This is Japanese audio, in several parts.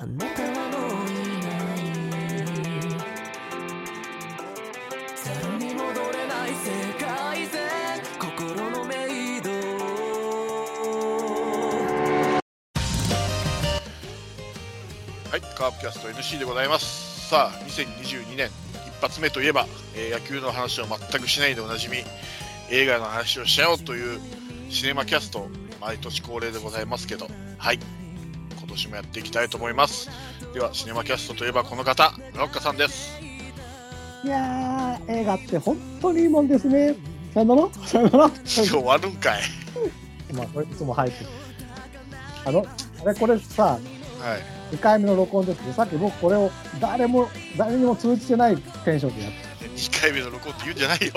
あなたはもういない。ゼロに戻れない世界線。心のメイドはい、カープキャスト NC でございます。さあ、2022年一発目といえば、えー野球の話を全くしないでおなじみ、映画の話をしちゃおうというシネマキャスト、毎年恒例でございますけど、はい、今年もやっていきたいと思います。では、シネマキャストといえばこの方、ロッカさんです。いやー、映画って本当にいいもんですね。さよなら？さよなら？今日終わるんかい。まあ、これいつも入ってる。あの、あれこれさ、はい。2回目の録音ですけど、さっき僕これを誰も、誰にも通じてないテンションでやって2回目の録音って言うんじゃないよ。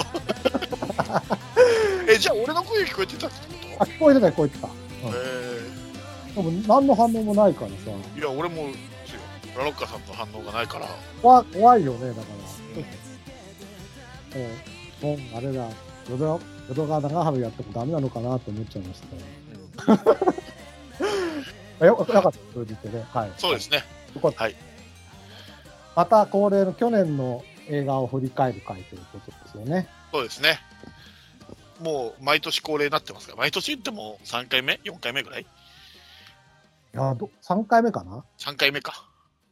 え、じゃあ俺の声聞こえてたってこあ、聞こえてた、聞こえてた。でも何の反応もないからさ、ーいや、俺もですよ。ラロッカさんの反応がないから、怖怖いよね、だから。もう、もうあれだ、淀淀川長春やってもダメなのかなと思っちゃいましたよ。よ よかった、通じてね。はい。そうですね。はい。また恒例の去年の映画を振り返る回ということですよね。そうですね。もう毎年恒例になってますから、毎年言っても3回目 ?4 回目ぐらい？いやど3回目かな ?3 回目か。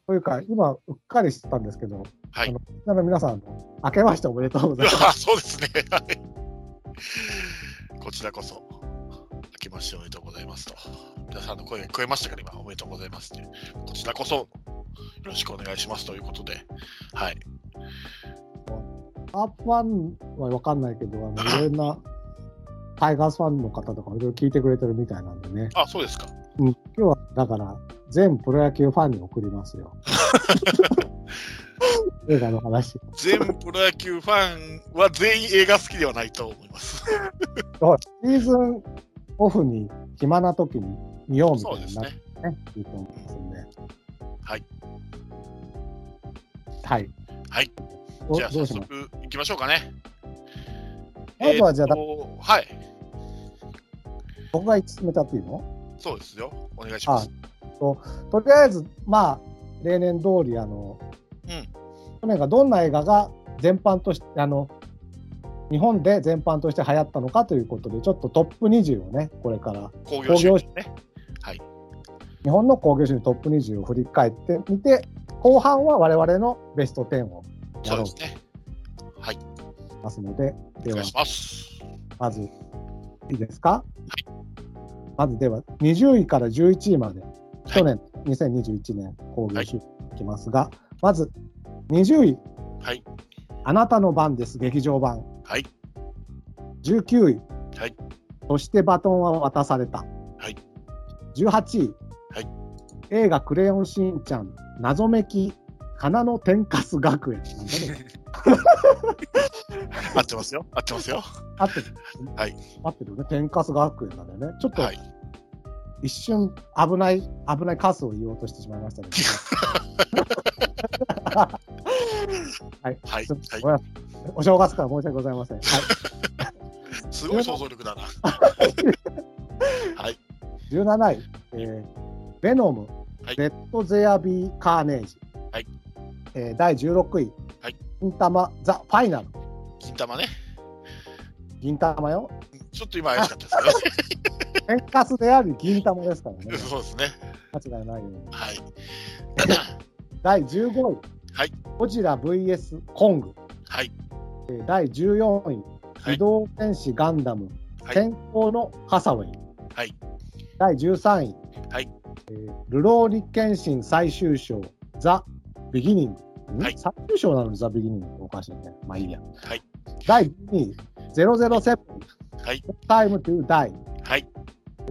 というか、今、うっかりしてたんですけど、はいあのなので皆さん、明けましておめでとうございます。あ そうですね。はい。こちらこそ、明けましておめでとうございますと。皆さんの声が聞こえましたから、今、おめでとうございますって。こちらこそ、よろしくお願いしますということで、はい。アープファンは分かんないけど、あの いろんなタイガースファンの方とかいろいろ聞いてくれてるみたいなんでね、あ、そうですか。うん、今日はだから、全プロ野球ファンに送りますよ。映画の話。全プロ野球ファンは全員映画好きではないと思います。シーズンオフに暇な時に見ようみたそうですいになってね。ね、いいと思いますんで。はい。はい。はい。どじゃあ、早速行きましょうかね。まずはじゃあえーとはい。僕が進めちゃっていいの？そうですよ。お願いします。とりあえず、まあ、例年通り、あの、うん去年がどんな映画が全般として、あの、日本で全般として流行ったのかということで、ちょっとトップ20をね、これから、工業収入ね。はい。日本の興行収入トップ20を振り返ってみて、後半は我々のベスト10をやろうとそうですね。はい。ますので、ではお願い、します。まず、いいですか、まずでは、20位から11位まで、去年、2021年、興行収入いきますが、まず、20位、はい。あなたの番です、劇場版。はい。19位、はい。そしてバトンは渡された。はい。18位、はい。映画クレヨンしんちゃん、謎めき、花の天かす学園。なんだね 合ってますよ。合ってますよ。合ってる。はい。合ってるよね。天かす学園なんだよね。ちょっと、はい。一瞬危ない、危ないカスを言おうとしてしまいましたけど。はい。はいはいごめんなさいお正月から申し訳ございません。はい。すごい想像力だな。はい。17位、えー、ベノム、はいレッド・ゼア・ビー・カーネージ。はいえー第16位、はい銀玉、ザ・ファイナル。金玉ね。銀玉よ。ちょっと今怪しかったです天かすであり銀玉ですからね。ね。そうですね。間違いないように。はい。第15位、はいゴジラ VS コング。はい。えー第14位、はい機動戦士ガンダム、はい天候のハサウェイ。はい。第13位、はいえールローニケンシン最終章、ザ・ビギニング。んはい最終章なのにザ・ビギニングおかしいね。まあいいや。はい。第2位、007、はい。タイムトゥダイ。はい。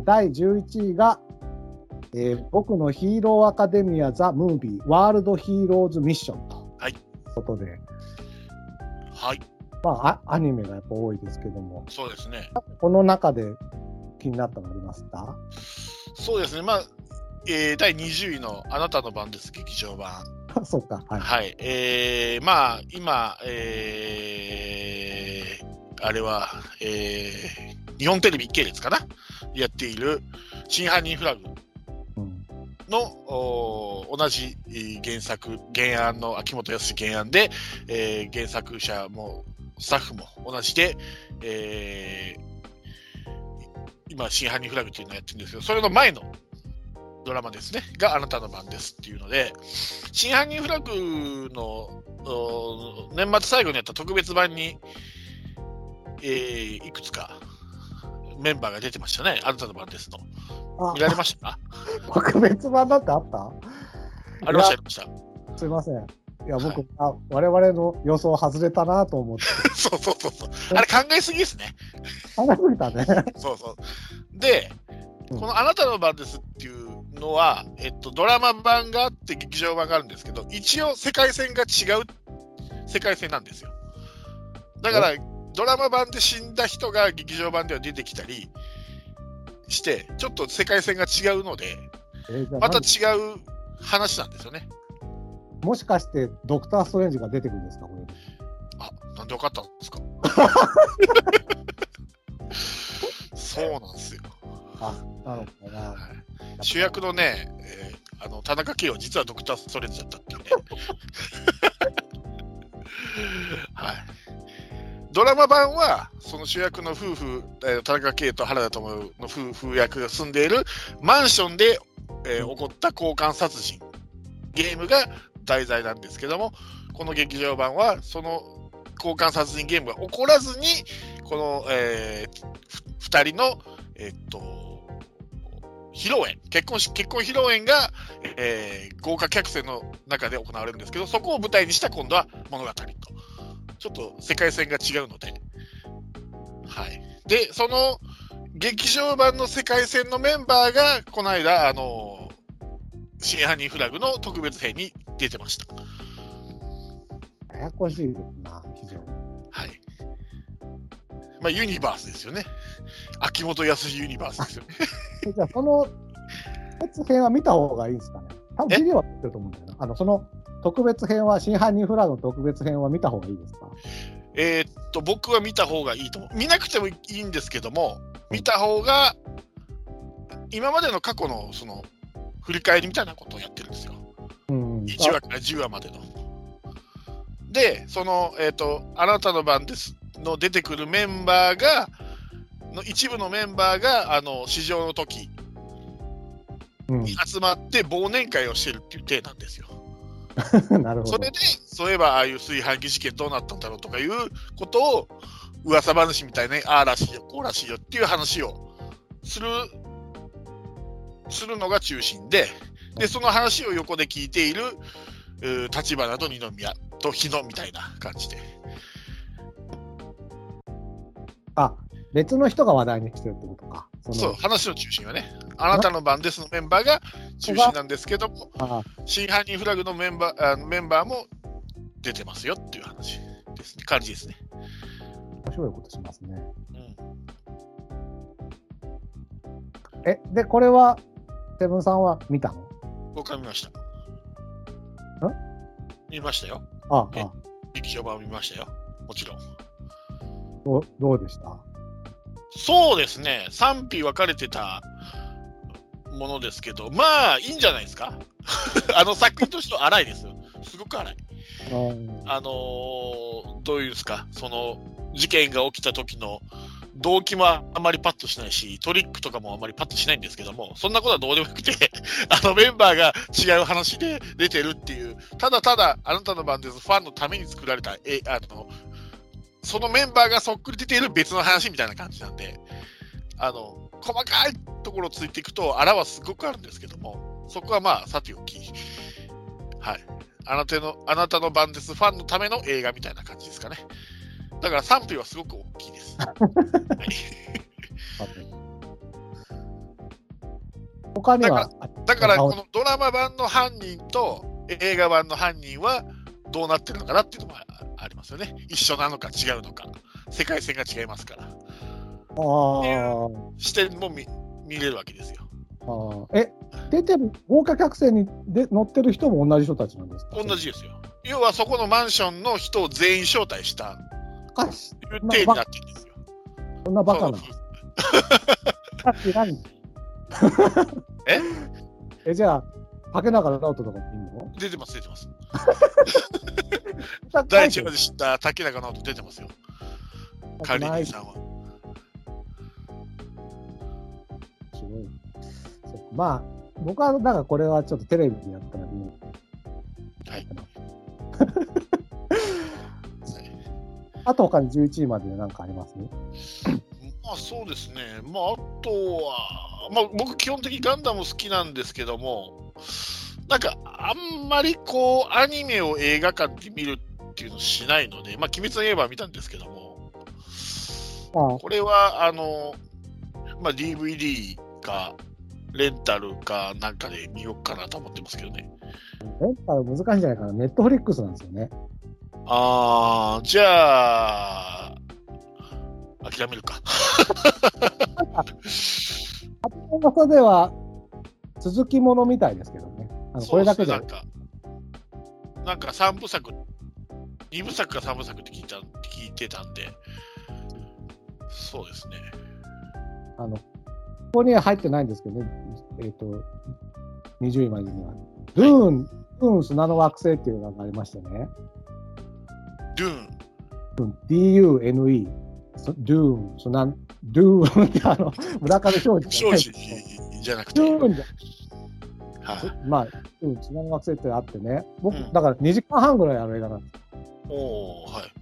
第11位が、えー僕のヒーローアカデミア・ザ・ムービー、ワールド・ヒーローズ・ミッションと。はい。ことで、はい。まあア、アニメがやっぱ多いですけども、そうですね。この中で気になったのありますか？そうですね。まあ、えー第20位のあなたの番です、劇場版。そうか、はい。はい。えー、まあ、今、えー、あれは、えー、日本テレビ系列かな？やっている真犯人フラグうん同じえー原作、原案の秋元康原案で、えー原作者もスタッフも同じで、えー今、真犯人フラグっていうのをやってるんですけど、それの前のドラマですね、があなたの番ですっていうので、真犯人フラグのお年末最後にやった特別版に、えーいくつかメンバーが出てましたね、あなたの番ですの。あ見られました？か特別版だってあった？ありました、ありました。すいません。いや、僕、はいあ我々の予想外れたなと思って。そうそうそうそう。あれ考えすぎですね。考えすぎたね。そうそう。で、うんこのあなたの番ですっていうのは、えっと、ドラマ版があって劇場版があるんですけど、一応世界線が違う世界線なんですよ。だから、ドラマ版で死んだ人が劇場版では出てきたりして、ちょっと世界線が違うので、また何違う話なんですよね。もしかして、ドクター・ストレンジが出てくるんですか、これ。あ、なんでわかったんですか？そうなんですよ。あ、なるほどな。はい主役のね、えーあの田中圭は実はドクター・ストレンジだったっていうね。はい、ドラマ版は、その主役の夫婦、えー田中圭と原田知世の夫婦役が住んでいるマンションで、えー起こった交換殺人、ゲームが題材なんですけども、この劇場版は、その交換殺人ゲームが起こらずに、この、えー、2人の、えーっと、披露宴、結婚し結婚披露宴が、えー豪華客船の中で行われるんですけど、そこを舞台にした今度は物語と。ちょっと世界線が違うので。はい。で、その劇場版の世界線のメンバーが、この間、あの、真犯人フラグの特別編に出てました。ややこしいですな、非常に。はい。まあ、ユニバースですよね。秋元康ユニバースですよ じゃあ、その特別編は見た方がいいですかね。多分えビデオは見てると思うんだよな。あの、その特別編は、真犯人フラグの特別編は見た方がいいですか？えーっと、僕は見た方がいいと思う。見なくてもいいんですけども、見た方が、今までの過去の、その、振り返りみたいなことをやってるんですよ。うん。1話から10話までの。で、その、えーっと、あなたの番ですの出てくるメンバーが、の一部のメンバーが、あの、市場の時うんに集まって忘年会をしてるっていう体なんですよ。なるほどそれ。で、そういえばああいう炊飯器事件どうなったんだろうとかいうことを、噂話みたいな、ああらしいよ、こうらしいよっていう話をする、するのが中心で、で、その話を横で聞いている、立花と二宮と日野みたいな感じで。あ、別の人が話題にしてるってことか。そう、話の中心はね、あなたの番ですのメンバーが中心なんですけども、あ真犯人フラグのメンバーあメンバーも出てますよっていう話ですね、感じですね。面白いことしますね。うんえ、で、これは、セブンさんは見たの？僕は見ました。見ましたよ。あえあ、劇場版を見ましたよ。もちろん。どうどうでした？そうですね。賛否分かれてたものですけど、まあ、いいんじゃないですか？あの作品としては荒いですよ。すごく荒い。うんあのーどういうんですか、その事件が起きた時の動機もあまりパッとしないし、トリックとかもあまりパッとしないんですけども、そんなことはどうでもよくて、あのメンバーが違う話で出てるっていう、ただただあなたの番です、ファンのために作られた、えあのそのメンバーがそっくり出ている別の話みたいな感じなんで、あの細かいところをついていくと、あらはすごくあるんですけども、そこはまあ、さておき、はい。あなたの、あなたの番ですファンのための映画みたいな感じですかね。だから賛否はすごく大きいです。はい、他には、だから、このドラマ版の犯人と映画版の犯人はどうなってるのかなっていうのもあありますよね。一緒なのか違うのか。世界線が違いますから。あー視点も見見れるわけですよ。あー。え、出てる、豪華客船にで乗ってる人も同じ人たちなんですか？同じですよ。要はそこのマンションの人を全員招待したおかしい。いう体になってるんですよ。そんなバカな。え？え、じゃあ、竹中直人とかっていいの？出てます、出てます。第第一話で知った竹中直人出てますよ。カーリーさんは。すごい。そうまあ、僕は、だからこれはちょっとテレビでやったら見ようはい。かな。あと他に11位までなんかあります？まあそうですね。まああとは、まあ僕基本的にガンダム好きなんですけども、なんかあんまりこうアニメを映画館で見るっていうのをしないので、まあ鬼滅の刃は見たんですけども、あこれはあの、まあ DVD かレンタルかなんかで見ようかなと思ってますけどね。レンタル難しいんじゃないかな。ネットフリックスなんですよね。あー、じゃあ、諦めるか。あと噂では続きものみたいですけどね。これだけでなんか、なんか3部作、2部作か3部作って聞いた聞いてたんで、そうですね。あの、ここには入ってないんですけどね。えっ、と、20位までには。ドゥーン、ドゥーン砂の惑星っていうのがありましてね。ドゥーン、D-U-N-E。そドゥーン、砂、ドゥーンってあの、村上正治庄司じゃなくて、ドゥーンじゃはい、まあ、うん、砂の惑星ってあってね。僕、うんだから2時間半ぐらいある映画なんです。おー、はい。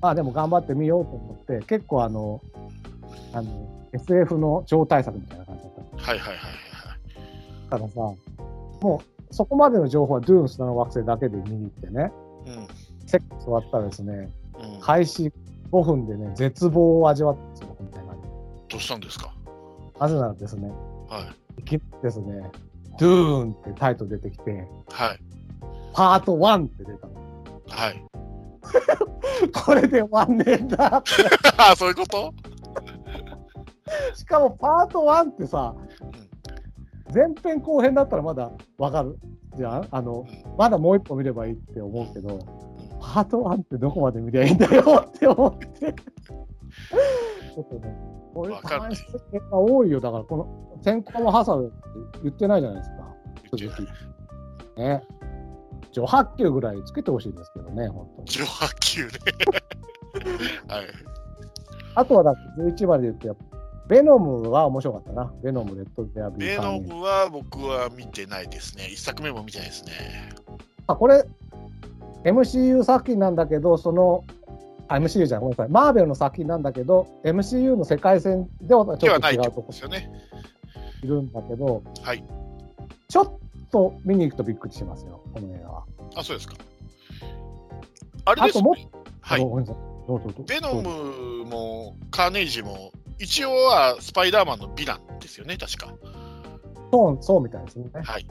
まあでも頑張ってみようと思って、結構あの、あの、SF の超大作みたいな感じだった。はいはいはいはいからさ、もうそこまでの情報はドゥーン砂の惑星だけで見に行ってね、はい。セックス終わったらですね、うん。うん、開始5分でね、絶望を味わったんですよ、みたいな。どうしたんですか？なぜならですね、はい。いきですね、ドゥーンってタイトル出てきて、はい。パート1って出たの。はい。これで終わんねえんだって。あ そういうこと？しかもパート1ってさ、前編後編だったらまだわかるじゃんあの、うんまだもう一歩見ればいいって思うけど、パート1ってどこまで見りゃいいんだよって思って。ちょっとね、こういうわかんない話が多いよ。だから、この先行のハサウェイって言ってないじゃないですか、言って鈴木。ね。序波球ぐらいつけてほしいですけどね、本当に。上波球ね。はい。あとはだって11番で言って、ベノムは面白かったな。ベノム、レッド・デアビー・ベノムは僕は見てないですね。一作目も見てないですね。あ、これ、MCU 作品なんだけど、その、あ、MCU じゃん、ごめんなさい。マーベルの作品なんだけど、MCU の世界線ではちょっと違うととこですよね。いるんだけど、はい。ちょっと見に行くとびっくりしますよ、この映画は。あ、そうですか。あれあともですね。はい。あごめんなさい。どうぞどうぞベノムもカーネイジも一応はスパイダーマンのヴィランですよね、確か。そう、そうみたいですね。はい。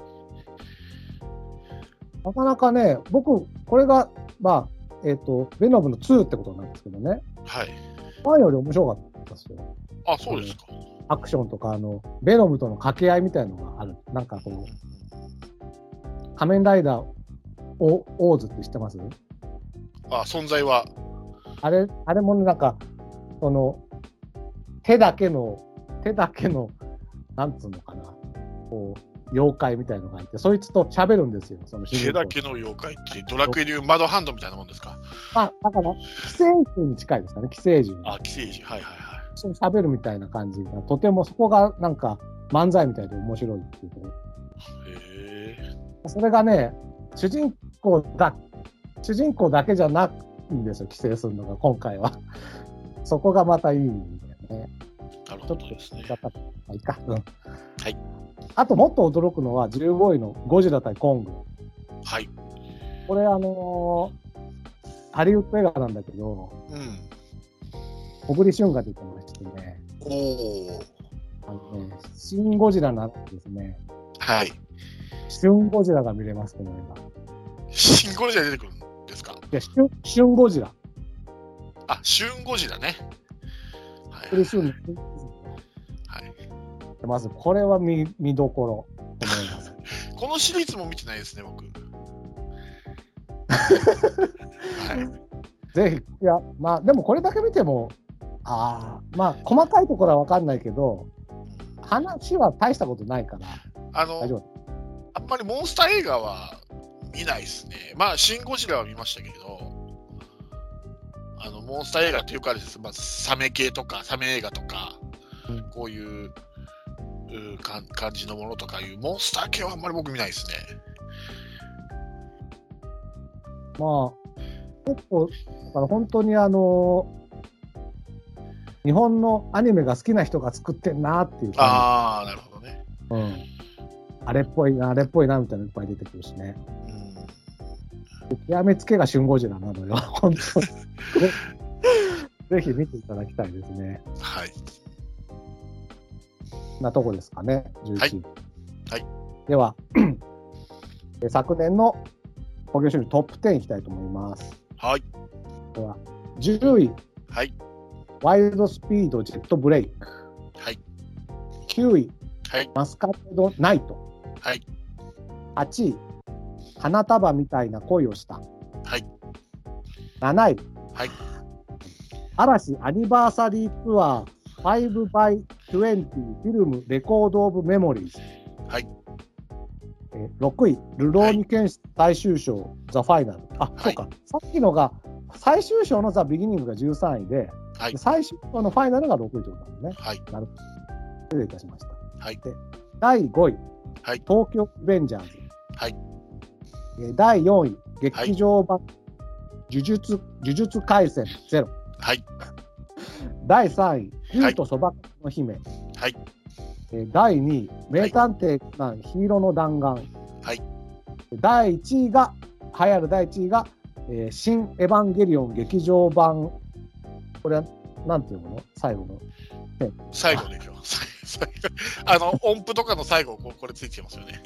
なかなかね、僕、これが、まあ、えっ、と、ベノムの2ってことなんですけどね、はい。1より面白かったですよ。あ、そうですか。アクションとか、あの、ベノムとの掛け合いみたいのがある。なんかこう仮面ライダーオオーズって知ってます？あ、存在は。あれ、あれもねなんか、その、手だけの、手だけの、なんつうのかな、こう、妖怪みたいのがいて、そいつと喋るんですよ、その主人公手だけの妖怪ってドラクエでいうマドハンドみたいなもんですか？あ、だから、寄生獣に近いですかね、寄生獣に。あ、寄生獣。はいはいはい。そう喋るみたいな感じが、とてもそこがなんか漫才みたいで面白いっていうところ。へえ。それがね、主人公だ、主人公だけじゃないんですよ、寄生するのが、今回は。そこがまたいいんだよね。なるほちょっとどですね。だったまあいいか。うん。はい。あともっと驚くのは15位のゴジラ対コング。はい。これあのーハリウッド映画なんだけど、うん。小栗旬が出てましてね、おお。あのね、シン・ゴジラなんですね、はい。シュン・ゴジラが見れます、この映画。いシンゴジラ出てくるんですか？や、シュン、シュン・ゴジラ。あ、シュンゴジラね。はいはい。出ます。これは見見どころと思います。このシリーズも見てないですね、僕。はい。ぜひ、いや、まあ、でもこれだけ見ても、ああ、まあ、細かいところは分かんないけど、話は大したことないから、あの。あんまりモンスター映画は見ないですね。まあ、シン・ゴジラは見ましたけど、あの、モンスター映画っていうかです、まあ、サメ系とか、サメ映画とか、うんこういう、感じのものとかいう、モンスター系はあんまり僕見ないですね。まあ、結構、だから本当にあの、日本のアニメが好きな人が作ってんなっていう感ああ、なるほどね。じ、うん、あれっぽいな、あれっぽいなみたいなのいっぱい出てくるしね。うん、極めつけがシュンゴジラなのよ、本当に。ぜひ見ていただきたいですね。はい。なとこですかね、11位。はいはいでは、え昨年の興行収入トップ10いきたいと思います。はい。では、10位、はい。ワイルドスピードジェットブレイク。はい。9位、はい。マスカレードナイト。はい。8位、花束みたいな恋をした。はい。7位、はい。嵐アニバーサリーツアー 5by20 フィルムレコードオブメモリーズ。はい。えー6位、ルローニケンシ最終章、ザ・ファイナル。あ、はいそうか。さっきのが、最終章のザ・ビギニングが13位で、はいで最終章のファイナルが6位ということなんですね。はい。失礼いたしました。はい。第5位、はい東京リベンジャーズ。はいえー第4位、劇場版、呪術呪術廻戦ゼロ。はい。第3位、竜とそばの姫。はい。えー第2位、名探偵コナン、ヒーローの弾丸。はい。第1位が、栄えある第1位が、えー新エヴァンゲリオン劇場版。これは、なんていうの？最後の。最後でしょ。あの、音符とかの最後、これついてますよね。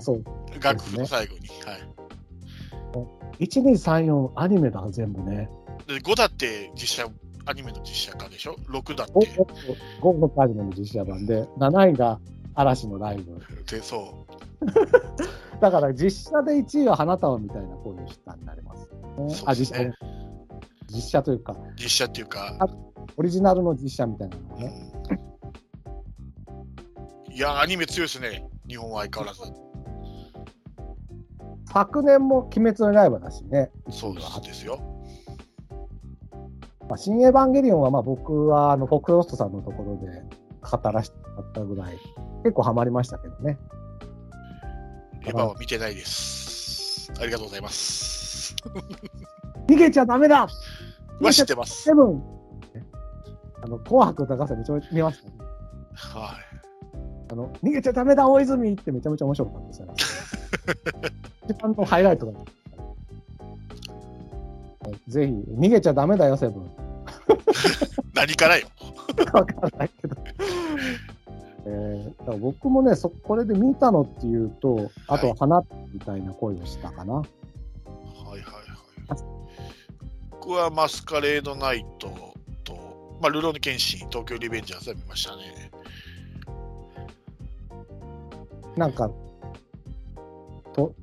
そう。楽譜の最後に。はい。1、2、3、4、アニメだ、全部ね。で5だって実写、アニメの実写化でしょ ?6 だって。5個アニメの実写版で、7位が嵐のライブ。で、そだから実写で1位は花束みたいな声をしたになります、ね。そうあ、実写。実写というか、実写っていうか、オリジナルの実写みたいなのがうね。んいや、アニメ強いですね。日本は相変わらず。昨年も鬼滅の刃だしね。そうですですよ。まあ、新エヴァンゲリオンはまあ僕はあのフォックロストさんのところで語らせてもらったぐらい、結構ハマりましたけどね。エヴァは見てないです。ありがとうございます。逃げちゃダメだは知ってます。セブンあの、紅白歌合戦めちゃめちゃ見ました、ね。はあの、逃げちゃダメだ大泉ってめちゃめちゃ面白かったですよ。一番のハイライトだった。ぜひ、逃げちゃダメだよ、セブン。い。何からよ。わかんないけど。えー、だから僕もねそ、これで見たのっていうと、あとは花みたいな声をしたかな。はいはいはい。僕はマスカレードナイトと、まあ、ルローニケンシン、東京リベンジャーズは見ましたね。なんか、と、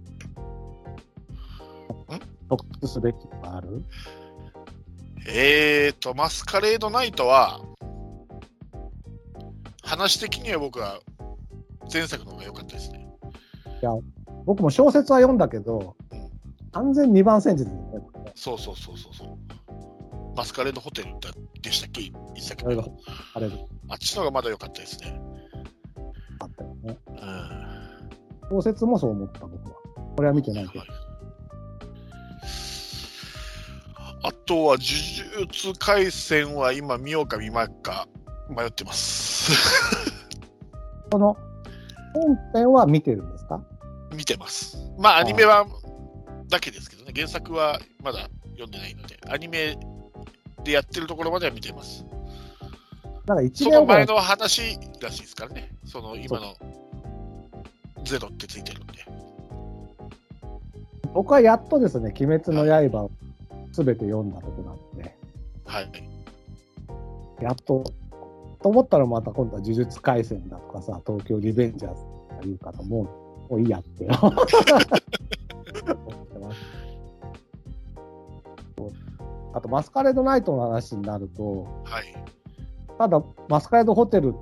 特筆すべきはある？えーと、マスカレードナイトは、話的には僕は前作の方が良かったですね。僕も小説は読んだけどうん、完全2番戦時ですね。そうそうそうそうそう。マスカレードホテルだでしたっけ？一作あれが目の。あれだあっちの方がまだ良かったですね。ったよね。うん。小説もそう思った、僕は。これは見てないけどはい。あとは、呪術廻戦は今見ようか見まいか迷ってます。この本編は見てるんですか？見てます。まあ、アニメはだけですけどね、原作はまだ読んでないので、アニメでやってるところまでは見てます。なんか一その前の話らしいですからね、その今のゼロってついてるんで。僕はやっとですね、鬼滅の刃をすべて読んだとこなんで、はい。やっと、と思ったらまた今度は呪術廻戦だとかさ、東京リベンジャーズとか言うから、もう、もういいやって。思ってますあと、マスカレードナイトの話になると、はい。ただ、マスカレードホテル、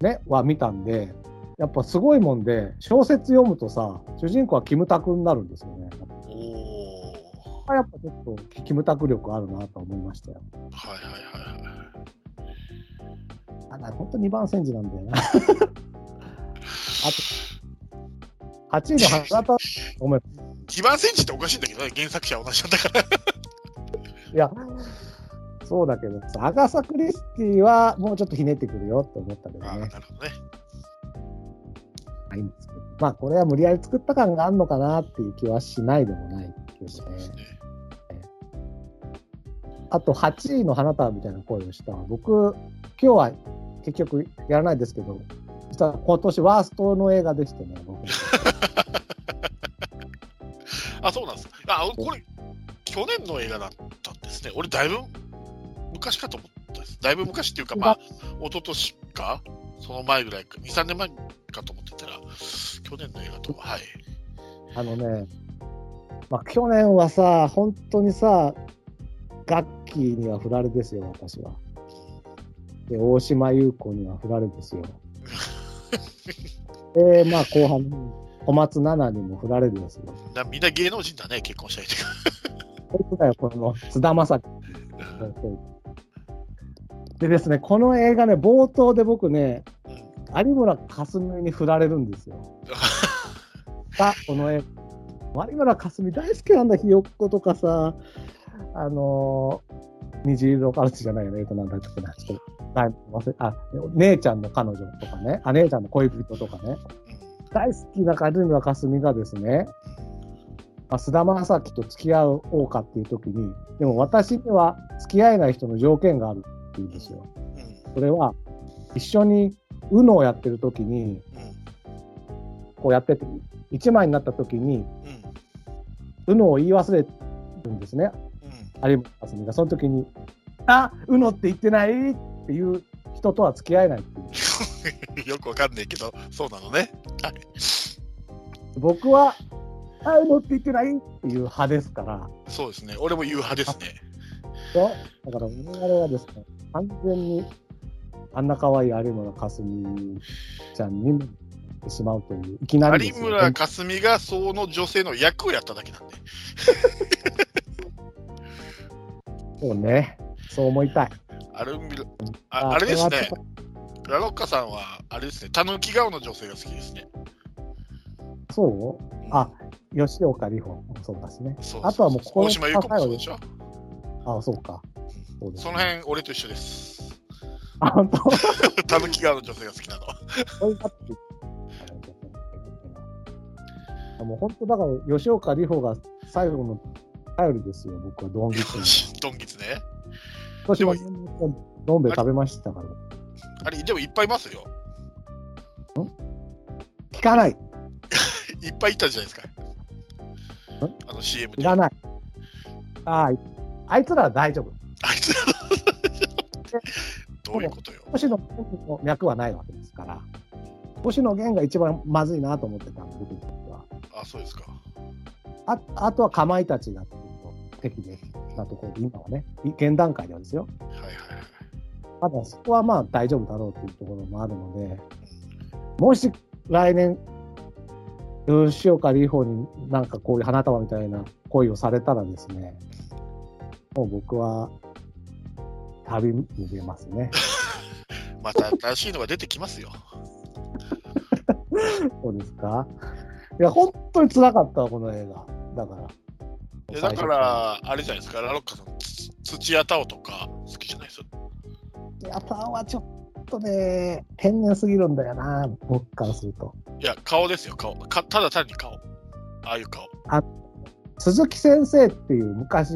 ね、は見たんで、やっぱすごいもんで、小説読むとさ、主人公はキムタクになるんですよね。おお。やっぱちょっとキムタク力あるなと思いましたよ。はいはいはいはい。あ、な本当2番煎じなんだよな。あと、8位の花田、ごめん。2番センチっておかしいんだけどね、原作者は同じなんだから。いや、そうだけどさ、アガサ・クリスティはもうちょっとひねってくるよって思ったけどああ、なね。るほどね。まあ、これは無理やり作った感があるのかなっていう気はしないでもないです。ね。あと、8位の花束みたいな声をした。僕、今日は結局やらないですけど、実は今年ワーストの映画でしてね、僕。あ、そうなんです。あ、これ、去年の映画だったんですね。俺、だいぶ昔かと思ったです。だいぶ昔っていうか、まあ、一昨年か、その前ぐらいか、2、3年前かと思ってたら、去年の映画とは、はい。あのね、まあ、去年はさ、本当にさ、ガッキーには振られですよ、私は。で、大島優子には振られですよ。で、まあ、後半、小松菜奈にも振られですよ。なみんな芸能人だね、結婚した人が。こいつだよ、この菅田将暉。でですね、この映画ね、冒頭で僕ね、うん有村架純に振られるんですよ。さこの映画。有村架純大好きなんだ、ひよっことかさ、あのー、虹色カルチじゃないよね、えっと、なんだっけな、ちょっと、はい忘れあ、姉ちゃんの彼女とかね、あ、姉ちゃんの恋人とかね、大好きな有村架純がですね、まあ、菅田将暉と付き合おうかっていう時に、でも私には付き合えない人の条件があるって言うんですよ。それは、一緒に UNO をやってる時に、こうやってて、1枚になった時に、うん。UNO を言い忘れるんですね、うん有村架純が。その時に、あ UNO って言ってない？っていう人とは付き合えないっていう。よくわかんないけど、そうなのね。はい。僕は、あ UNO って言ってない？っていう派ですから、そうですね。俺も言う派ですね。よだから我々はですね、完全にあんな可愛い有村架純ちゃんになってしまうという、いきなりですよ有村架純がその女性の役をやっただけなんで。そうね、そう思いたい。あれああれですね。ラロッカさんは、あれですね。たぬき顔の女性が好きですね。そう？あ、吉岡里帆もそうだしね。そうあとはもうこ大島優子もそうでしょ？あ、そうか。そうですその辺、俺と一緒です。あ、本当？たぬき顔の女性が好きなの。もう本当だから、吉岡里帆が最後の頼りですよ、僕はドンギツに。ドンギツね。今年もどん兵衛食べましたから。あれ、でもいっぱいいますよ。聞かない。いっぱいいたじゃないですか。あの CM で。いらない。ああ、あいつらは大丈夫。あいつらどういうことよ。星野源の脈はないわけですから。星野源が一番まずいなと思ってたんで、僕にとっては。あ、そうですか。ああとはかまいたちが敵でなところで、今はね、現段階ではですよ。はいはいはい。ただ、そこはまあ大丈夫だろうというところもあるので、もし来年、吉岡里帆になんかこういう花束みたいな恋をされたらですね、もう僕は旅に出ますね。また新しいのが出てきますよ。そうですかいや、本当に辛かったわ、この映画。だから。いやだから、あれじゃないですか、ラロッカさん、つ土屋太鳳とか好きじゃないですか？いや、パンはちょっとね、天然すぎるんだよな、僕からすると。いや、顔ですよ、顔。かただ単に顔。ああいう顔。鈴木先生っていう昔、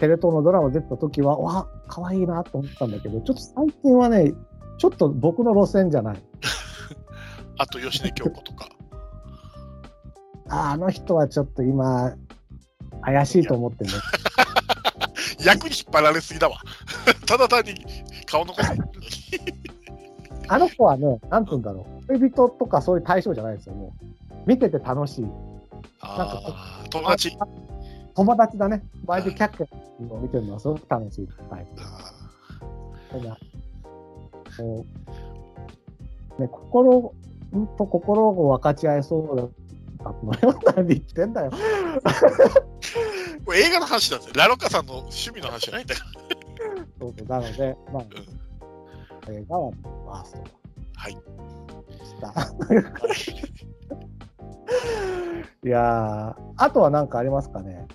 テレ東のドラマ出てた時は、わ、可愛いなと思ったんだけど、ちょっと最近はね、ちょっと僕の路線じゃない。あと、吉根京子とか。あ あの人はちょっと今、怪しいと思ってね。役に引っ張られすぎだわ。ただ単に顔残せ。あの子はね、なんて言うんだろう。恋人とかそういう対象じゃないですよ、もう。見てて楽しい。ああ、友達。友達だね。前でキャッキャを見てるのはすごく楽しいタイプ。あただもうね、心と心を分かち合えそうだったのよ。何言ってんだよ。これ映画の話なんですよ。ラロッカさんの趣味の話じゃないんだから。そうそうなので、まあ、映画はバーストはい。した。いやー、あとは何かありますかね？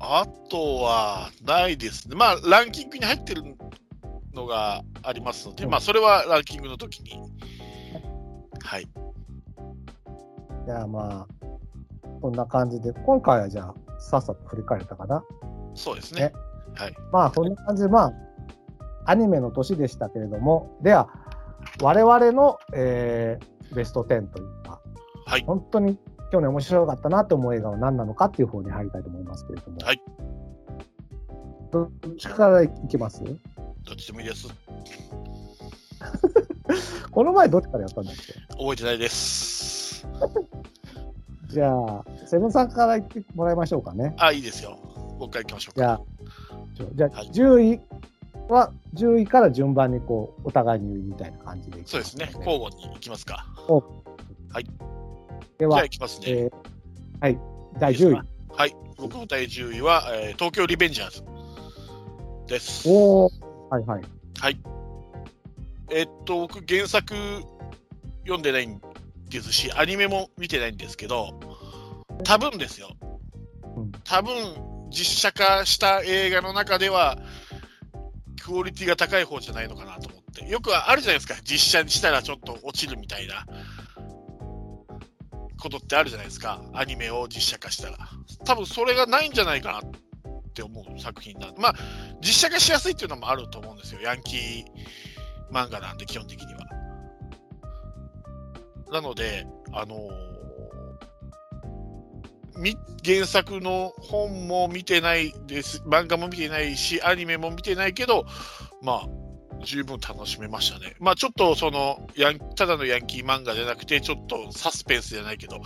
あとはないですね。まあ、ランキングに入ってるのがありますので、うんまあ、それはランキングの時に。はい。じゃあまあ、こんな感じで、今回はじゃあ、さっさと振り返れたかな。そうですねね。はい。まあ、そんな感じで、まあ、アニメの年でしたけれども、では、我々の、えーベスト10というか、はい。本当に去年面白かったなと思う映画は何なのかっていう方に入りたいと思いますけれども。はい。どっちからいきます？どっちでもいいです。この前どっちからやったんだっけ？覚えてないです。じゃあ、セブンさんから言ってもらいましょうかね。あ、いいですよ。僕から行きましょうか。じゃあ、じゃあはい10位は、10位から順番にこう、お互いに言うみたいな感じでいきますそうですね。交互に行きますか。でじゃあは、行きますね。えーはい、第10位。はい。僕の第10位は、えー東京リベンジャーズです。おー、はいはい。えっと、僕、原作読んでないんですし、アニメも見てないんですけど、多分ですようん。多分、実写化した映画の中では、クオリティが高い方じゃないのかなと思って。よくあるじゃないですか。実写にしたらちょっと落ちるみたいなことってあるじゃないですか。アニメを実写化したら。多分それがないんじゃないかなって思う作品なんで。まあ、実写化しやすいっていうのもあると思うんですよ。ヤンキー漫画なんで、基本的には。なので、あのーみ原作の本も見てないです、漫画も見てないし、アニメも見てないけど、まあ、十分楽しめましたね。まあ、ちょっとそのヤン、ただのヤンキー漫画じゃなくて、ちょっとサスペンスじゃないけど、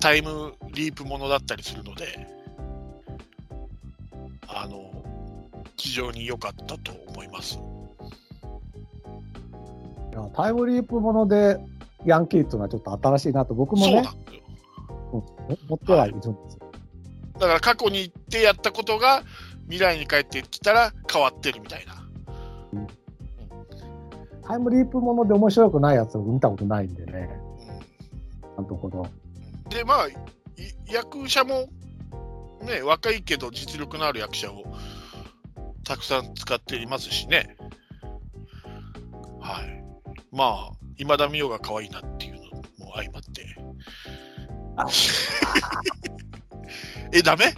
タイムリープものだったりするので、あの、非常に良かったと思います。いやタイムリープもので、ヤンキーっていうのはちょっと新しいなと僕もねそうなん、思ってはいるんですよ。だから過去に行ってやったことが未来に帰ってきたら変わってるみたいな。タイムリープもので面白くないやつを見たことないんでね、うんなんとほど。で、まあ、い役者もね、若いけど実力のある役者をたくさん使っていますしね。はい。まあ、今田美桜が可愛いなっていうのも相まって。あ え、ダメ？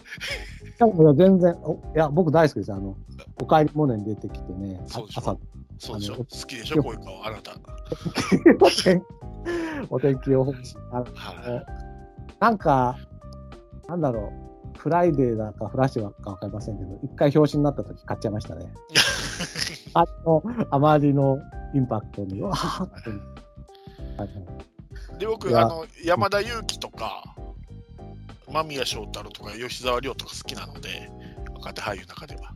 全然お、いや、僕大好きです。あの、おかえりモネに出てきてね、そう朝、そうでしょ好きでしょこういう顔、あなた。お天気予報士。あのはい。なんか、なんだろう、フライデーだかフラッシュかわかりませんけど、一回表紙になった時買っちゃいましたね。あの、あまりのインパクトに、わーって。はいで、僕、あの、山田裕貴とか、間宮祥太朗とか、吉沢亮とか好きなので、若手俳優の中では。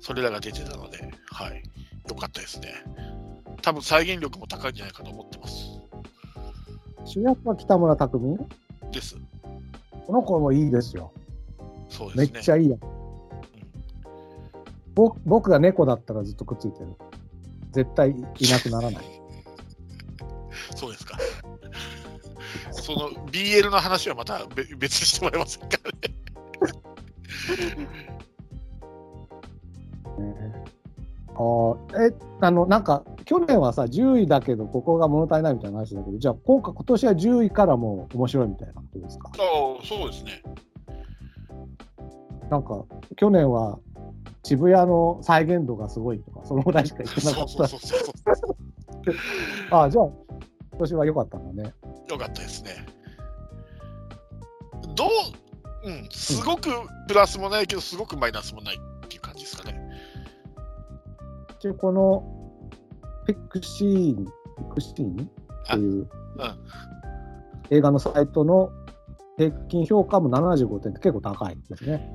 それらが出てたので、はい。よかったですね。多分再現力も高いんじゃないかと思ってます。主役は北村匠海？です。この子もいいですよ。めっそうですね。ちゃいいや。僕僕が猫だったらずっとくっついてる。絶対いなくならない。そうですか。その BL の話はまたべ別にしてもらえませんからね。ねあーえ、あの、なんか、去年はさ、10位だけど、ここが物足りないみたいな話だけど、じゃあ、今回、今年は10位からもう面白いみたいなことですか？ああ、そうですね。なんか、去年は渋谷の再現度がすごいとか、そのぐらいしか言ってなかった。ああ、じゃあ、今年は良かったんだね。よかったですね。どう、うん、すごくプラスもないけど、すごくマイナスもないっていう感じですかね。一応、この、ピクシーン、ピクシーンっていう映画のサイトの平均評価も75点って結構高いですね。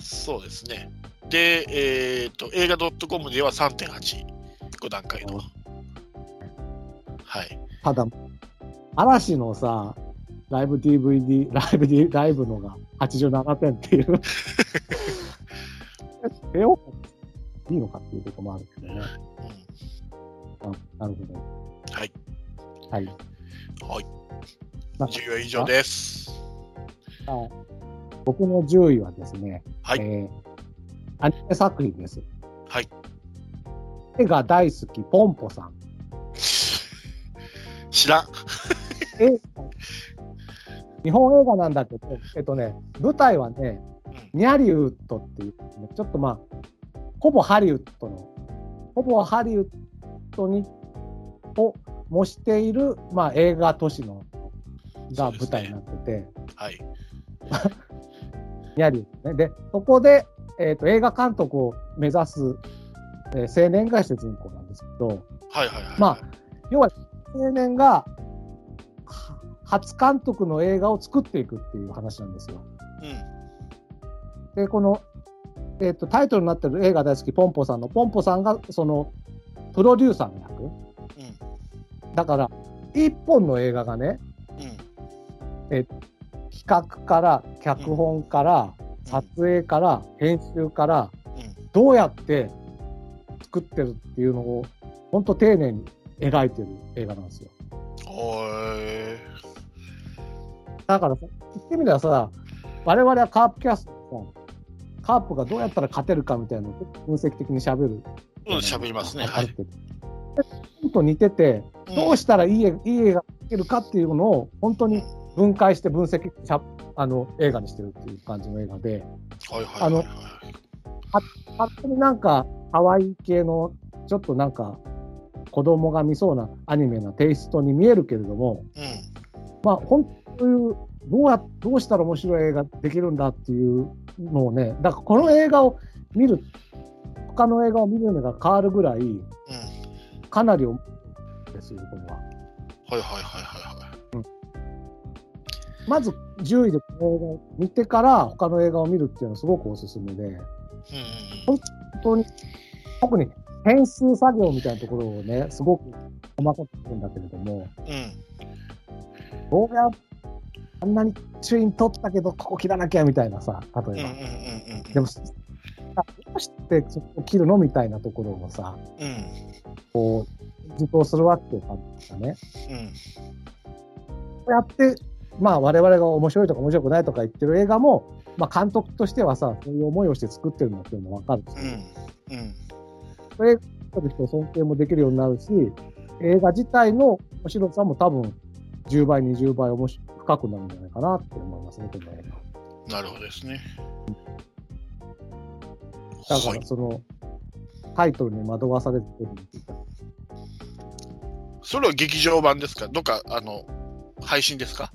そうですね。で、えっ、と、映画 .com では3.8、5段階の。ははい。ただ、嵐のさ、ライブ DVD、ライブ D、ライブのが87点っていう。え、よい？いのかっていうところもあるけどね。うんあなるほど。はい。はい。はい。なんか10位は以上です。はい僕の10位はですね、はいえーアニメ作品です。はい。絵が大好き、ポンポさん。知らん。え日本映画なんだけど、えっとね、舞台はね、ニャリウッドっていう、ね、ちょっとまあ、ほぼハリウッドの、ほぼハリウッドにを模している、まあ、映画都市のが舞台になってて、はい。ニャリウッドね。で、そこで、えっと映画監督を目指す、えー青年が主人公なんですけど、はいはいはい。まあ、要は青年がは初監督の映画を作っていくっていう話なんですよ。うん。で、この、えっとタイトルになってる映画大好きポンポさんのポンポさんがそのプロデューサーの役。うん。だから、一本の映画がね、うん。企画から脚本から撮影から編集からうん。どうやって作ってるっていうのを本当丁寧に描いてる映画なんですよ。だからさ、言ってみればさ、我々はカープキャストでさ、カープがどうやったら勝てるかみたいなのを分析的に喋る。うん、喋りますね。はい。と似てて、どうしたらいい絵いい映画が描けるかっていうのを本当に分解して分析あの映画にしてるっていう感じの映画で、はいはいはいはい。あの勝手になんか可愛い系のちょっとなんか子供が見そうなアニメなテイストに見えるけれども、うん。まあ本当いうどうやどうしたら面白い映画できるんだっていうのをね、だからこの映画を見る他の映画を見るのが変わるぐらいうん。かなり面白いですよこれは。はいはいはいはいはい。まず10位でこの映画を見てから他の映画を見るっていうのはすごくおすすめで、うんうん本当に、特に編集作業みたいなところをね、すごく細かくするんだけれども、うん。うん。どうやあんなにシーン撮ったけど、ここ切らなきゃみたいなさ、例えば。うんうんうんうん。でも、あどうしてそこ切るのみたいなところをさ、うん。こう、受講するわっていう感じだね。うん。こうやって、まあ我々が面白いとか面白くないとか言ってる映画も、まあ監督としてはさ、そういう思いをして作ってるのっていうのもわかるし、うん。うん。それ撮る人を尊敬もできるようになるし、映画自体の面白さも多分10倍、20倍面白深くなるんじゃないかなって思いますね、この映画。なるほどですね。だかはい。らその、タイトルに惑わされてるっていうかそれは劇場版ですかどっか、あの、配信ですか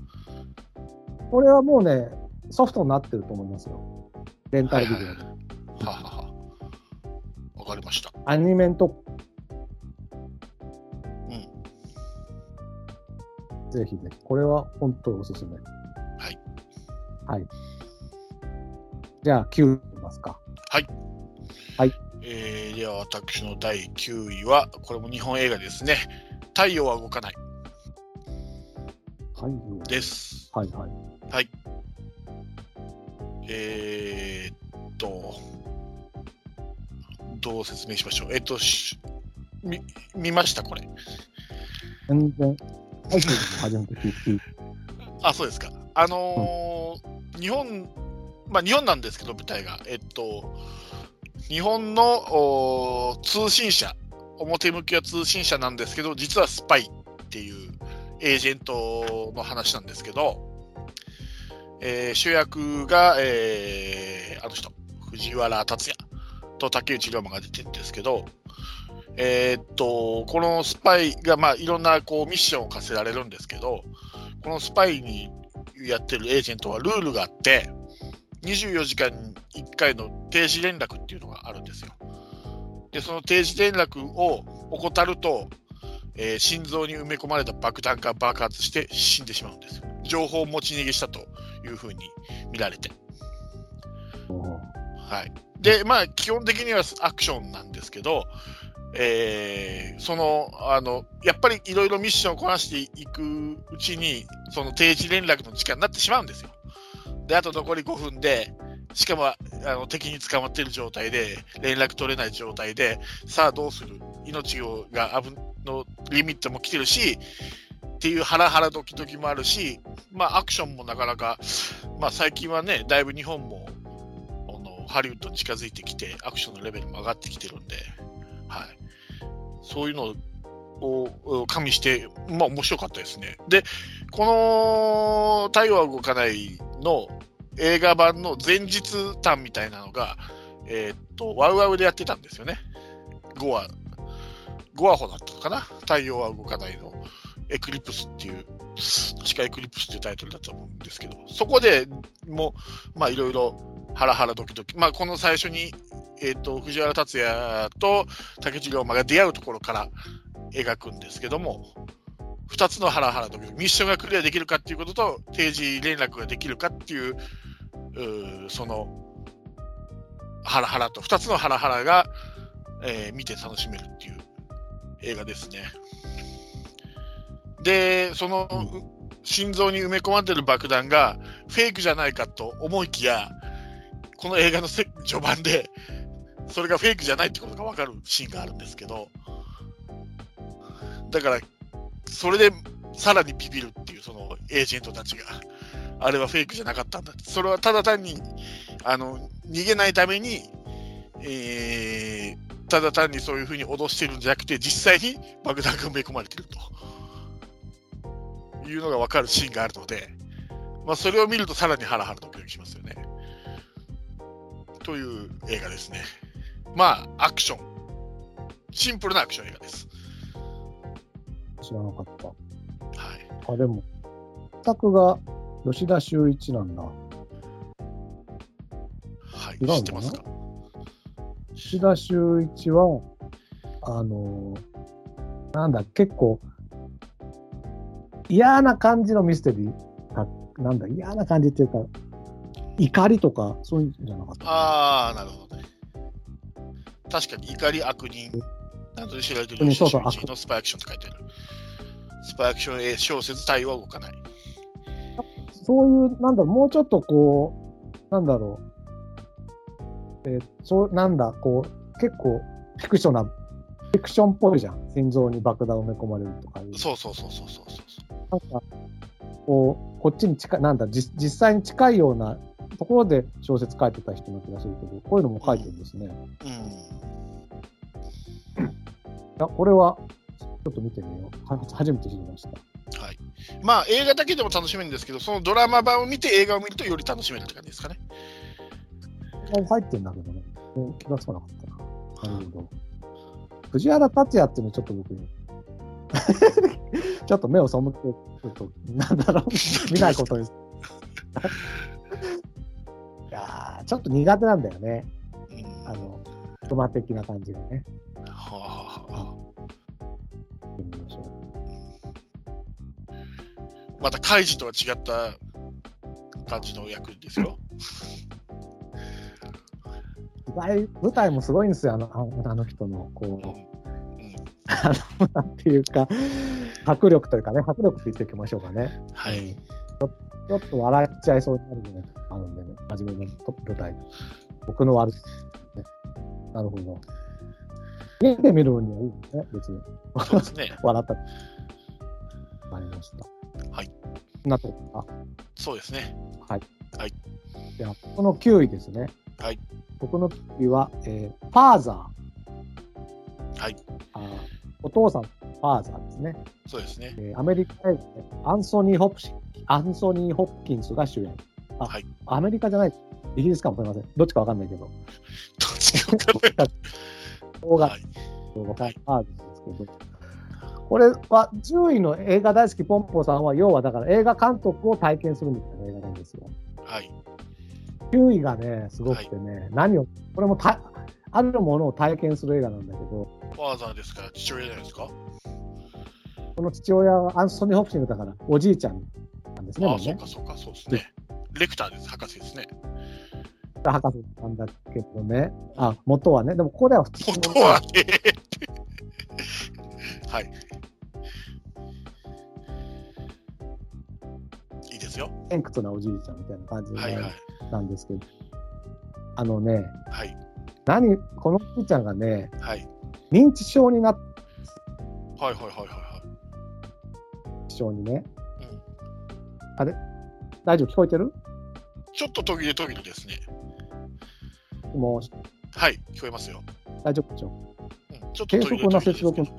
これはもうね、ソフトになってると思いますよ。レンタルビデオで。はいははは。わかりました。アニメント、うん。ぜひぜひ。これは本当におすすめ。はい。はい。じゃあ、9いきますか。えー、では私の第9位は、これも日本映画ですね。太陽は動かないはい。です。はいはい。えー、っと、どう説明しましょう？えっと、しみ見ました、これ。全然、初めて聞いて、あ、そうですか。あのー日本、まあ日本なんですけど、舞台が。えっと、日本の通信社、表向きは通信社なんですけど、実はスパイっていうエージェントの話なんですけど、えー主役が、えーあの人、藤原竜也と竹内涼真が出てるんですけど、えーっと、このスパイが、まあ、いろんなこうミッションを課せられるんですけど、このスパイにやってるエージェントはルールがあって、24時間に1回の定時連絡っていうのがあるんですよ。で、その定時連絡を怠ると、えー心臓に埋め込まれた爆弾が爆発して死んでしまうんですよ。情報を持ち逃げしたというふうに見られて。はい。で、まあ、基本的にはアクションなんですけど、えーその、あの、やっぱりいろいろミッションをこなしていくうちに、その定時連絡の時間になってしまうんですよ。で、あと残り5分で、しかもあの敵に捕まっている状態で、連絡取れない状態で、さあどうする？命をが危のリミットも来てるし、っていうハラハラドキドキもあるし、まあアクションもなかなか、まあ最近はね、だいぶ日本も、あのハリウッドに近づいてきて、アクションのレベルも上がってきてるんで、はい。そういうのを加味して、まあ面白かったですね。で、この太陽は動かないの映画版の前日談みたいなのが、えーっと、ワウワウでやってたんですよね。5話、5話ほだったのかな？太陽は動かないのエクリプスっていう、確かエクリプスっていうタイトルだと思うんですけど、そこでもう、まあいろいろハラハラドキドキ、まあこの最初に、えーと、藤原竜也と竹内涼真が出会うところから描くんですけども、2つのハラハラドキドキ、ミッションがクリアできるかっていうことと、定時連絡ができるかっていう、うその、ハラハラと、2つのハラハラが、えー見て楽しめるっていう映画ですね。で、その、心臓に埋め込まれてる爆弾がフェイクじゃないかと思いきや、この映画のせ序盤で、それがフェイクじゃないってことが分かるシーンがあるんですけど、だから、それでさらにビビるっていう、そのエージェントたちが、あれはフェイクじゃなかったんだって、それはただ単に、あの、逃げないために、えーただ単にそういうふうに脅してるんじゃなくて、実際に爆弾が埋め込まれてるというのが分かるシーンがあるので、まあ、それを見るとさらにハラハラドキドキしますよね。という映画ですね。まあ、アクション。シンプルなアクション映画です。知らなかった。はい。あ、でも、作が吉田修一なんだ。はい。知ってますか？吉田修一は、あのーなんだ、結構、嫌な感じのミステリーか、なんだ、嫌な感じっていうか、怒りとか、そういうんじゃなかった。ああ、なるほどね。確かに怒り悪人、などで知られてるそうそう修一のスパイアクションって書いてある。スパイアクション映小説対は動かない。そういう、なんだろう、もうちょっとこう、なんだろう、えーそう、なんだ、こう、結構、フィクショナ、フィクションっぽいじゃん。心臓に爆弾を埋め込まれるとか。そうそうそうそうそうそう。なんか、こう、こっちに近い、なんだ、実実際に近いようなところで小説書いてた人の気がするけど、こういうのも書いてるんですね。いうん。や、これは、ちょっと見てみよう。は初めて知りました。はい。まあ、映画だけでも楽しめるんですけど、そのドラマ版を見て映画を見るとより楽しめるって感じですかね。あ入ってんだけどね。うん気がつかなかったな。なるほど。藤原竜也っていうのちょっと僕に、ちょっと目を背けて、ちょっと、なんだろう、見ないことに。いやーちょっと苦手なんだよね。うん。あの、ドマ的な感じがね。はあはあまた、カイジとは違った感じの役ですよ。う。舞台舞台もすごいんですよ、あのあの人の、こあの、なんていうか、迫力というかね、迫力って言っておきましょうかね。はい。うんちょっと笑っちゃいそうになるのがあるんでね、真面目な舞台。僕の悪い、ね。なるほど。家で見る分にはいいですね、別に。そうですね。笑った。わかりました。はい。なとこか？そうですね。じゃあ、この9位ですね。はい。僕の9位は、えー、ファーザー。はい。あーお父さん、ファーザーですね。そうですね。えーアメリカ映画でアンソニー・ホプシアンソニー・ホプキンスが主演。あ、はいアメリカじゃない。イギリスかもしれません。どっちかわかんないけど。どっちか分かんない。動画はい。動画ファーザーですけど。これは10位の映画大好きポンポーさんは、要はだから映画監督を体験するみたいな映画なんですよ。はい。9位がね、すごくてね、何を、これもたあるものを体験する映画なんだけど、ファーザーですか？ら父親じゃないですか？この父親はアンソニー・ホプキンスだから、おじいちゃんなんですね、ああ、ね。そうかそうか、そうですね。レクターです、博士ですね。博士なんだけどね。あ、元はね。でもここでは普通の本当はね、はい。いいですよ。偏屈なおじいちゃんみたいな感じはいはい。なんですけど、あのね、はい。何、このおじいちゃんがね、はい。認知症になっはいはいはいはいは症にね、い。うん。大丈夫？聞こえてる？ちょっと途切れ途切れですね。もうはい。聞こえますよ。大丈夫でしょ？うん、ちょっと途切れ途切れです接続ね。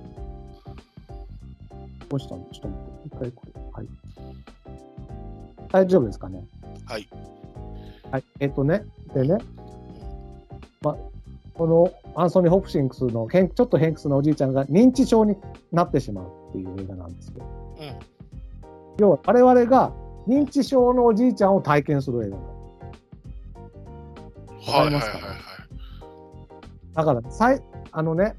どうしたの？ちょっと待って。一回これ。はい。大丈夫ですかね？はい。はい。えっ、とね、でね、ま、このアンソニー・ホプキンスの偏ちょっと偏屈なおじいちゃんが認知症になってしまうっていう映画なんですけど、うん。要は我々が認知症のおじいちゃんを体験する映画なの。はいはいはいはいわかりますか。だから、さいあのね、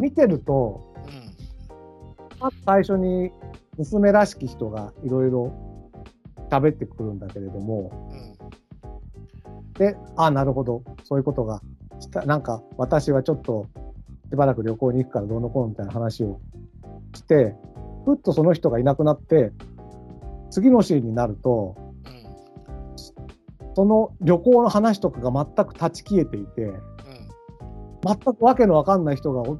見てると、うん。まず最初に娘らしき人がいろいろ喋ってくるんだけれども、うん。で、ああ、なるほど、そういうことがした、なんか私はちょっとしばらく旅行に行くからどうのこうのみたいな話をして、ふっとその人がいなくなって、次のシーンになると、うん。その旅行の話とかが全く断ち消えていて、うん。全くわけのわかんない人がお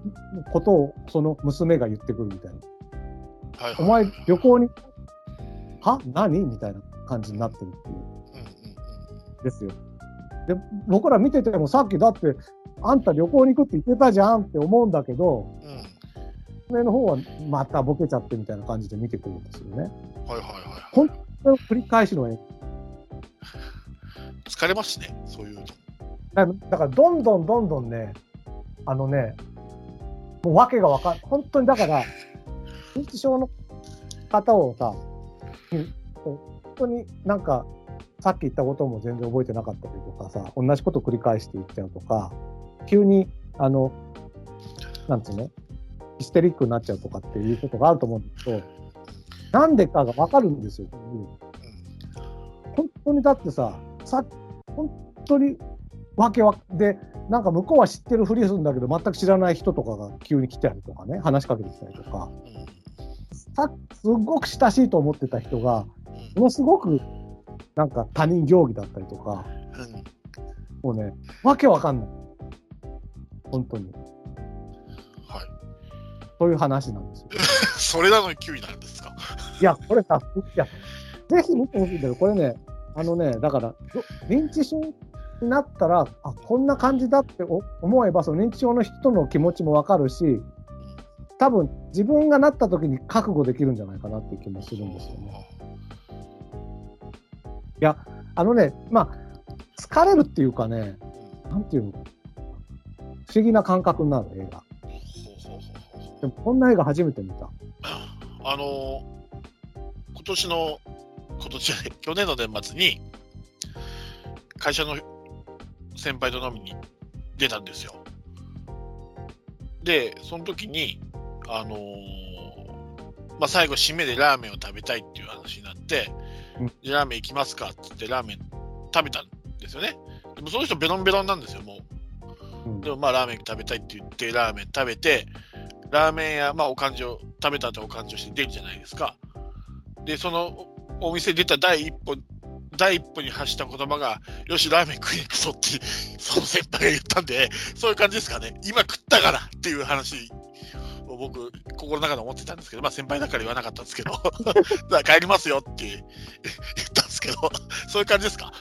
ことをその娘が言ってくるみたいな。はいはい。お前旅行に、は？何？みたいな感じになってるっていう。うん。ですよ。で、僕ら見ててもさっきだって、あんた旅行に行くって言ってたじゃんって思うんだけど、うん。上の方はまたボケちゃってみたいな感じで見てくるんですよね。はいはいはい。ほんそれを繰り返しの絵。疲れますね、そういうの。だだからどんどんどんどんね、あのね、もう訳がわかん本当にだから、認知症の方をさ、うん本当になんか、さっき言ったことも全然覚えてなかったりとかさ、同じこと繰り返していっちゃうとか、急に、あの、なんつうのヒステリックになっちゃうとかっていうことがあると思うんですけど、なんでかがわかるんですよ。うん。本当にだってさ、さ本当にわけわで、なんか向こうは知ってるふりするんだけど、全く知らない人とかが急に来たりとかね、話しかけてきたりとか、さすごく親しいと思ってた人が、うん。ものすごくなんか他人行儀だったりとか、うん。うん。もうね、わけわかんない。本当に。はい。そういう話なんですよ。それなのに9位なんですか？いや、これさ、いや、ぜひ見てほしいんだけど、これね、あのね、だから、ど認知症になったら、あこんな感じだってお思えば、その認知症の人の気持ちもわかるし、多分自分がなった時に覚悟できるんじゃないかなっていう気もするんですよね。あのね、まあ、疲れるっていうかね、なんていうの、不思議な感覚になる映画。でも、こんな映画初めて見た。あのー今年の、今年じゃない、去年の年末に、会社の先輩と飲みに出たんですよ。で、その時に、あのーまあ、最後、締めでラーメンを食べたいっていう話になって、うんじゃあラーメン行きますか？って言って、ラーメン食べたんですよね。でもその人、ベロンベロンなんですよ、もう。うん。でもまあラーメン食べたいって言ってラーメン食べてラーメン屋まあお勘定食べた後お勘定して出るじゃないですか。でそのお店出た第一歩第一歩に発した言葉がよしラーメン食いに行くぞってその先輩が言ったんでそういう感じですかね。今食ったからっていう話。を僕心の中で思ってたんですけどまあ先輩だから言わなかったんですけどだから帰りますよって 言ったんですけどそういう感じですか？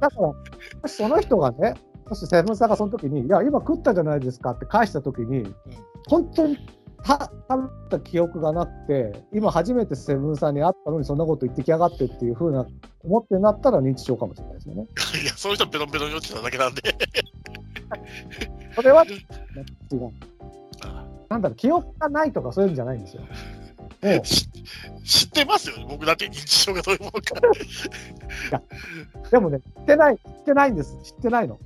だから、その人がね、もしセブンさんがその時に、いや、今食ったじゃないですかって返した時に、本当にた食べた記憶がなくて、今初めてセブンさんに会ったのにそんなこと言ってきやがってっていうふうな思ってなったら認知症かもしれないですよね。いやその人ベロンベロンに落ちてただけなんでそれは 違う。なんだろう、記憶がないとかそういうんじゃないんですよ。知知ってますよ、僕だって認知症がどういうものか。でもね、知ってない、知ってないんです。知ってないの。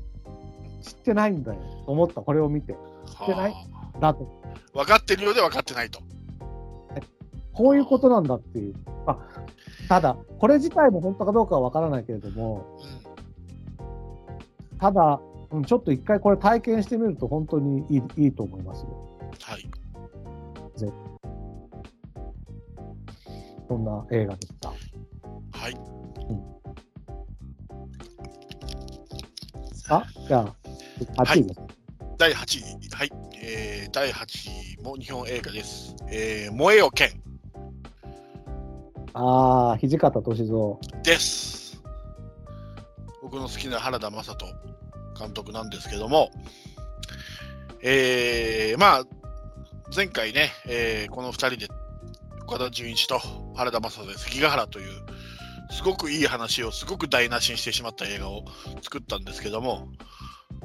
知ってないんだよ。と思った、これを見て。ってないはだと。あ分かってるようで分かってないと。こういうことなんだっていう。あただ、これ自体も本当かどうかはわからないけれども、うんただ、うんちょっと一回これ体験してみると本当にいいいいと思いますよ。はい。ぜひ。そんな映画でした。はい。あ、じゃあ、8位です。第8位。はい。えー、第8位も日本映画です。えー、燃えよ剣ああ、土方歳三。です。僕の好きな原田雅人監督なんですけども、えー、まあ、前回ね、えーこの2人で岡田准一と原田雅人で関ヶ原という、すごくいい話をすごく台無しにしてしまった映画を作ったんですけども、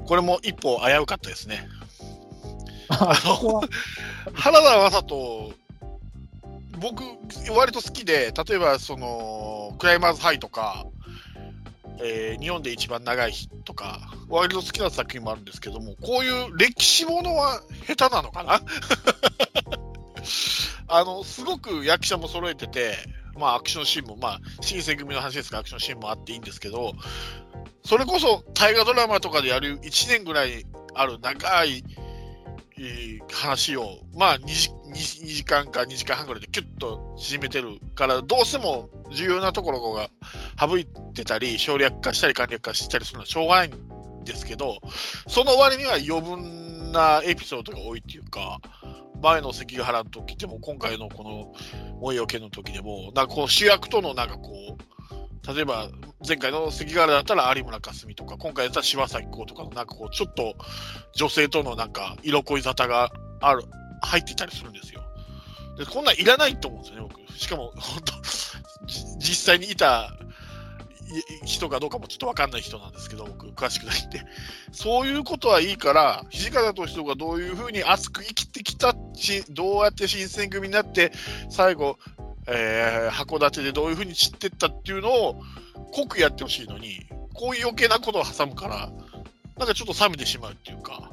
これも一歩危うかったですね。あそこは、原田雅人、僕、割と好きで、例えばそのクライマーズハイとか、えー日本で一番長い日とか、割と好きな作品もあるんですけども、こういう歴史ものは下手なのかな？あのすごく役者も揃えてて、まあ、アクションシーンも、まあ、新選組の話ですから、アクションシーンもあっていいんですけど、それこそ大河ドラマとかでやる1年ぐらいある長い、話を、まあ2時、2, 時間か2時間半ぐらいでキュッと縮めてるから、どうしても重要なところが省いてたり、省略化したり簡略化したりするのはしょうがないんですけど、その割には余分なエピソードが多いっていうか、前の関ヶ原の時でも、今回のこの燃えよけの時でも、なんかこう主役とのなんかこう、例えば前回の関ヶ原だったら有村架純とか、今回だったら柴咲コウとかのなんかこう、ちょっと女性とのなんか色恋沙汰がある、入ってたりするんですよ。で、こんなんいらないと思うんですよね、僕。しかも、本当実際にいた人かどうかもちょっとわかんない人なんですけど、僕、詳しくないんで。そういうことはいいから、土方歳三がどういうふうに熱く生きてきたし、どうやって新選組になって、最後、えー函館でどういうふうに散ってったっていうのを濃くやってほしいのに、こういう余計なことを挟むから、なんかちょっと冷めてしまうっていうか、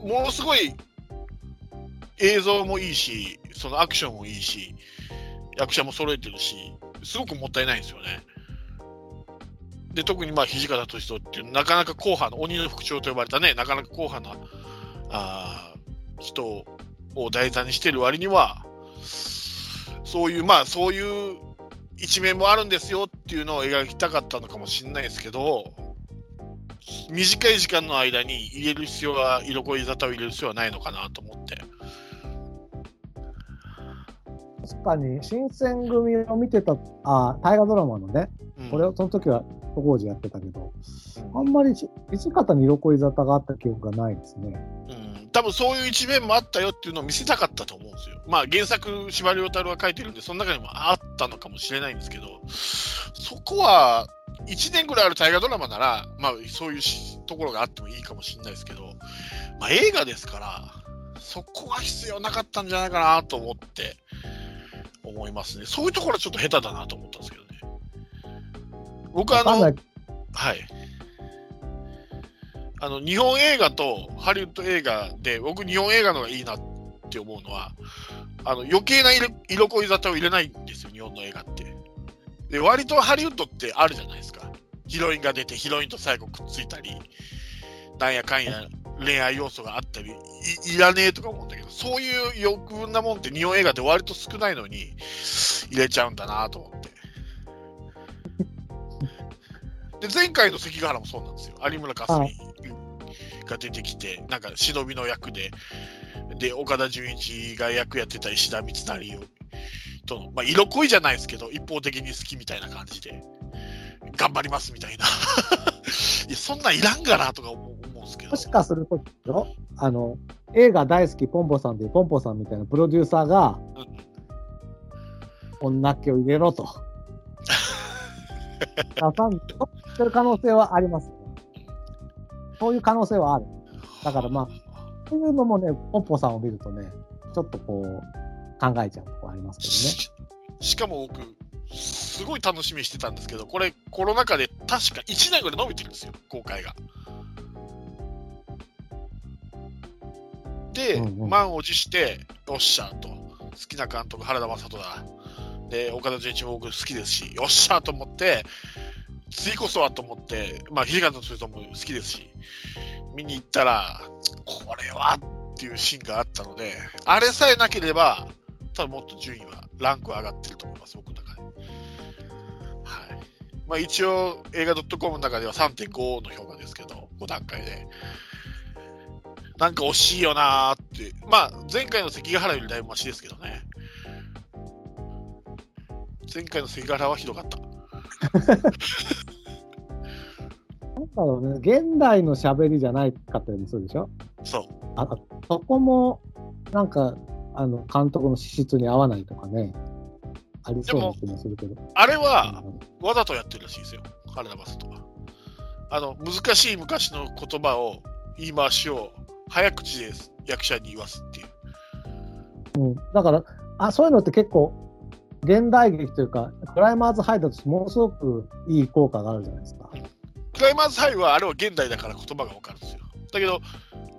ものすごい映像もいいし、そのアクションもいいし、役者も揃えてるし、すごくもったいないんですよね。で、特にまあ土方歳三っていう、なかなか硬派な、鬼の副長と呼ばれたね、なかなか硬派なあ人を題材にしてる割には、そういう、まあそういう一面もあるんですよっていうのを描きたかったのかもしれないですけど、短い時間の間に入れる必要は、色恋沙汰を入れる必要はないのかなと思って。確かに、新選組を見てた、あ大河ドラマのね、うん俺はその時は当時やってたけど、あんまりし土方に色恋沙汰があった記憶がないですね。うん、多分そういう一面もあったよっていうのを見せたかったと思うんですよ。まあ原作、司馬遼太郎が書いてるんで、その中にもあったのかもしれないんですけど、そこは1年ぐらいある大河ドラマなら、まあそういうしところがあってもいいかもしれないですけど、まあ映画ですから、そこは必要なかったんじゃないかなと思って、思いますね。そういうところはちょっと下手だなと思ったんですけどね。僕はあのはい。あの、日本映画とハリウッド映画で、僕日本映画の方がいいなって思うのは、あの、余計な色恋沙汰を入れないんですよ、日本の映画って。で、割とハリウッドってあるじゃないですか。ヒロインが出て、ヒロインと最後くっついたり、なんやかんや恋愛要素があったり、いいらねえとか思うんだけど、そういう余分なもんって日本映画って割と少ないのに入れちゃうんだなと思って。で、前回の関ヶ原もそうなんですよ。有村架純が出てきて、なんか忍びの役で、で、岡田准一が役やってた石田三成をとの、まあ、色恋じゃないですけど、一方的に好きみたいな感じで、頑張りますみたいな。いや、そんなんいらんかなとか思うんですけども。しかするとよ、あの、映画大好きポンポさんでポンポさんみたいなプロデューサーがうん女っ気を入れろと。出さんとしてる可能性はあります。そういう可能性はある。だからまあ、そういうのもね、ポンポさんを見るとね、ちょっとこう、考えちゃうとこありますけどね。ししかも僕、すごい楽しみにしてたんですけど、これ、コロナ禍で確か1年ぐらい伸びてるんですよ、公開が。で、うんうん満を持して、よっしゃと、好きな監督、原田雅人だ。で、岡田准一も僕好きですし、よっしゃと思って、次こそはと思って、まあ、土方歳三も好きですし、見に行ったら、これはっていうシーンがあったので、あれさえなければ、多分もっと順位は、ランクは上がってると思います、僕の中で。はい。まあ一応、映画 .com の中では3.5の評価ですけど、5段階で。なんか惜しいよなーって。まあ、前回の関ヶ原よりだいぶマシですけどね。前回の関ヶ原はひどかった。なんだろうね、現代の喋りじゃないかったりもするでしょ？そう。ああそこも、なんか、あの、監督の資質に合わないとかね、ありそうな気もするけど。あれは、わざとやってるらしいですよ、原田バスとは。あの、難しい昔の言葉を、言い回しを、早口で役者に言わすっていう。うん、だからあ、そういうのって結構、現代劇というか、クライマーズハイだとものすごくいい効果があるじゃないですか。クライマーズハイはあれは現代だから言葉がわかるんですよ。だけど、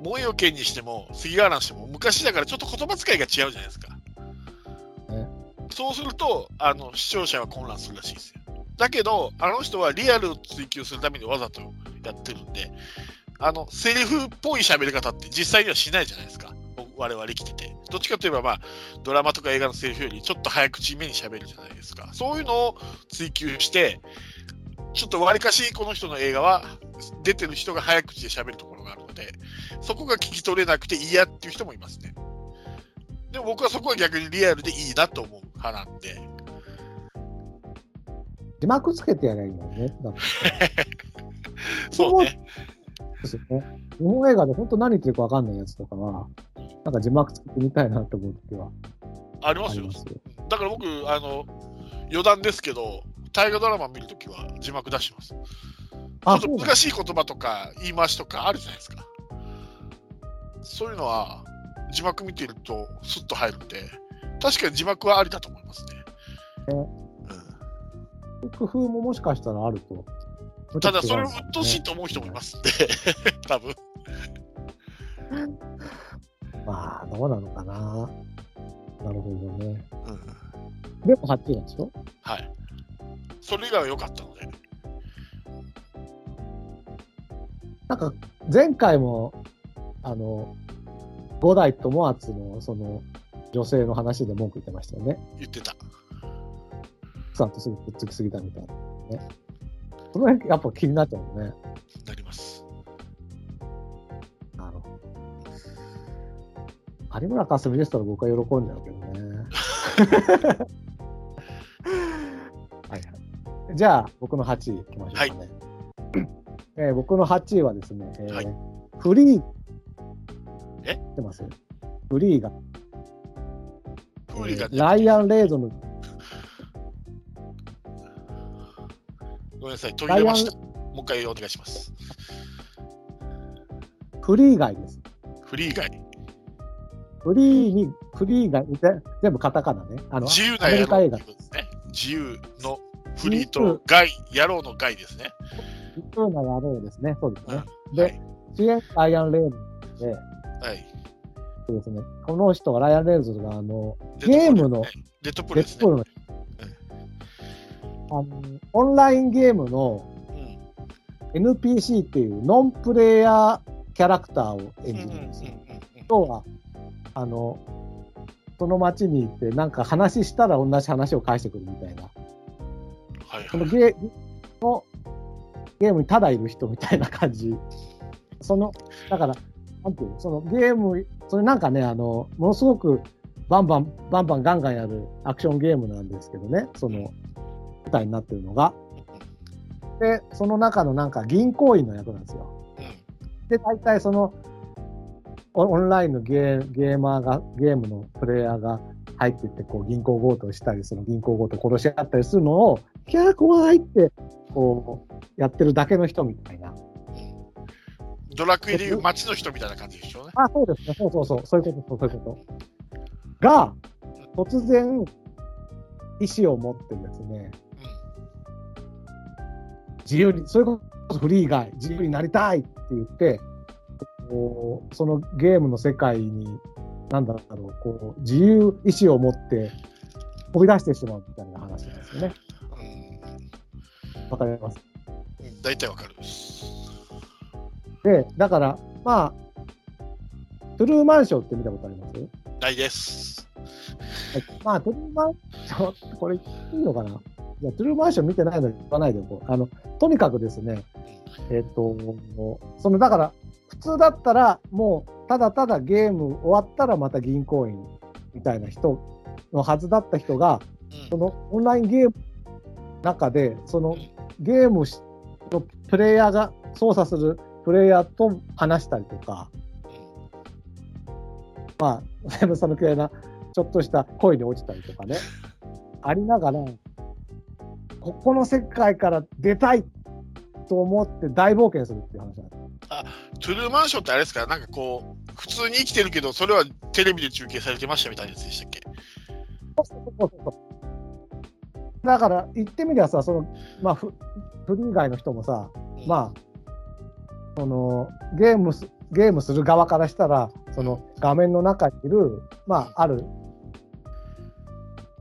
燃えよ剣にしても、杉原にしても、昔だからちょっと言葉遣いが違うじゃないですか。ねそうするとあの、視聴者は混乱するらしいですよ。だけど、あの人はリアルを追求するためにわざとやってるんで、あの、セリフっぽい喋り方って実際にはしないじゃないですか。我々生きてて。どっちかといえば、まあ、ドラマとか映画のセリフよりちょっと早口めに喋るじゃないですか。そういうのを追求して、ちょっとわりかしこの人の映画は出てる人が早口で喋るところがあるので、そこが聞き取れなくて嫌っていう人もいますね。でも僕はそこは逆にリアルでいいなと思う派なんで、字幕つけてやればいいのにね。だって そうね。ですよね。日本映画で本当何言ってるか分かんないやつとかは、なんか字幕つけてみたいなと思う時はありますよありま。すよ。だから僕、あの、余談ですけど、大河ドラマ見るときは字幕出してます。ちょあ、っと難しい言葉とか言い回しとかあるじゃないですか。そういうのは字幕見てるとスッと入るんで、確かに字幕はありだと思いますね。うん工夫ももしかしたらあると。ただ、それを鬱陶しいと思う人もいますんで、多分。まあ、どうなのかな。なるほどね。うん、でも8なんでしょはい。それ以外は良かったので。なんか、前回も、あの、五代友厚の、その、女性の話で文句言ってましたよね。言ってた。さんとすぐくっつきすぎたみたいなね。その辺、やっぱ気になっちゃうね。なります。なるほど。有村架純でしたら僕は喜んじゃうけどね。はいはい。じゃあ、僕の8位いきましょうかね。えー僕の8位はですね、えーはいフリー。え？知ってます？フリーが。フーリーライアン・レイゾンごめんなさい、途切れました。もう一回お願いします。フリー街です。フリー以外、フリーに、フリー街、ぜ全部カタカナね。あの、自由なアメリ野郎カ映画っていうことですね。自由のフリーと外、野郎の外ですね。自由な野郎ですね。そうですうんね。で、主演ライアン・レイズで、はい。そうですね。この人がライアン・レイズが、あの、ゲームの、デッドプールですね。あの、オンラインゲームのうん NPC っていうノンプレイヤーキャラクターを演じうんうんうんるんですよ。うん要は、あの、その街に行って、なんか話したら同じ話を返してくるみたいな。はいそのはい。ゲーのゲームにただいる人みたいな感じ。その、だから、なんていうの、そのゲーム、それなんかね、あの、ものすごくバンバン、バンバンガンガンやるアクションゲームなんですけどね、その、舞台になってるのが。で、その中のなんか銀行員の役なんですよ。うんで、大体その、オオンラインのゲーゲーマーが、ゲームのプレイヤーが入ってって、こう、銀行強盗したり、その銀行強盗殺し合ったりするのを、キャー怖いって、こう、やってるだけの人みたいな。うんドラクエでいう街の人みたいな感じでしょうね。あ、そうですね。そうそうそう。そういうこと、そういうこと。が、突然、意思を持ってですね、自由に、それこそフリー外、自由になりたいって言って、こうそのゲームの世界に、なんだろう、こう、自由意志を持って飛び出してしまうみたいな話なんですよね。うんわかります？うん大体わかる。で、だから、まあ、トゥルーマンショーって見たことあります？ないです。はい。まあ、トゥルーマンショー、これいいのかな？いや、トゥルーマンショー見てないのに言わないでおこう。あの、とにかくですね、えっ、と、その、だから、普通だったら、もう、ただただゲーム終わったらまた銀行員みたいな人のはずだった人が、うん。そのオンラインゲームの中で、そのゲームしのプレイヤーが操作するプレイヤーと話したりとか、まあ、セブさんの嫌いな、ちょっとした恋に落ちたりとかね、ありながら、ここの世界から出たいと思って大冒険するっていう話なんです。トゥルーマンションってあれですか、なんかこう、普通に生きてるけど、それはテレビで中継されてましたみたいなやつでしたっけ？そうそうそうそう。だから、言ってみりゃさ、その、まあ、フフリー以外の人もさ、まあ、そのゲームすゲームする側からしたら、その画面の中にいる、まあ、ある、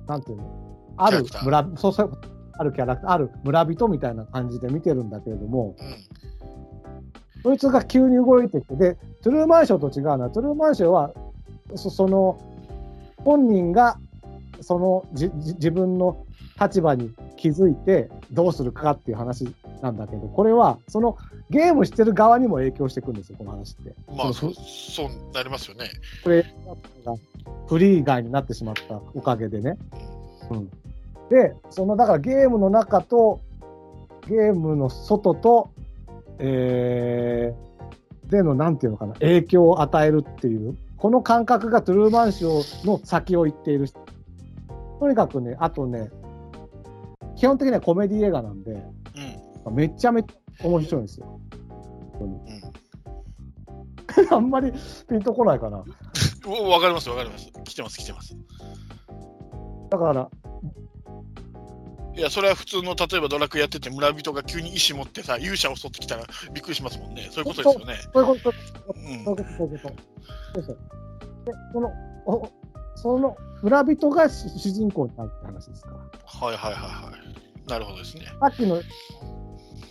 なんていうの、ある村、そうそう、あるキャラクター、ある村人みたいな感じで見てるんだけれども、うん。そいつが急に動いてきて、で、トゥルーマンションと違うのは、トゥルーマンションは、そその、本人が、そのじじ自分の立場に気づいてどうするかっていう話なんだけど、これは、そのゲームしてる側にも影響していくんですよ、この話って。まあ、そそうなりますよね。プレイヤーがフリー外になってしまったおかげでね。うん、で、そのだからゲームの中とゲームの外と、えーでのなんていうのかな、影響を与えるっていう、この感覚がトゥルーマンショーの先を行っている。とにかくね、あとね、基本的にはコメディ映画なんで、うん。めちゃめちゃ面白いんですよ。うん。あんまりピンとこないかな。おわかります、わかります。来てます、来てます。だから、いや、それは普通の、例えばドラクエやってて、村人が急に石持ってさ、勇者を襲ってきたらびっくりしますもんね。そういうことですよね。そういうこと、うんそういうこと、そういうこと。その、おその村人が主主人公になるって話ですか？ら。はいはいはいはい。なるほどですね。さっきの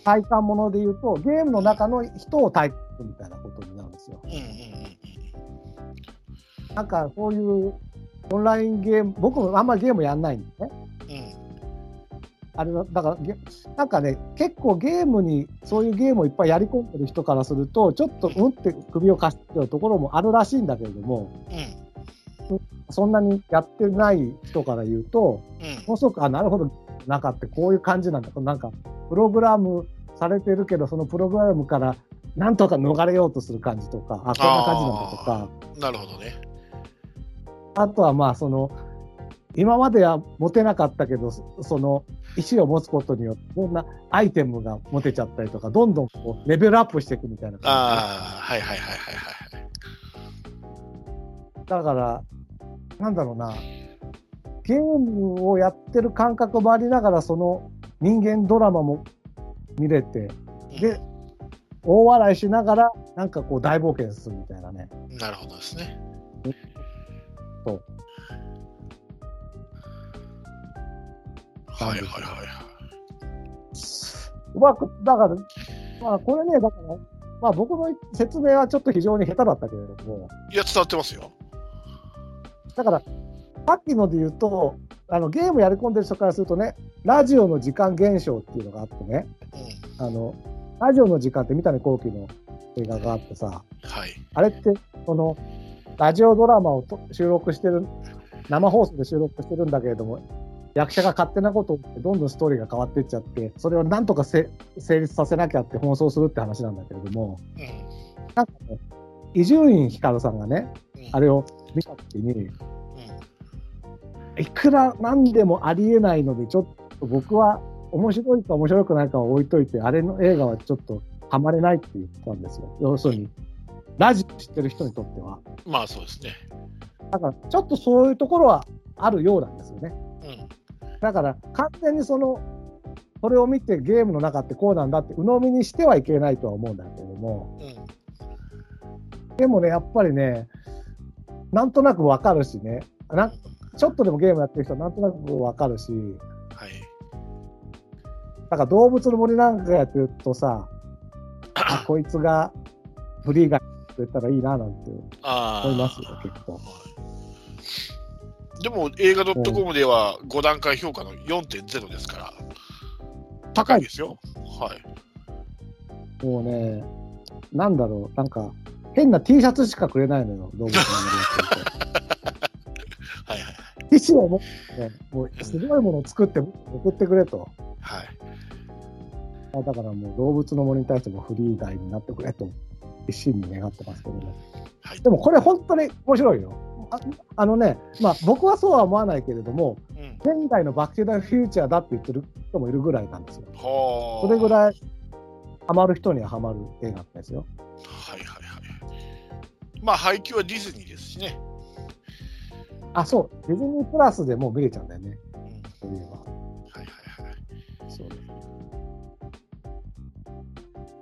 体感もので言うと、ゲームの中の人を体感みたいなことになるんですよ。うんうんうんなんかそういうオンラインゲーム、僕もあんまりゲームやんないんでね。あれはだからゲ、なんかね、結構ゲームに、そういうゲームをいっぱいやり込んでる人からすると、ちょっとうんって首をかしってるところもあるらしいんだけれども、うん。そんなにやってない人から言うと、うん。ものすごく、あ、なるほど、中ってこういう感じなんだ。なんか、プログラムされてるけど、そのプログラムからなんとか逃れようとする感じとか、あ、こんな感じなんだとか、なるほどね。あとはまあ、その、今までは持てなかったけど、そその、石を持つことによって、いろんなアイテムが持てちゃったりとか、どんどんこうレベルアップしていくみたいな感ああ、はいはいはいはいはい。じ。だから、なんだろうな、ゲームをやってる感覚もありながら、その人間ドラマも見れて、で、大笑いしながら、なんかこう大冒険するみたいなね。なるほどですね。そう。はいはいはいはい。うまく、だから、まあこれね、だから、まあ僕の説明はちょっと非常に下手だったけれども、いや、伝わってますよ。だから、さっきので言うと、あのゲームやり込んでる人からするとね、ラジオの時間減少っていうのがあってね、うん。あの、ラジオの時間って三谷幸喜の映画があってさ、はい。あれって、その、ラジオドラマをと収録してる、生放送で収録してるんだけれども、役者が勝手なことって、どんどんストーリーが変わっていっちゃって、それをなんとかせ成立させなきゃって奔走するって話なんだけれども、うん。なんかね、伊集院光さんがね、うんあれを見たときに、うんいくらなんでもありえないので、ちょっと僕は面白いか面白くないかは置いといて、あれの映画はちょっとハマれないって言ったんですよ。要するに、ラジオ知ってる人にとっては。まあそうですね。だから、ちょっとそういうところはあるようなんですよね。うん。だから、完全にその、それを見てゲームの中ってこうなんだって鵜呑みにしてはいけないとは思うんだけども、うん。でもね、やっぱりね、なんとなくわかるしね、なちょっとでもゲームやってる人はなんとなくわかるし、はい。だから動物の森なんかやってるとさ、あ こいつがフリーがくれたらいいななんてあ思いますよ、結構。でも映画 .com では5段階評価の4.0ですから、高いですよ。はい。もうね、なんだろう、なんか、変な T シャツしかくれないのよ、動物の森やってるはいはい。と。意思を持って、ね、もうすごいものを作って送ってくれと。はい。だからもう動物の森に対してもフリーダイになってくれと、一心に願ってますけどね。はいでもこれ本当に面白いよ。ああのね、まあ僕はそうは思わないけれども、うん。現代のバックテダフューチャーだって言ってる人もいるぐらいなんですよ。はあ。それぐらいハマる人にはハマる映画ですよ。はいはいはい。まあ、配給はディズニーですしね。あ、そう、ディズニープラスでもう見れちゃうんだよね、うん。そういえば。はいはいはい。そう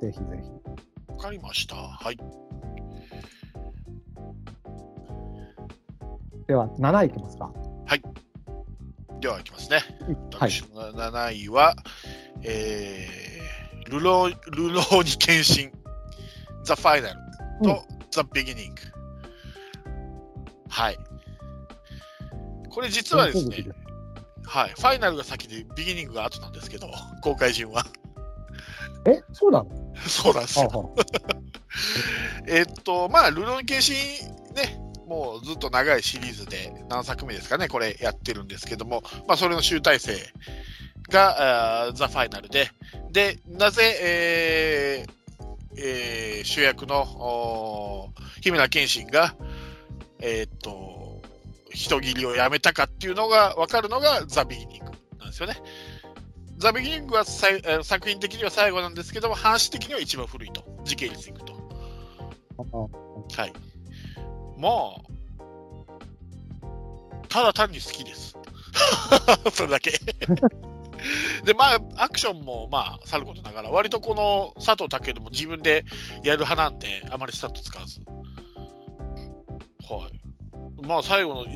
ぜひぜひ。わかりました。はい。では、7位いきますか。では、いきますね。はい。私の7位は、えー、ルロー、るろうに剣心、The Final と、 The Beginning。はい。これ実はですね、はい、ファイナルが先でビギニングが後なんですけど、公開順は。え、そうなの？そうなんですよ。はあは えっと、まあ、るろうに剣心ね、もうずっと長いシリーズで何作目ですかね、これやってるんですけども、まあ、それの集大成が、ザ・ファイナルで、で、なぜ、えーえー主役の日村謙信が、えーっと、人斬りをやめたかっていうのが分かるのがザ・ビギニングなんですよね。ザ・ビギニングは作品的には最後なんですけども、話的には一番古いと、時系列でいくと。あはい。まあ、ただ単に好きです。それだけ。で、まあ、アクションも、まあ、さることながら、割とこの佐藤健も自分でやる派なんで、あまりスタット使わず。はい。まあ、最後の好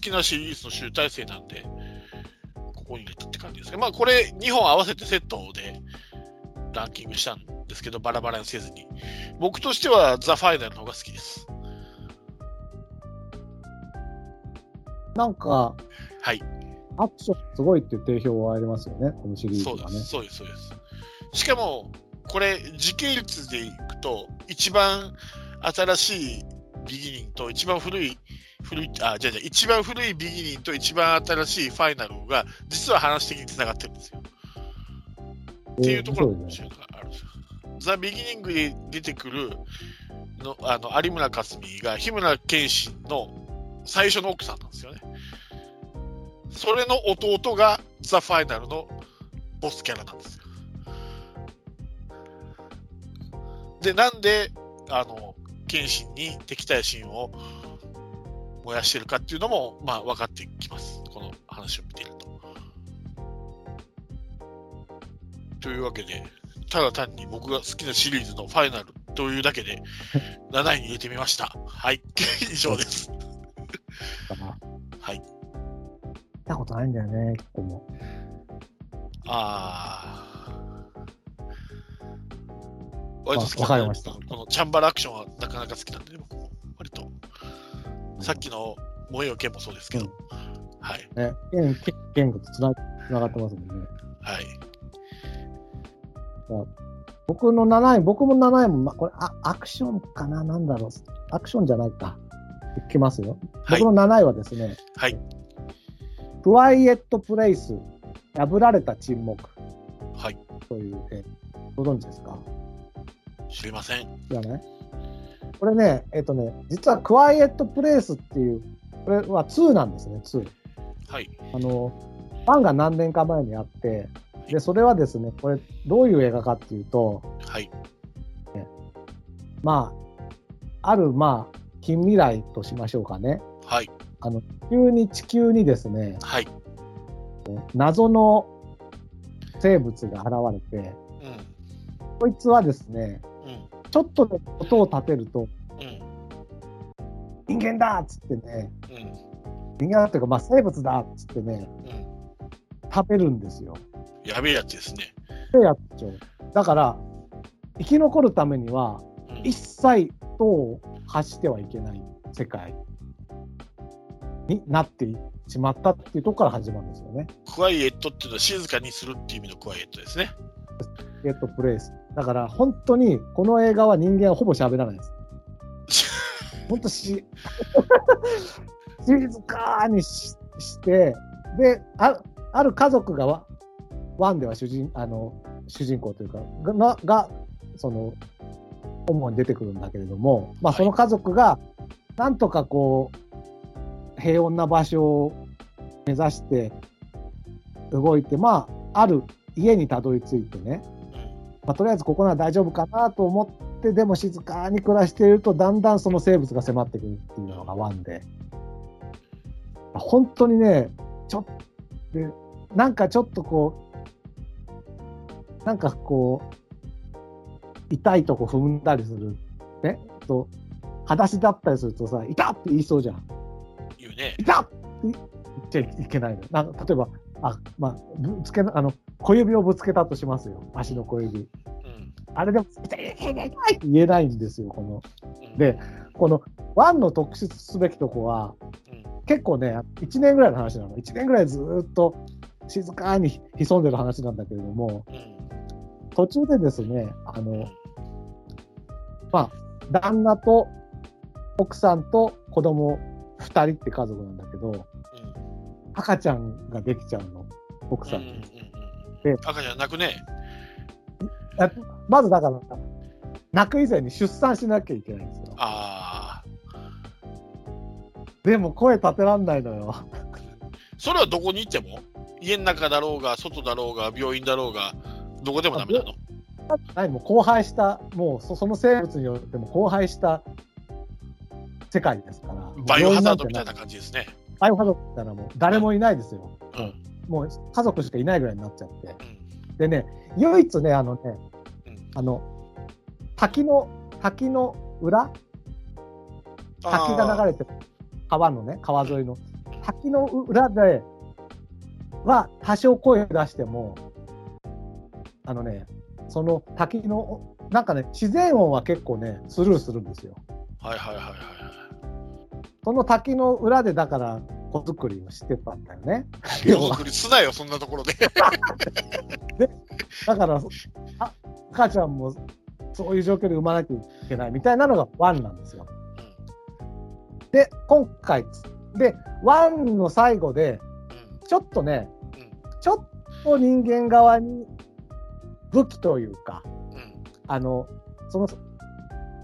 きなシリーズの集大成なんで、ここに入れたって感じですね。まあ、これ、2本合わせてセットでランキングしたんですけど、バラバラにせずに。僕としては、ザ・ファイナルの方が好きです。なんか、はい。アクションすごいっていう定評はありますよね、このシリーズはねそうです、。そうです、そうです。しかも、これ、時系列でいくと、一番新しいビギニングと、一番古い、古い、あ、じゃじゃ一番古いビギニングと一番新しいファイナルが、実は話的につながってるんですよ。っていうところが面白いのがあるんですよ。ザ・ビギニングで出てくるのあの有村架純が日村謙信の最初の奥さんなんですよね。それの弟がザ・ファイナルのボスキャラなんですよ。で、なんで、あの、謙信に敵対心を燃やしてるかっていうのも、まあ、分かってきます。この話を見ていると。というわけで、ただ単に僕が好きなシリーズのファイナルというだけで、7位に入れてみました。はい、以上です。はい。見たことないんだよね、結構も。あー。割と好きわかりましたこのチャンバラアクションはなかなか好きなんで、ね、僕も割と。さっきの燃えよ剣もそうですけど、うんはい。ね、言言言語とつなつながってますもんね。はい。僕の7位、僕も7位も、ま、これあ、アクションかななんだろう。アクションじゃないか。いきますよ。はい僕の7位はですね、はい。クワイエットプレイス、破られた沈黙はい。という、えご存知ですか？知りません。知らない？これね、えっ、とね、実はクワイエットプレイスっていう、これは2なんですね、2。はい。ああの、ファンが何年か前にあって、で、それはですね、これ、どういう映画かっていうと、はい。まあ、ある、まあ、近未来としましょうかね。はい。急に地球にですね、はい。謎の生物が現れて、うん。こいつはですね、うん。ちょっとで音を立てると、うん。人間だっつってね、うん。人間だっていうか、まあ、生物だっつってね、うん。食べるんですよ。やべえやつですね。でやっちゃう。だから、生き残るためには、うん一切音を発してはいけない世界になってしまったっていうところから始まるんですよね。クワイエットっていうのは静かにするっていう意味のクワイエットですね。ゲットプレイス。だから本当にこの映画は人間はほぼ喋らないです。本当し、静かにしして、で、あある家族がワワンでは主人あの主人公というか、がががその、主に出てくるんだけれども、まあ、はいその家族が、なんとかこう、平穏な場所を目指して動いて、まあ、ある家にたどり着いてね、まあ、とりあえずここなら大丈夫かなと思って、でも静かに暮らしていると、だんだんその生物が迫ってくるっていうのがワンで、本当にね、ちょっと、でなんかちょっとこう、なんかこう、痛いとこ踏んだりする、ね、と、裸足だったりするとさ、痛って言いそうじゃん。ね。痛っって言っちゃいけないのよ。なんか例えば、あ、まあ、ぶつけな、あの、小指をぶつけたとしますよ。足の小指。うん。あれでも、痛い痛い痛い痛いって言えないんですよ、この。うんで、この、ワンの特筆すべきとこは、うん結構ね、1年ぐらいの話なの。1年ぐらいずーっと静かに潜んでる話なんだけれども、うん。途中でですね、あの、まあ、旦那と奥さんと子供2人って家族なんだけど、赤ちゃんができちゃうの、奥さんに。うんうんうんで赤ちゃん泣くね。あまずだから、泣く以前に出産しなきゃいけないんですよ。ああ。でも声立てらんないのよ。それはどこに行っても？家の中だろうが、外だろうが、病院だろうが、どこでもダメなの？何もう荒廃した、もうそその生物によっても荒廃した世界ですから。バイオハザードみたいな。な感じですね。バイオハザードみたいなもう誰もいないですよ。うん。もう家族しかいないぐらいになっちゃって。うんでね、唯一ね、あのね、うんあの、滝の、滝の裏？滝が流れてる川のね、川沿いの。滝の裏では多少声出しても、あのね、その滝の、なんかね、自然音は結構ね、スルーするんですよ。はいはいはいはいはい。その滝の裏で、だから、子作りをしてたんだよね。子作りすなよ、そんなところで。だから、あ赤ちゃんもそういう状況で産まなきゃいけないみたいなのがワンなんですよ。で、今回、で、ワンの最後で、うんちょっとね、うんちょっと人間側に武器というか、あの、その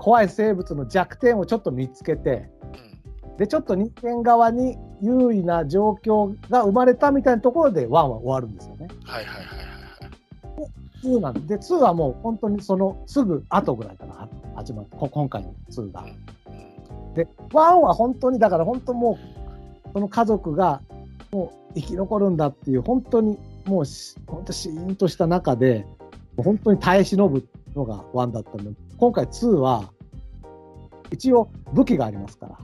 怖い生物の弱点をちょっと見つけて、うんで、ちょっと人間側に優位な状況が生まれたみたいなところでワンは終わるんですよね。はいはいはいはいはい。2なんで、2はもう本当にそのすぐ後ぐらいからは始まって、こ今回の2が。うんで、1は本当に、だから本当もう、その家族がもう生き残るんだっていう、本当にもうし、本当シーンとした中で、本当に耐え忍ぶのが1だったので、今回2は、一応武器がありますから、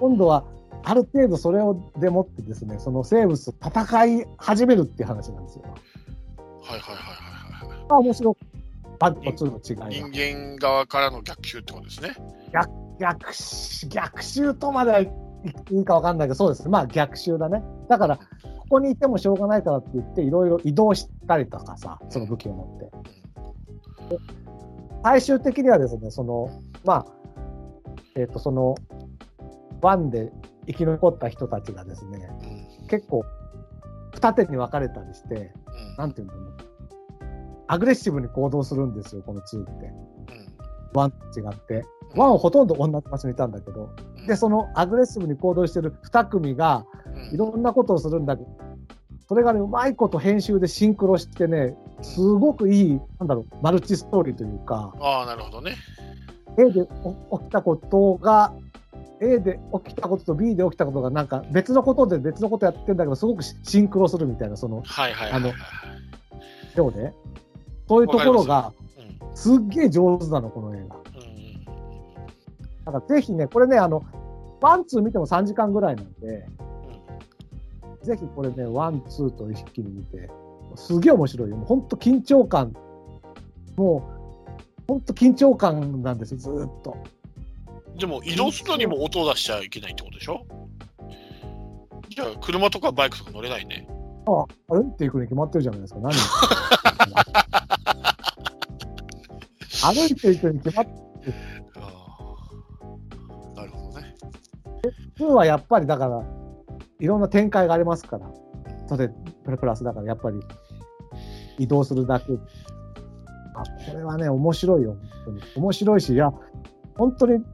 今度はある程度それをでもってですね、その生物と戦い始めるっていう話なんですよ。はいはいはいはいはい。まあ面白い。バッと2の違いが。人間側からの逆襲ってことですね。逆襲、逆襲とまではいいいかわかんないけど、そうですね。まあ逆襲だね。だから、ここにいてもしょうがないからって言って、いろいろ移動したりとかさ、その武器を持って。最終的にはですね、その、まあ、えっ、と、その、ワンで生き残った人たちがですね、うん。結構、二手に分かれたりして、うん。なんていうんだろう。アグレッシブに行動するんですよ、この2って。うん。ワンと違って。ワンはほとんど同じ場所にいたんだけど、うん。で、そのアグレッシブに行動してる2組がうん。いろんなことをするんだけど、それがね、うまいこと編集でシンクロしてね、すごくいい、なんだろう、マルチストーリーというか、ああ、なるほどね。A でお起きたことが、A で起きたことと B で起きたことがなんか別のことで別のことやってんだけど、すごくシシンクロするみたいな、その、はいはいはいはいはい。ようで、そういうところがうんすっげえ上手なの、この映画。うんうんだからぜひね、これね、あの、ワン、ツー見ても3時間ぐらいなんで、ぜひこれね、ワン、ツーと一気に見て、すげえ面白いよ。もう本当緊張感。もう、本当緊張感なんですよ、ずーっと。でも移動するのにも音を出しちゃいけないってことでしょ？じゃあ車とかバイクとか乗れないね。あ、歩いていくに決まってるじゃないですか、何 歩いていくに決まってああなるほどね。普通はやっぱりだから、いろんな展開がありますから、それプラスだから、やっぱり移動するだけ。あ、これはね、面白いよ、本当に。面白いし、いや、本当に、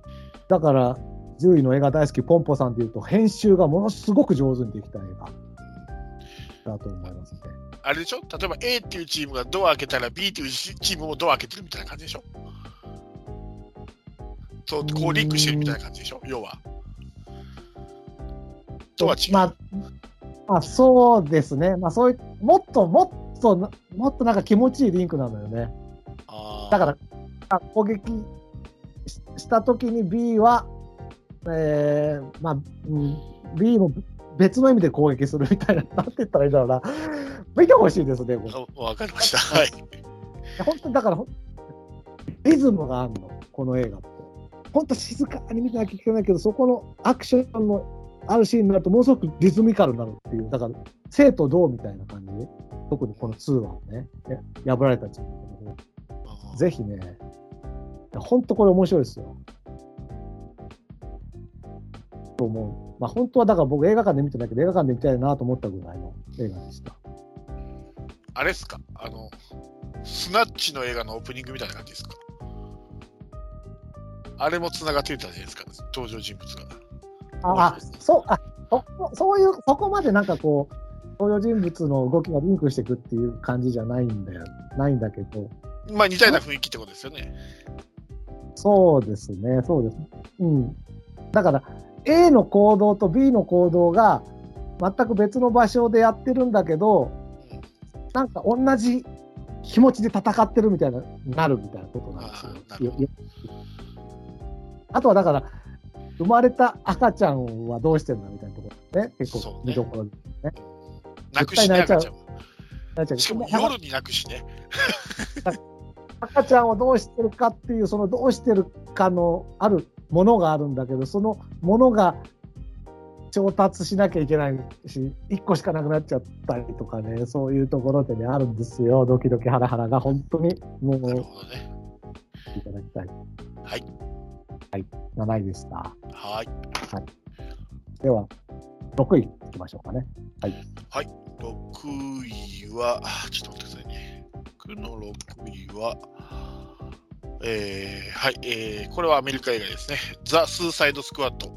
だから、10位の映画大好き、ポンポさんでいうと、編集がものすごく上手にできた映画だと思いますね。あれでしょ？例えば A っていうチームがドア開けたら B っていうチームもドア開けてるみたいな感じでしょ？そう、こうリンクしてるみたいな感じでしょ？要は。とは違う。まあ、まあ、そうですね。まあ、そういう、もっともっとな、もっとなんか気持ちいいリンクなのよね。だから、あ攻撃ししたときに B は、えーまあ、うん、B も別の意味で攻撃するみたいな、なんて言ったらいいんだろうな。見てほしいですね、わかりました。はい。本当にだからリズムがあるの、この映画って。本当静かに見てなきゃいけないけど、そこのアクションのあるシーンになると、ものすごくリズミカルになるっていう、だから、生と同みたいな感じ特にこの2はね、ね破られたチームの方ぜひね、本当これ面白いですよ。と思う。まあ本当はだから僕映画館で見てないけど映画館で見たいなと思ったぐらいの映画でした。あれっすか？あの、スナッチの映画のオープニングみたいな感じですか？あれも繋がってたじゃないですか、登場人物が。あ、あそう、あそそういう、そこまでなんかこう、登場人物の動きがリンクしていくっていう感じじゃないんだよ。ないんだけど、まあ似たような雰囲気ってことですよね。そうですね、そうです。うん。だから、A の行動と B の行動が全く別の場所でやってるんだけど、なんか同じ気持ちで戦ってるみたいな、なるみたいなことなんですよあとはだから、生まれた赤ちゃんはどうしてんだみたいなところね、結構見どころで。泣くしね、赤ちゃんしかも夜に泣くしね。赤ちゃんをどうしてるかっていう、そのどうしてるかのあるものがあるんだけど、そのものが調達しなきゃいけないし、1個しかなくなっちゃったりとかね、そういうところでね、あるんですよ、ドキドキハラハラが、本当にもうね。いただきたい。はい。はい、7位でした。はい。では、6位いきましょうかね。6位は、あちょっと待ってくださいね。僕の6位は、えー、はい、えー、これはアメリカ映画ですね。ザ・スーサイド・スクワット、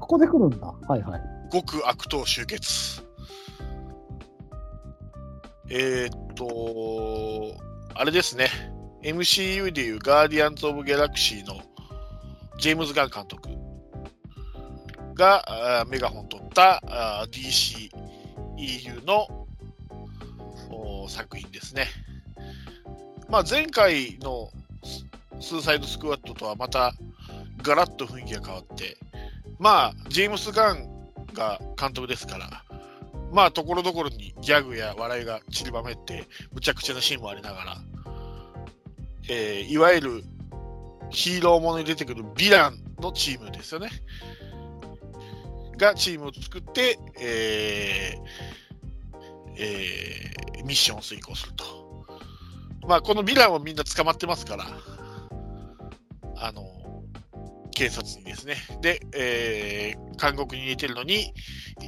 ここで来るんだ。はいはい。極悪党集結。えー、っと、あれですね。MCU でいうガーディアンズ・オブ・ギャラクシーのジェームズ・ガン監督がメガホン取った DCEU の作品ですね。まあ、前回のスーサイド・スクワットとはまたガラッと雰囲気が変わって、まあ、ジェームス・ガンが監督ですから、まあ、ところどころにギャグや笑いが散りばめって、むちゃくちゃなシーンもありながら、えーいわゆるヒーローものに出てくるヴィランのチームですよね。がチームを作って、えーえーミッションを遂行すると。まあ、このヴィランはみんな捕まってますから、あの、警察にですね。で、えー監獄に入れてるのに、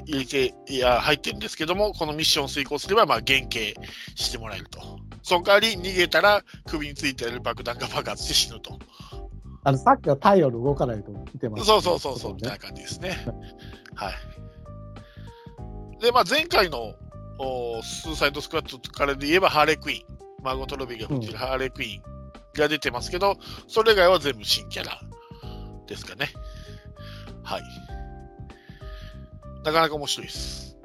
入れて、いや、入ってるんですけども、このミッションを遂行すれば、まあ、減刑してもらえると。その代わり、逃げたら、首についてある爆弾が爆発して死ぬと。あのさっきは太陽の動かないと見てます、そうそうそうそう、みたいねな感じですね。はい。で、まあ、前回のおスーサイドスクワットからで言えば、ハーレークイーン、マーゴット・ロビーが演じるハーレークイーンが出てますけど、それ以外は全部新キャラですかね。はい。なかなか面白いです。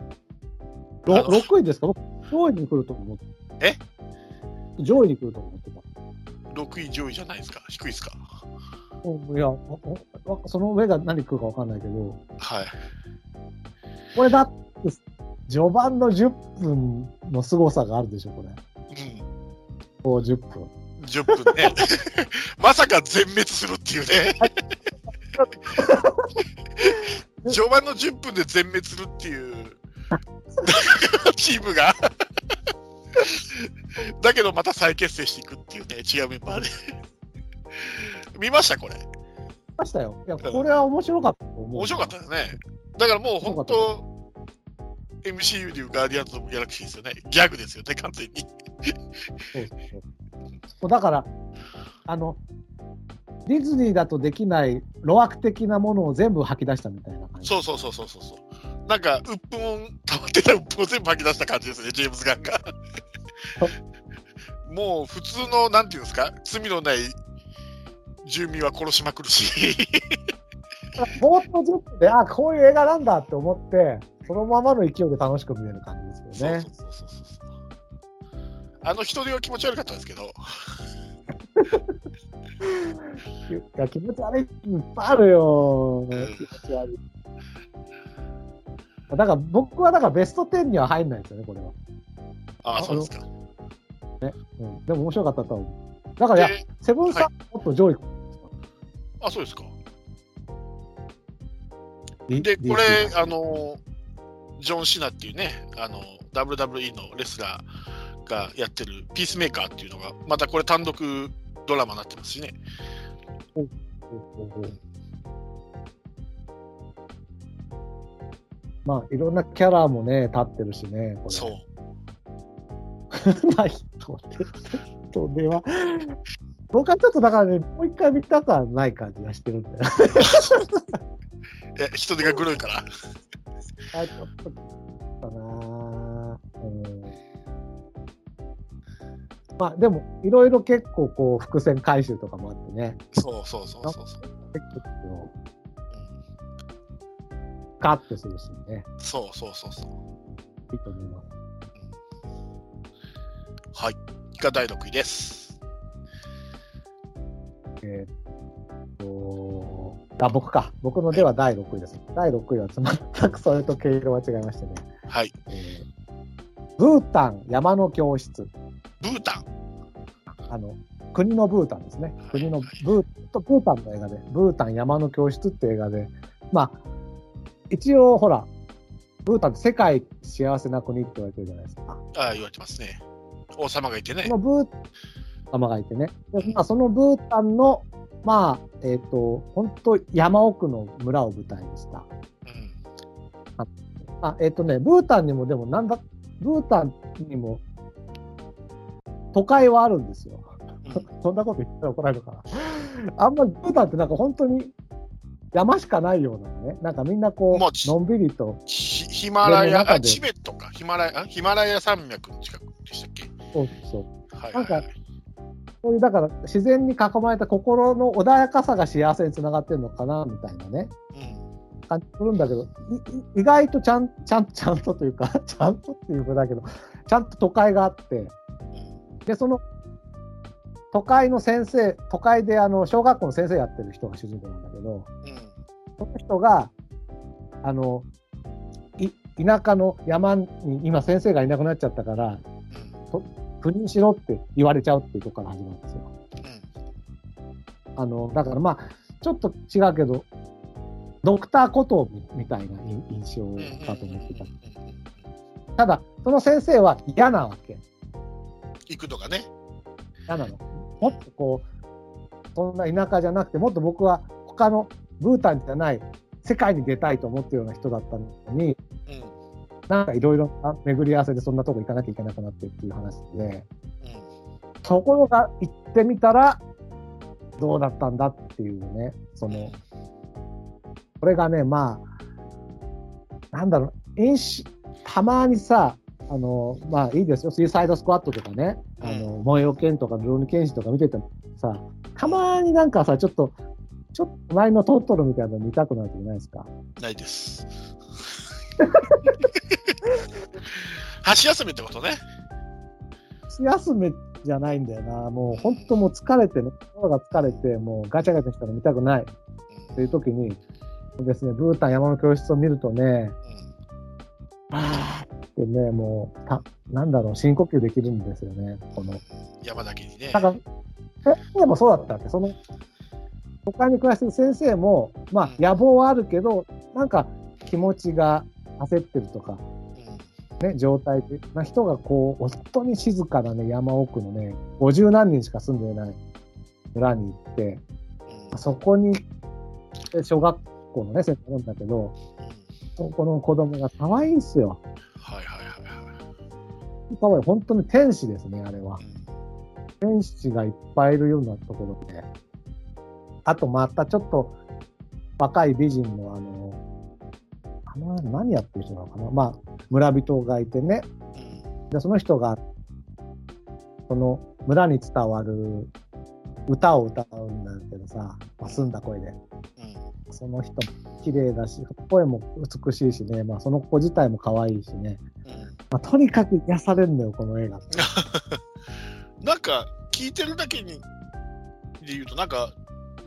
ろあの6位ですか？僕上位に来ると思ってえ？上位に来ると思ってた。6位上位じゃないですか？低いですか？うんいや、その上が何来るか分かんないけど、はい。これだって、序盤の10分の凄さがあるでしょ、これ。うん。こう10分。10分ね。まさか全滅するっていうね。序盤の10分で全滅するっていう チームが だけどまた再結成していくっていうね、違うメンバーで。見ましたこれ。見ましたよ。いや、これは面白かったと思う。面白かったよね。だからもう本当、MCU でいうガーディアンズ・オブ・ギャラクシーですよね。ギャグですよね、完全に。そうだから、あの、ディズニーだとできない路悪的なものを全部吐き出したみたいな感じ。そうそうそうそうそうそう。なんか、鬱憤、溜まってた鬱憤を全部吐き出した感じですね、ジェームズ・ガンが。もう普通の、なんていうんですか、罪のない住民は殺しまくるし。冒頭ずっとで、あ、こういう映画なんだって思って、そのままの勢いで楽しく見える感じですよね。あの人手は気持ち悪かったんですけど、いや気持ち悪いいっぱいあるよ。気持ち悪い。だから僕はだからベスト10には入んないですよね、これは。ああ、そうですか。うん、でも面白かったと思う。だから、いや、でセブンさん、もっと上位。あ、そうですか。でで、これ、あの、ジョン・シナっていうね、あの、WWE のレスラーがやってるピースメーカーっていうのが、またこれ単独ドラマになってますしね。まあ、いろんなキャラもね、立ってるしね、これ。そう。ない人で、人では。僕はちょっとだからね、もう一回見たくはない感じがしてるんだよ。え、人手が黒いから？あ、ちょっと、かなうん。まあ、でも、いろいろ結構こう、伏線回収とかもあってね、そうそうそうそうそう。結構カッとするしね、うんそうそうそうそう。いいと思います。はい。が第6位です。えーっと、あ、僕か。僕のでは第6位です。第6位は全くそれと毛色は違いましてね。はい。えーブータン山の教室。ブータン。あの、国のブータンですね。国のブーとブータンの映画で、ブータン山の教室って映画で、まあ、一応ほら、ブータンって世界幸せな国って言われてるじゃないですか。ああ、言われてますね。王様がいてねそ。のブー様がいてね。でまあ、そのブータンの、まあ、えっ、と、本当山奥の村を舞台にした。うん。あ、えっ、とね、ブータンにもでもなんだ、ブータンにも都会はあるんですよ。うん そんなこと言ったら怒られるから。あんまりブータンってなんか本当に山しかないようなね。なんかみんなこう、のんびりと、ヒヒマラヤ、あ、チベットか。ヒマラヤ、あヒマラヤ山脈の近くでしたっけ？そうそう。はい、なんかはい。そういう、だから自然に囲まれた心の穏やかさが幸せにつながってるのかな、みたいなね。うん。感じするんだけど、いい意外とちゃん、ちゃん、ちゃんとというか、ちゃんとっていうことだけど、ちゃんと都会があって、うんで、その、都会の先生、都会であの、小学校の先生やってる人が主人公なんだけど、うん。その人が、あの、い田舎の山に今先生がいなくなっちゃったから、赴任しろって言われちゃうっていうとこから始まるんですよ。あの、だからまあ、ちょっと違うけど、ドクターコトーみたいな印象。だと思ってたうん。ただ、その先生は嫌なわけ。行くのがね。嫌なの。もっとこう、そんな田舎じゃなくて、もっと僕は他のブータンじゃない世界に出たいと思ってるような人だったのに、うん。なんかいろいろ巡り合わせでそんなとこ行かなきゃいけなくなってっていう話で、うん。ところが行ってみたら、どうだったんだっていうね、その、これがね、まあ、なんだろう、演習、たまにさ、あの、まあいいですよ、スイサイドスクワットとかね、あの、燃えよ剣とか、ルローニケンシとか見ててもさ、たまになんかさ、ちょっと、ちょっと前のトトロみたいなの見たくなるじゃないですか。ないです。箸休めってことね。休めじゃないんだよな。もう本当もう疲れてね、心が疲れて、もうガチャガチャしたの見たくないっていう時に、ですね、ブータン山の教室を見るとね、あーってね、もう、たなんだろう、深呼吸できるんですよね。この、山だけにね。なんか、先生もそうだったわけ。その、他に暮らしてる先生も、まあ、野望はあるけど、なんか気持ちが焦ってるとか、ね、状態で、な人がこう、本当に静かなね、山奥のね、50何人しか住んでない村に行って、うんそこに、で小学校のね、先生なんだけど、そこの子供が可愛いんすよ。はいはいはいはい。可愛い。本当に天使ですね、あれは。天使がいっぱいいるようなところで。あと、またちょっと若い美人の、あの、あの何やってる人なのかな。まあ、村人がいてね。うんで、その人が、その村に伝わる歌を歌うんだけどさ、まあ、澄んだ声で。うんその人も綺麗だし、声も美しいしね、まあ、その子自体も可愛いしね。うんまあ、とにかく癒されるのよ、この映画。なんか聞いてるだけにで言うとなんか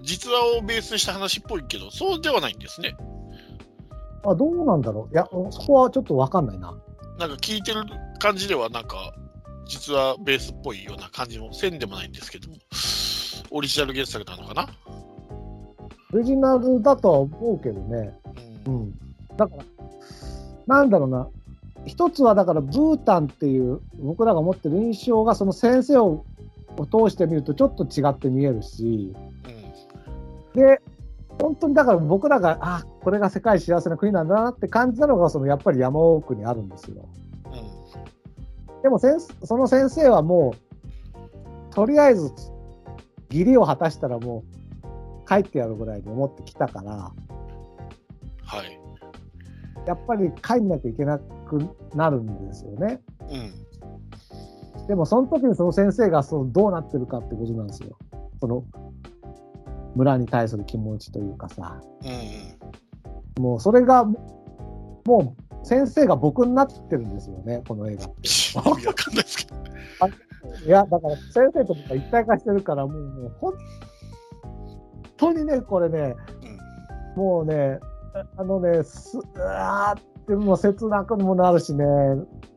実話をベースにした話っぽいけどそうではないんですねあ、どうなんだろういや、そこはちょっとわかんないな。なんか聞いてる感じではなんか実話ベースっぽいような感じもせんでもないんですけどもオリジナル原作なのかな、オリジナルだとは思うけどね。ううんん。だから、なんだろうな。一つはだから、ブータンっていう僕らが持ってる印象が、その先生をを通してみるとちょっと違って見えるし、うんで、本当にだから僕らが、あ、これが世界幸せな国なんだなって感じたのが、そのやっぱり山奥にあるんですよ。うんでも先生その先生はもう、とりあえず、義理を果たしたらもう、帰ってやるぐらいに思ってきたから、はいやっぱり帰んなきゃいけなくなるんですよね。うんでもその時にその先生がそのどうなってるかってことなんですよ。その村に対する気持ちというかさ。うんもうそれが、もう先生が僕になってるんですよね、この映画。意味わかんないですけど いや、だから先生と僕が一体化してるから、もう、もう本当にね、これね、もうね、ああのね、すうわーってもう切なくもなるしね、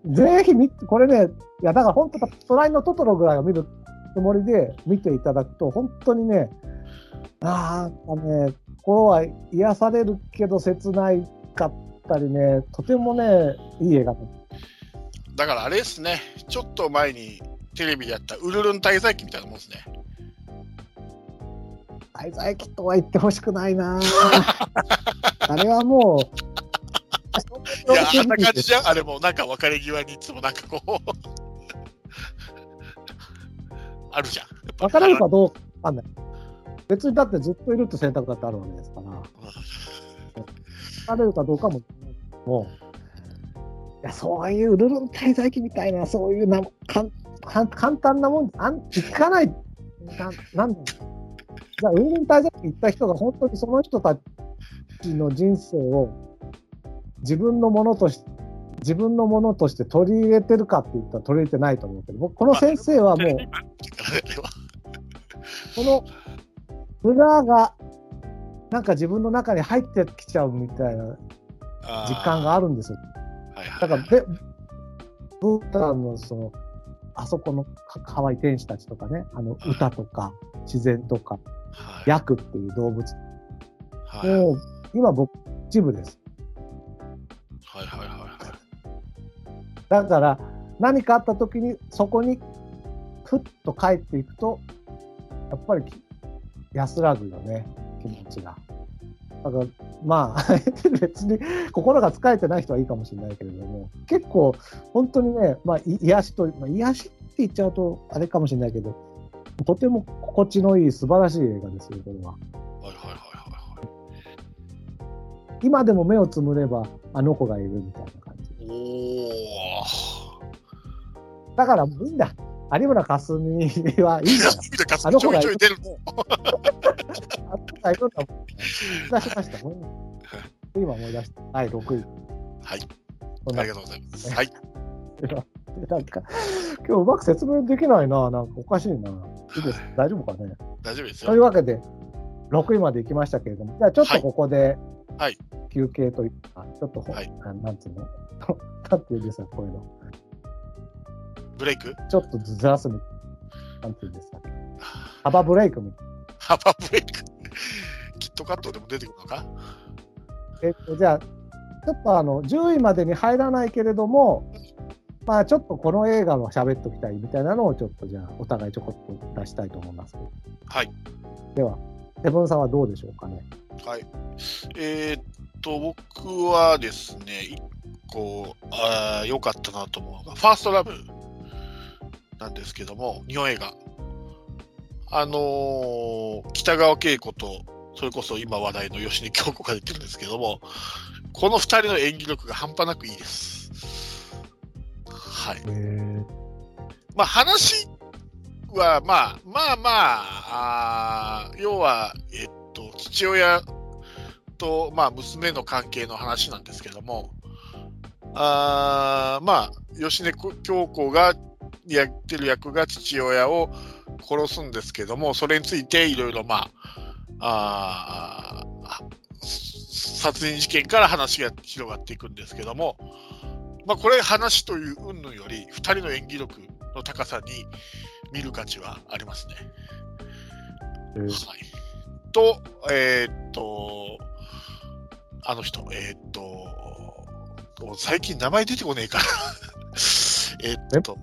ぜひ見て、これね、いや、だから本当、隣のトトロぐらいを見るつもりで見ていただくと、本当にね、ああ、ね、心は癒されるけど切ないかったりね、とてもね、いい映画だだからあれですねちょっと前にテレビでやったウルルン滞在記みたいなもんですね。滞在期とは言ってほしくないな。あれはもう、いやあんな感じじゃん。あれもなんか別れ際にいつもなんかこう。あるじゃん。別れるかどうかわかんない。別にだってずっといるって選択だってあるわけですから、別れるかどうかも、もう、いや、そういうルルン滞在記みたいな、そういうなかんかん簡単なもん、あんいかない、ななんだじゃあ、ウールン滞在記行った人が本当にその人たちの人生を自分のものとして、自分のものとして取り入れてるかって言ったら取り入れてないと思うけど、僕、この先生はもう、この村がなんか自分の中に入ってきちゃうみたいな実感があるんですよ。はいはい。だからで、ブータンのその、あそこのか可愛い天使たちとかね、あの歌とか自然とか、はい。ヤクっていう動物、はい。もう今僕、一部です。はいはいはいはい。だから何かあった時にそこにふっと帰っていくと、やっぱりき安らぐよね、気持ちが。だからまあ、別に心が疲れてない人はいいかもしれないけれども、結構本当にね、まあ、い癒しと、まあ、癒しって言っちゃうとあれかもしれないけど、とても心地のいい素晴らしい映画ですよ、これは。はいはいはいはい今でも目をつむればあの子がいるみたいな感じ。はいおだからいいんだ。有村架純はいいかあの子がちょい出るあったいろんなもん出しました。今思い出した。第6位。はいありがとうございますはい なんか、今日うまく説明できないな。なんかおかしいな。いいです大丈夫かね。大丈夫ですというよわけで、6位まで行きましたけれども、じゃあちょっとここではい休憩というか、ちょっとほ、はいあなんつうの、なんていうんですか、こういうの。ブレイク？ちょっとずらすみ、なんていうんですか。幅ブレイクみたい幅ブレイク？キットカットでも出てくるのか？な。えっと、じゃあ、ちょっとあの、10位までに入らないけれども、まあちょっとこの映画は喋っときたいみたいなのをちょっとじゃあお互いちょこっと出したいと思います。はい。では、セブンさんはどうでしょうかね？はい。えーっと、僕はですね、一個、あー良かったなと思うのが、ファーストラブなんですけども、日本映画。あのー北川景子と、それこそ今話題の吉根京子が出てるんですけども、この二人の演技力が半端なくいいです。はい。へまあ話は、まあ、まあまあ、あー要は、えっと、父親と、まあ、娘の関係の話なんですけども、あーまあ、吉根京子がやってる役が父親を殺すんですけども、それについていろいろ、まあ、あー殺人事件から話が広がっていくんですけども、まあ、これ話という云々より、2人の演技力の高さに見る価値はありますね。えはい、と、えーっと、あの人、えーっと、最近名前出てこねえから。えーっと、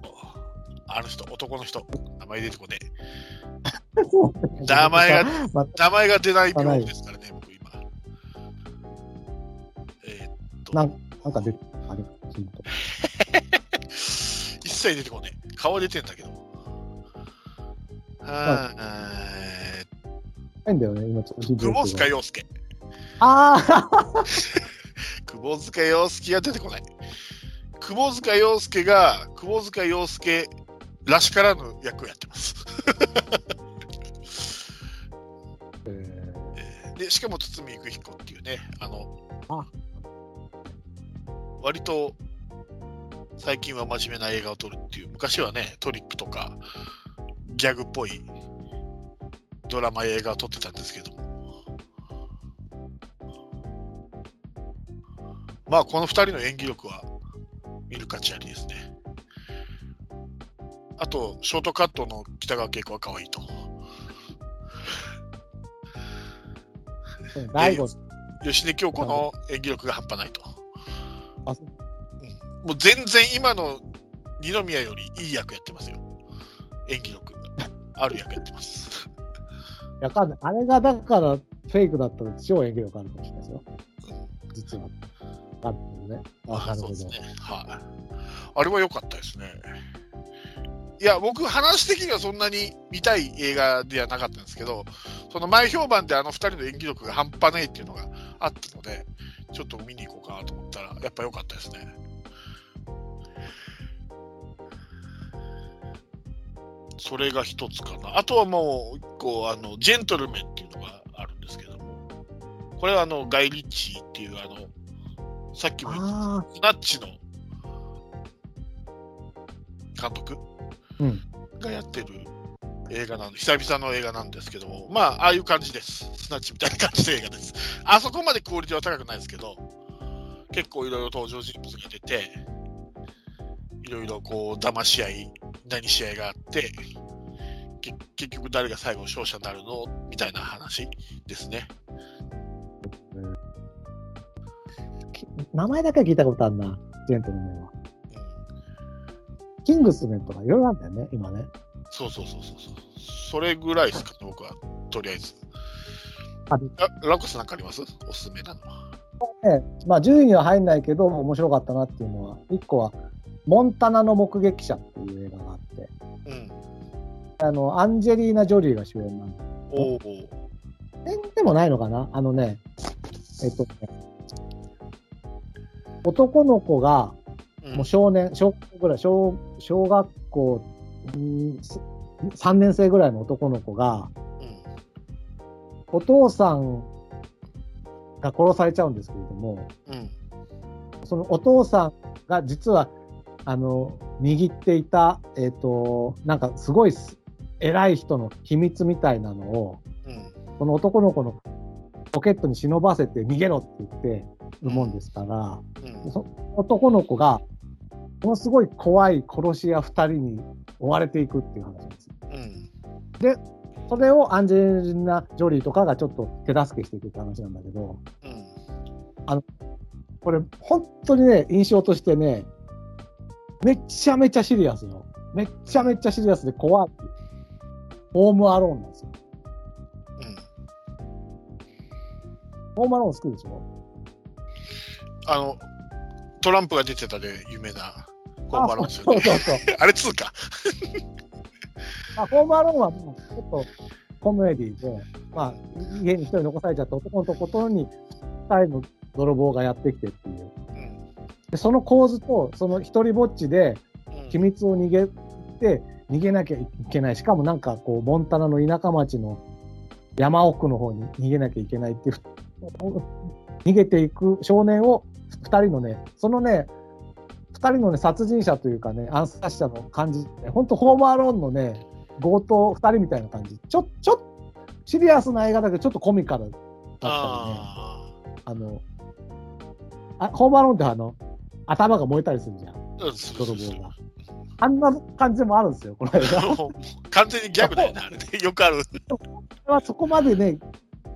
あの人、男の人、名前出てこねえ。名前が、ま名前が出ない病気ですからね、僕今。えーっと、なんなんか出てあれヒント一切出てこねえ。顔は出てんだけど。はーえないんだよね、今ちょっと久保塚洋介。ああ 久保塚洋介が出てこない。久保塚洋介が久保塚洋介らしからぬ役をやってます。えでしかも堤幸彦っていうね、あのあ割と最近は真面目な映画を撮るっていう、昔はね、トリックとかギャグっぽいドラマ映画を撮ってたんですけども。まあ、この2人の演技力は見る価値ありですね。あと、ショートカットの北川景子は可愛いと。ー、大悟吉根京子の演技力が半端ないと。あもう全然今の二宮よりいい役やってますよ。演技力。ある役やってます。いやかんないあれがだからフェイクだったら超演技力あるかもしれないですよ。実は。なるほどね。あ、なるほど。ね。はい。あれは良かったですね。いや、僕、話的にはそんなに見たい映画ではなかったんですけど、その前評判であの二人の演技力が半端ないっていうのがあったので、ちょっと見に行こうかなと思ったら、やっぱ良かったですね。それが一つかな。あとはもう一個、あの、ジェントルメンっていうのがあるんですけども、これはあの、ガイ・リッチーっていう、あの、さっきも言ったあスナッチの監督うんがやってる映画なんで、久々の映画なんですけども、まあ、ああいう感じです。スナッチみたいな感じの映画です。あそこまでクオリティは高くないですけど、結構いろいろ登場人物が出て、いろいろこう、騙し合い、何試合があって、け結局誰が最後勝者になるのみたいな話ですね。き名前だけは聞いたことあるな、ジェントルメンは。うんキングスメンとかいろいろあるんだよね、今ね。そうそうそうそうそう。それぐらいですかね、僕は。とりあえず。あララコスなんかあります？おすすめなのは。ねまあ、10位には入んないけど、面白かったなっていうのは、1個は、モンタナの目撃者っていう映画があって、うん。あの、アンジェリーナ・ジョリーが主演なんだ。おお。演でもないのかな？あのね、えっとね、男の子が、うんもう少年、小学校ぐらい、小小学校うん3年生ぐらいの男の子が、うんお父さんが殺されちゃうんですけれども、うん。そのお父さんが実は、あの、握っていた、えっ、と、なんかすごいす偉い人の秘密みたいなのを、うん。この男の子のポケットに忍ばせて逃げろって言ってるもんですから、うん。そ男の子が、ものすごい怖い殺し屋二人に追われていくっていう話なんですよ。うん。それをアンジェリーナ・ジョリーとかがちょっと手助けしていくって話なんだけど、うん。これ、本当にね、印象としてね、めちゃめちゃシリアスよ。めっちゃめちゃシリアスで怖い。ホームアローンなんですよ。うん。ホームアローン好きでしょ？あの、トランプが出てたで有名なホームアローン。そうそうそう。あれ2か。まあ、ホームアローンはもうちょっとコメディで、まあ、家に一人残されちゃった男のところに二人の泥棒がやってきてっていう。うん。でその構図と、その一人ぼっちでうん秘密を逃げて、逃げなきゃいけない。しかもなんかこう、モンタナの田舎町の山奥の方に逃げなきゃいけないっていう、逃げていく少年を二人のね、そのね、二人のね、殺人者というかね、暗殺者の感じ、本当ホームアローンのね、強盗二人みたいな感じ。ちょ、ちょっと、シリアスな映画だけど、ちょっとコミカルだったりね。ああの、あホームアローンってあの、頭が燃えたりするじゃん。泥棒が。あんな感じもあるんですよ、この映画。完全にギャグだよね、あれね。よくある。そこまでね、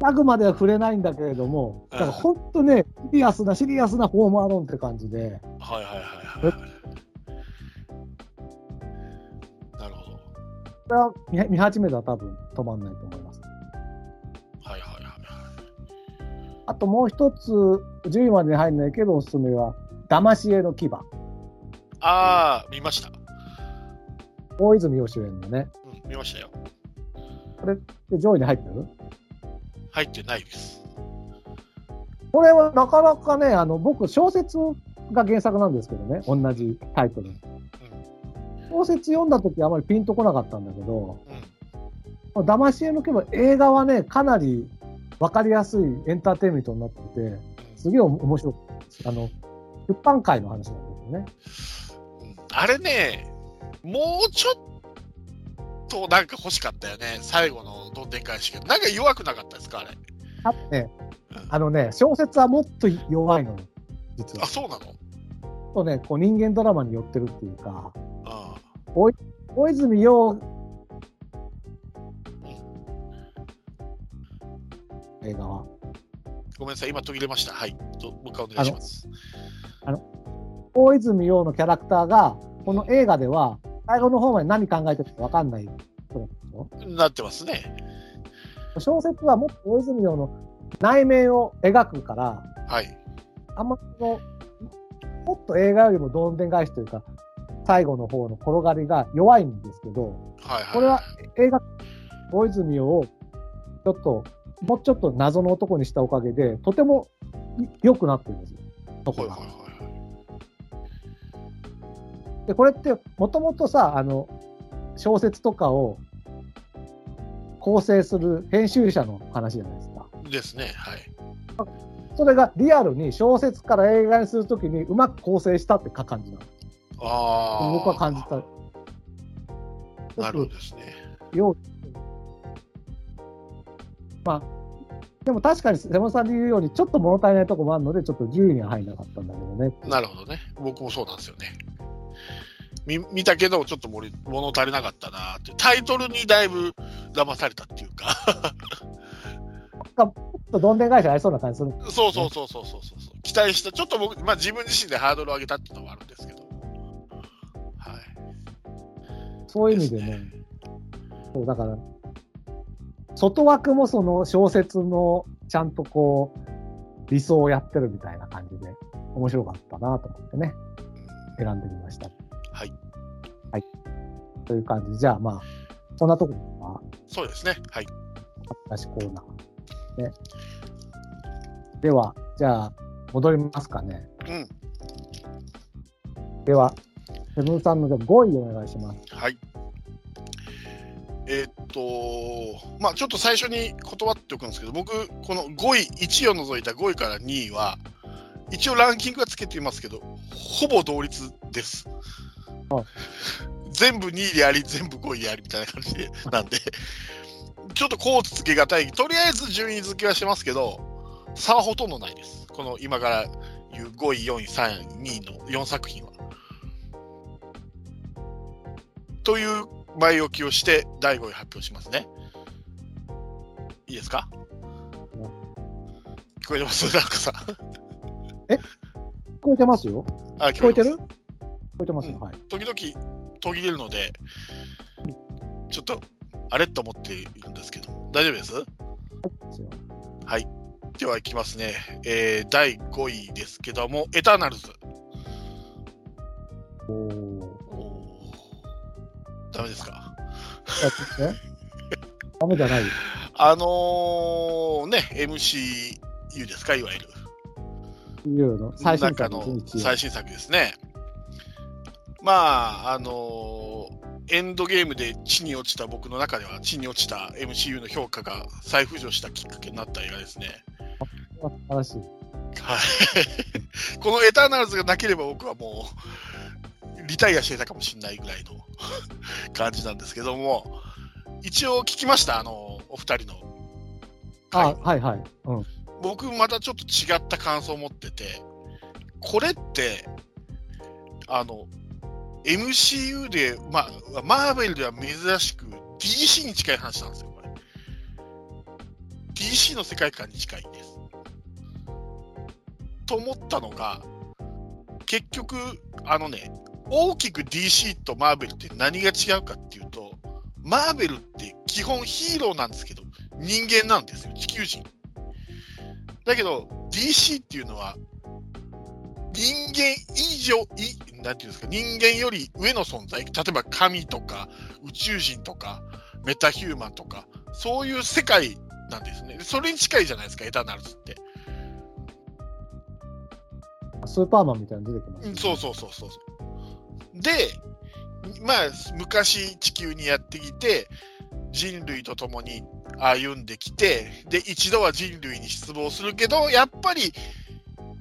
ギャグまでは触れないんだけれども、だから本当ね、シリアスな、シリアスなホームアローンって感じで、はいはいはいはい。なるほど。これは見見始めたら多分止まんないと思います。はいはいはいはい。あともう一つ、10位までに入んないけど、おすすめは、騙し絵の牙。ああ、見ました。大泉洋主演のね。うん、見ましたよ。で、上位に入ってる？入ってないです。これはなかなかね、あの、僕、小説が原作なんですけどね、同じタイトル。小説読んだ時あまりピンとこなかったんだけど、うん。騙し絵の件映画はね、かなり分かりやすいエンターテインメントになってて、すげえ面白いです。あの、出版界の話なんですよね。うんあれね、もうちょっとなんか欲しかったよね。最後のどんでん返しが。なんか弱くなかったですか、あれ？あとねうん、あのね、小説はもっと弱いのよ、実あ、は。そうなの？とね、こう人間ドラマに寄ってるっていうか、あ大泉洋映画は、ごめんなさい、今途切れました。はい。どもう一回お願いします。大泉洋のキャラクターが、この映画では、最後の方まで何考えてるか分かんない人なってますね。小説はもっと大泉洋の内面を描くから、はい。あんまその、もっと映画よりもどんでん返しというか、最後の方の転がりが弱いんですけど、はいはい。これは映画、大泉洋をちょっと、もうちょっと謎の男にしたおかげで、とてもい良くなってるんですよ。はいはいで、これって、もともとさ、あの、小説とかを構成する編集者の話じゃないですか。はい。ですね。はい。それがリアルに小説から映画にするときにうまく構成したって感じなの。ああ。僕は感じた。なるほどですね。ようまあ、でも確かに瀬本さんで言うように、ちょっと物足りないとこもあるので、ちょっと10位には入らなかったんだけどね。なるほどね。僕もそうなんですよね。見見たけど、ちょっと物物足りなかったなって。タイトルにだいぶ騙されたっていうか。ちょっとどんでん返しありそうな感じする。そうそうそうそうそうそう。期待した。ちょっと僕、まあ自分自身でハードルを上げたっていうのもあるんですけど。はい。そういう意味でね。そう、だから、外枠もその小説のちゃんとこう、理想をやってるみたいな感じで、面白かったなと思ってね、選んでみました。はい。はい。という感じで、じゃあまあ、そんなところそうですね。はい。が、しコーナー。ね。では、じゃあ、戻りますかね。うん。では、セブンさんの5位お願いします。はい。えーっと、まあちょっと最初に断っておくんですけど、僕、この5位、1位を除いた5位から2位は、一応ランキングはつけていますけど、ほぼ同率ですはい。全部2位であり、全部5位でありみたいな感じで、なんで、ちょっとこうつけがたい、とりあえず順位付けはしてますけど、差はほとんどないです。この今から言う5位、4位、3位、2位の4作品は。という前置きをして第5位発表しますね。いいですか？うん聞こえてます？なんかさ。聞こえてますよ。あ、聞こえてる？ます聞こえてますはい。時々途切れるので、ちょっと、あれ？と思っているんですけど、大丈夫です？ですよでは、いきますね。えー第5位ですけども、エターナルズ。おー。おー。ダメですか？ダメじゃない？よ。あのー、ね、MCU ですか、いわゆる。いうの最新中の最新作ですね。まあ、あのーエンドゲームで地に落ちた僕の中では地に落ちた MCU の評価が再浮上したきっかけになった映画ですね。素晴らしい。はい。このエターナルズがなければ僕はもうリタイアしてたかもしれないぐらいの 感じなんですけども、一応聞きました、あの、お二人のあ、回はいはい。うん。僕またちょっと違った感想を持ってて、これって、あの、MCU で、まあ、マーベルでは珍しく DC に近い話なんですよ、これ。DC の世界観に近いんです。と思ったのが、結局、あのね、大きく DC とマーベルって何が違うかっていうと、マーベルって基本ヒーローなんですけど、人間なんですよ、地球人。だけど、DC っていうのは、人間以上、いなんていうんですか、人間より上の存在、例えば神とか宇宙人とかメタヒューマンとか、そういう世界なんですね。それに近いじゃないですか、エターナルズって。スーパーマンみたいなの出てきます、うんそうそうそうそうそう。で、まあ、昔地球にやってきて、人類と共に歩んできて、で、一度は人類に失望するけど、やっぱり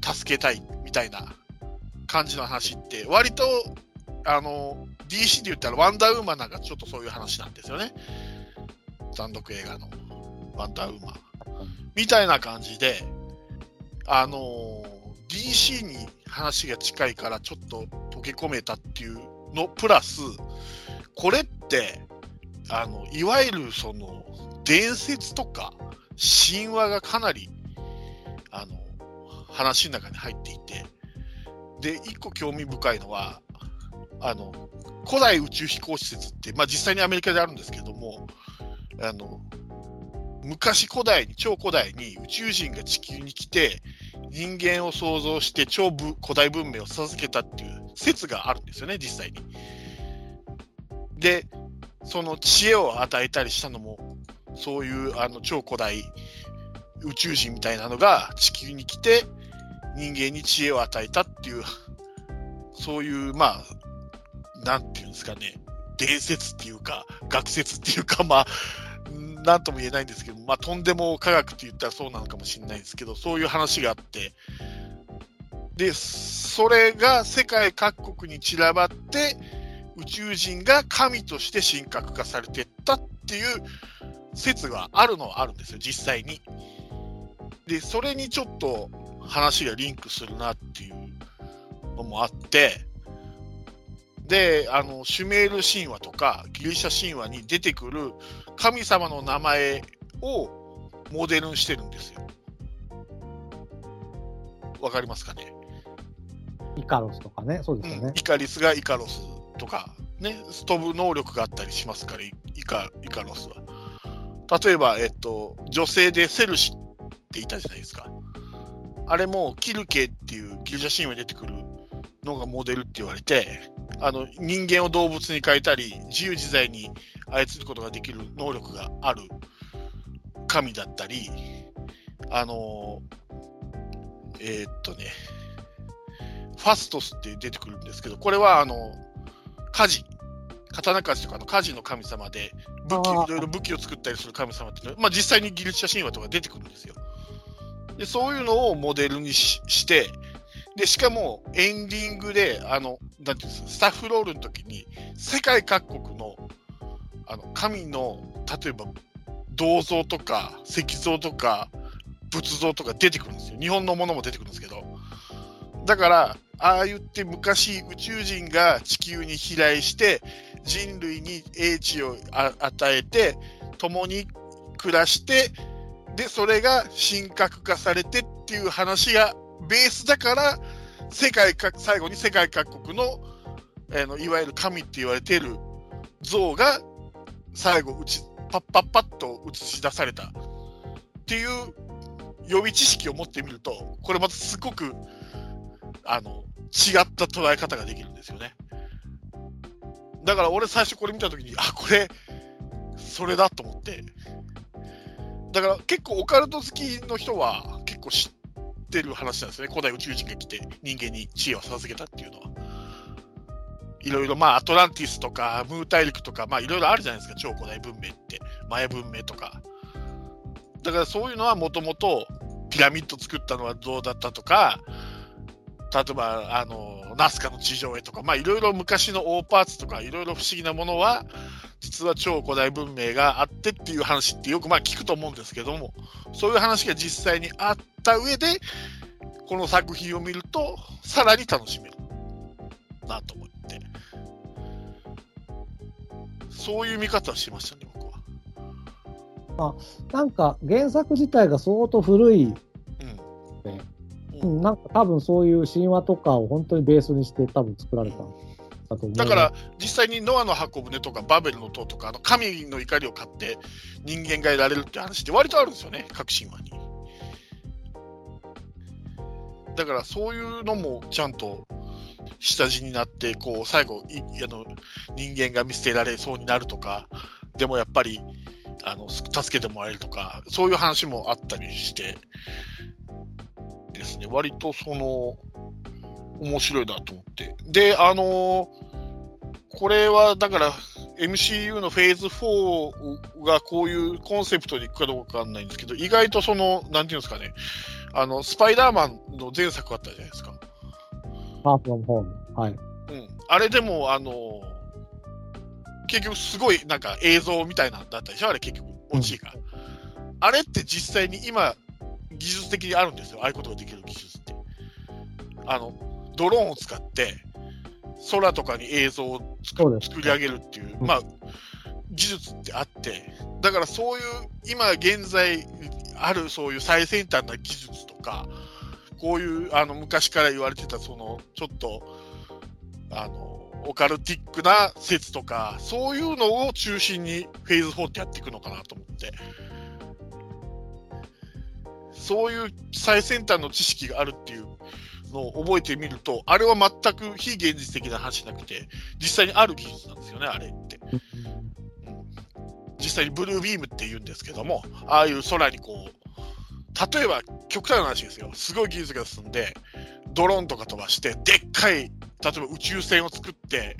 助けたいみたいな感じの話って、割と、あの、DC で言ったらワンダーウーマンなんかちょっとそういう話なんですよね。単独映画のワンダーウーマン。みたいな感じで、あの DC に話が近いからちょっと溶け込めたっていうのプラス、これって、あの、いわゆるその、伝説とか神話がかなり、あの、話の中に入っていて、で、一個興味深いのは、あの、古代宇宙飛行施設って、まあ実際にアメリカであるんですけども、あの、昔古代に、超古代に宇宙人が地球に来て、人間を創造して超ぶ古代文明を授けたっていう説があるんですよね、実際に。で、その知恵を与えたりしたのも、そういうあの超古代宇宙人みたいなのが地球に来て、人間に知恵を与えたっていう、そういう、まあ、なんていうんですかね、伝説っていうか、学説っていうか、まあ、なんとも言えないんですけど、まあ、とんでも科学って言ったらそうなのかもしれないですけど、そういう話があって、で、それが世界各国に散らばって、宇宙人が神として神格化されていったっていう説があるのはあるんですよ、実際に。で、それにちょっと話がリンクするなっていうのもあって、で、あの、シュメール神話とかギリシャ神話に出てくる神様の名前をモデルにしてるんですよ。わかりますかね？イカロスとかね、そうですよねうん、。イカリスがイカロスとか、ね、飛ぶ能力があったりしますから、イイカイカロスは。例えば、えっと、女性でセルシっていたじゃないですか。あれもキルケっていうギリシャ神話に出てくるのがモデルって言われて、あの人間を動物に変えたり、自由自在に操ることができる能力がある神だったり、あのえーっとね、ファストスって出てくるんですけど、これはあの火事、刀鍛冶とかの火事の神様で、武器いろいろ武器を作ったりする神様っていうのは、まあ、実際にギリシャ神話とか出てくるんですよ。でそういうのをモデルにししてで、しかもエンディングで、あの、なんていうんですか、スタッフロールの時に、世界各国のあの神の、例えば銅像とか石像とか仏像とか出てくるんですよ。日本のものも出てくるんですけど。だから、ああ言って昔宇宙人が地球に飛来して人類に英知を与えて共に暮らしてで、それが神格化されてっていう話がベースだから、世界各、最後に世界各国の、あのいわゆる神って言われてる像が最後うち、パッパッパッと映し出されたっていう予備知識を持ってみると、これまたすごくあの違った捉え方ができるんですよね。だから俺最初これ見たときに、あ、これ、それだと思って。だから結構オカルト好きの人は結構知ってる話なんですね。古代宇宙人が来て人間に知恵を授けたっていうのは。いろいろまあアトランティスとかムー大陸とかまあいろいろあるじゃないですか。超古代文明って。マヤ文明とか。だからそういうのはもともとピラミッド作ったのはどうだったとか、例えば、あの、ナスカの地上絵とか、まあ、いろいろ昔の大パーツとか、いろいろ不思議なものは、実は超古代文明があってっていう話ってよくまあ聞くと思うんですけども、そういう話が実際にあった上で、この作品を見ると、さらに楽しめるなと思って。そういう見方をしましたね、僕は。なんか原作自体が相当古い、うん。うん、なんか多分そういう神話とかを本当にベースにして多分作られた。だから、実際にノアの箱舟とかバベルの塔とか、あの神の怒りを買って人間が得られるって話って割とあるんですよね、各神話に。だからそういうのもちゃんと下地になって、こう最後いあの人間が見捨てられそうになるとか、でもやっぱりあの助けてもらえるとか、そういう話もあったりして、ですね、割とその面白いなと思って。で、あのこれはだから MCU のフェーズ4がこういうコンセプトでいくかどうかわかんないんですけど、意外とその、なんていうんですかね、あの、スパイダーマンの前作あったじゃないですか。パーフォームホーム。はい。うん。あれでも、あの結局すごいなんか映像みたいなんだったでしょ？あれ結局、オチが。あれって実際に今、技術的にあるんですよ。ああいうことができる技術って。あの、ドローンを使って、空とかに映像を作り上げるっていう、うんまあ、技術ってあって、だからそういう、今現在あるそういう最先端な技術とか、こういうあの昔から言われてた、そのちょっと、あの、オカルティックな説とか、そういうのを中心にフェーズ4ってやっていくのかなと思って。そういう最先端の知識があるっていうのを覚えてみると、あれは全く非現実的な話じゃなくて、実際にある技術なんですよね、あれって。実際にブルービームって言うんですけども、ああいう空にこう、例えば極端な話ですよ、すごい技術が進んで、ドローンとか飛ばして、でっかい、例えば宇宙船を作って、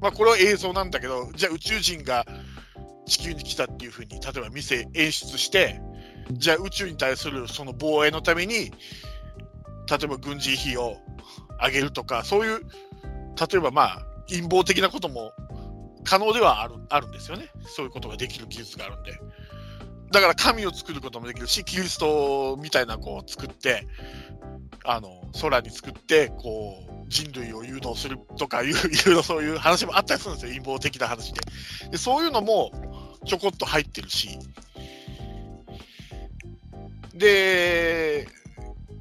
まあこれは映像なんだけど、じゃあ宇宙人が地球に来たっていうふうに、例えば見せ、演出して、じゃあ宇宙に対するその防衛のために、例えば軍事費を上げるとか、そういう、例えばまあ、陰謀的なことも可能ではあるあるんですよね。そういうことができる技術があるんで。だから神を作ることもできるし、キリストみたいなこう作って、あの、空に作って、こう、人類を誘導するとかいう、いろいろそういう話もあったりするんですよ。陰謀的な話で。でそういうのもちょこっと入ってるし。で、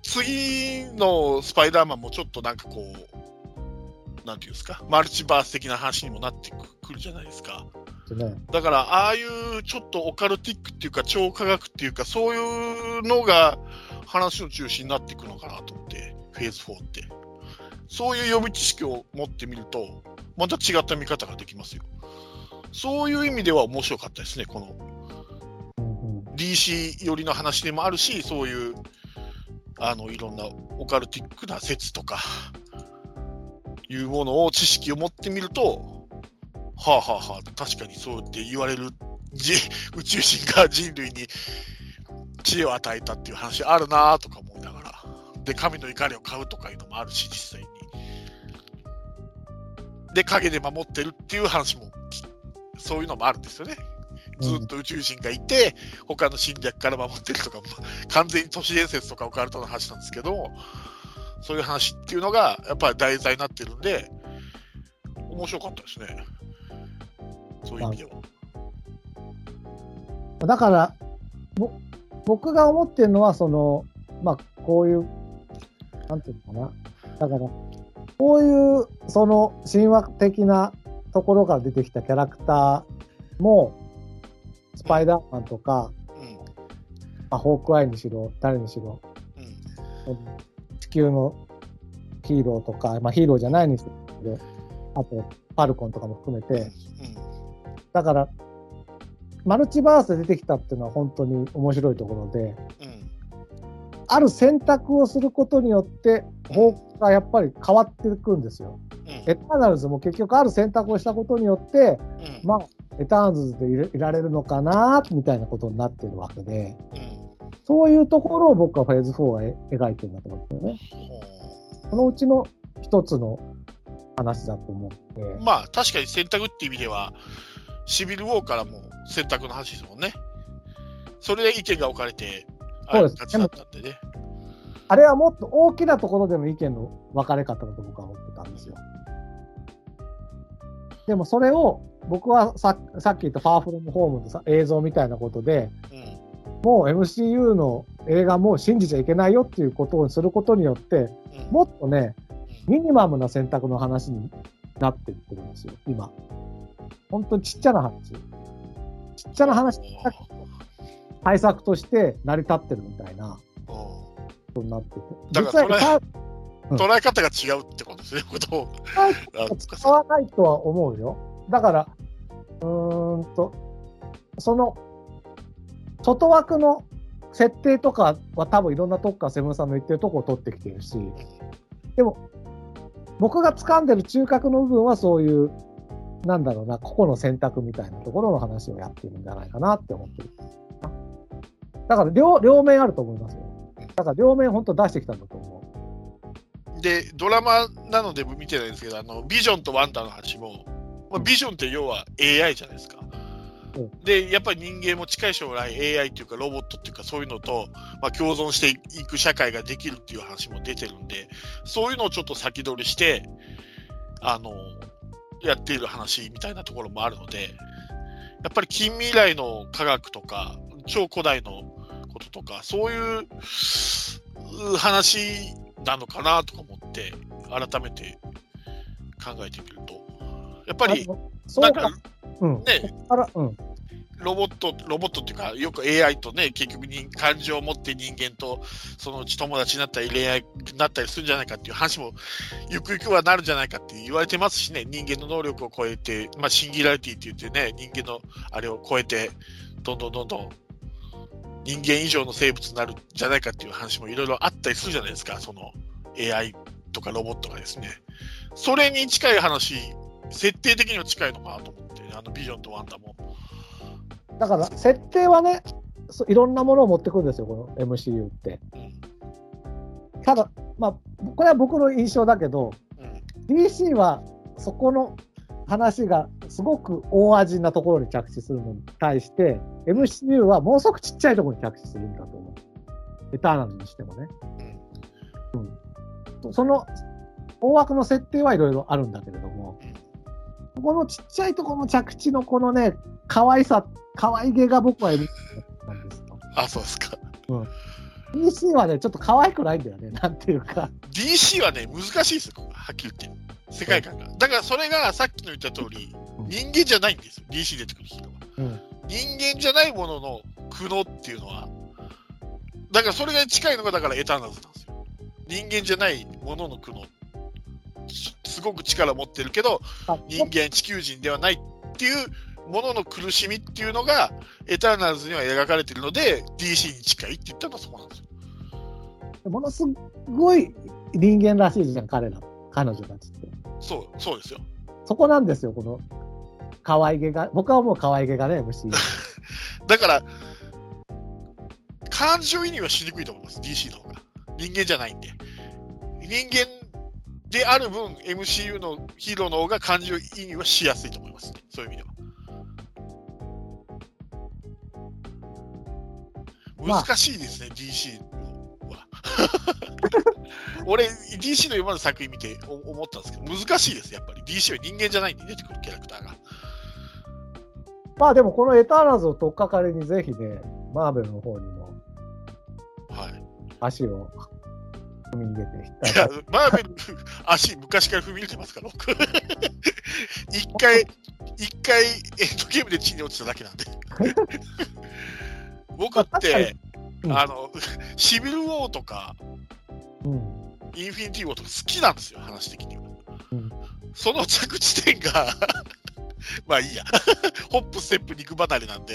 次のスパイダーマンもちょっとなんかこう、なんていうんですか、マルチバース的な話にもなってくるじゃないですか。ね。だから、ああいうちょっとオカルティックっていうか、超科学っていうか、そういうのが話の中心になっていくのかなと思って、フェーズ4って。そういう予備知識を持ってみると、また違った見方ができますよ。そういう意味では面白かったですね、この DC 寄りの話でもあるし、そういう、あの、いろんなオカルティックな説とか、いうものを知識を持ってみると、はあはあはあ、確かにそうって言われる宇宙人が人類に知恵を与えたっていう話あるなとか思いながら。で、神の怒りを買うとかいうのもあるし、実際に。で、影で守ってるっていう話も、そういうのもあるんですよね。ずっと宇宙人がいて、他の侵略から守ってるとかも、完全に都市伝説とかオカルトの話なんですけど、そういう話っていうのが、やっぱり題材になってるんで、面白かったですね。そういう意味では。だから、も僕が思ってるのは、その、まあ、こういう、なんていうのかな。だから、こういう、その、神話的なところから出てきたキャラクターも、スパイダーマンとか、うん。まあ、ホークアイにしろ、誰にしろ、うん。地球のヒーローとか、まあ、ヒーローじゃないにしろ、あと、パルコンとかも含めて、だから、マルチバースで出てきたっていうのは本当に面白いところで。ある選択をすることによって、方向がやっぱり変わっていくんですよ。うん。エターナルズも結局ある選択をしたことによって、うん。まあ、エターナルズでいられるのかな、みたいなことになってるわけで、うん。そういうところを僕はフェーズ4がえ描いてるんだと思うんですよね。そのうちの一つの話だと思って。まあ確かに選択っていう意味では、シビルウォーからも選択の話ですもんね。それで意見が置かれて、あそうですあいう形だったんでね。あれはもっと大きなところでの意見の分かれ方だと僕は思ってたんですよ。でもそれを僕はささっき言ったファーフロムホームのさ映像みたいなことでうん。もう MCU の映画も信じちゃいけないよっていうことをすることによってうん。もっとねうんミニマムな選択の話になっていってるんですよ今。本当にちっちゃな話。ちっちゃな話対策として成り立ってるみたいなうんことになってて。だから実はうん捉え方が違うってことですね、ことを。あ使わないとは思うよ。だから、うーんと、その、外枠の設定とかは多分いろんなとこからセブンさんの言ってるとこを取ってきてるし、でも、僕が掴んでる中核の部分はそういう、なんだろうな、個々の選択みたいなところの話をやってるんじゃないかなって思ってる。だから両、両面あると思いますよ。だから両面本当出してきたんだと思う。で、ドラマなので見てないんですけど、あのビジョンとワンダの話も、まあ、ビジョンって要は AI じゃないですか。うんで、やっぱり人間も近い将来 AI っていうかロボットっていうかそういうのと、まあ、共存していく社会ができるっていう話も出てるんで、そういうのをちょっと先取りして、あの、やっている話みたいなところもあるので、やっぱり近未来の科学とか、超古代のこととか、そういうう話なのかなとか思って、改めて考えてみると、やっぱりなんかうん。ね、うん。ロボット、ロボットっていうか、よく AI とね、結局に感情を持って人間とそのうち友達になったり、恋愛になったりするんじゃないかっていう話も、ゆくゆくはなるんじゃないかって言われてますしね、人間の能力を超えて、まあ、シンギュラリティって言ってね、人間のあれを超えて、どんどんどんどん人間以上の生物になるんじゃないかっていう話もいろいろあったりするじゃないですか、その AI とかロボットがですね。それに近い話、設定的には近いのかなと思って、あのビジョンとワンダも。だから、設定はね、そいろんなものを持ってくるんですよ、この MCU って。うんただ、まあ、これは僕の印象だけど、うん DC はそこの話がすごく大味なところに着地するのに対して、MCU はものすごくちっちゃいところに着地するんだと思う。エターナルにしてもね。うん。その大枠の設定はいろいろあるんだけれども、このちっちゃいところの着地のこのね、可愛さ、可愛げが僕は MCU なんですよ。あ、そうですか。DC はね、ちょっと可愛くないんだよね、なんていうか。DC はね、難しいですよ、はっきり言って。世界観が。だからそれがさっきの言った通り、うん人間じゃないんですよ、DC 出てくる人は。うん。人間じゃないものの苦悩っていうのは、だからそれが近いのがだからエターナルズなんですよ。人間じゃないものの苦悩。すすごく力を持ってるけど、あ人間、地球人ではないっていうものの苦しみっていうのが、エターナルズには描かれてるので、DC に近いって言ったのはそこなんですよ。ものすごい人間らしいじゃん、彼ら、彼女たちって。そう、そうですよ。そこなんですよ、この可愛げが。僕はもう可愛げがね、MC。だから、感情移入はしにくいと思います、DC の方が。人間じゃないんで。人間である分、MCU のヒーローの方が感情移入はしやすいと思いますね。そういう意味では。まあ難しいですね、DC は。俺、DC の今の作品見てお思ったんですけど、難しいです、やっぱり。DC は人間じゃないんで出てくるキャラクターが。まあでもこのエターナルズを取っかかりにぜひね、マーベルの方にも足を踏み入れて、いや、マーベル、足、昔から踏み入れてますから、僕。一回、一回、エンドゲームで地に落ちただけなんで。僕って、うんあの、シビルウォーとか、うん、インフィニティウォーとか好きなんですよ、話的には。うんその着地点が、まあいいや、ホップ、ステップ、肉離れなんで、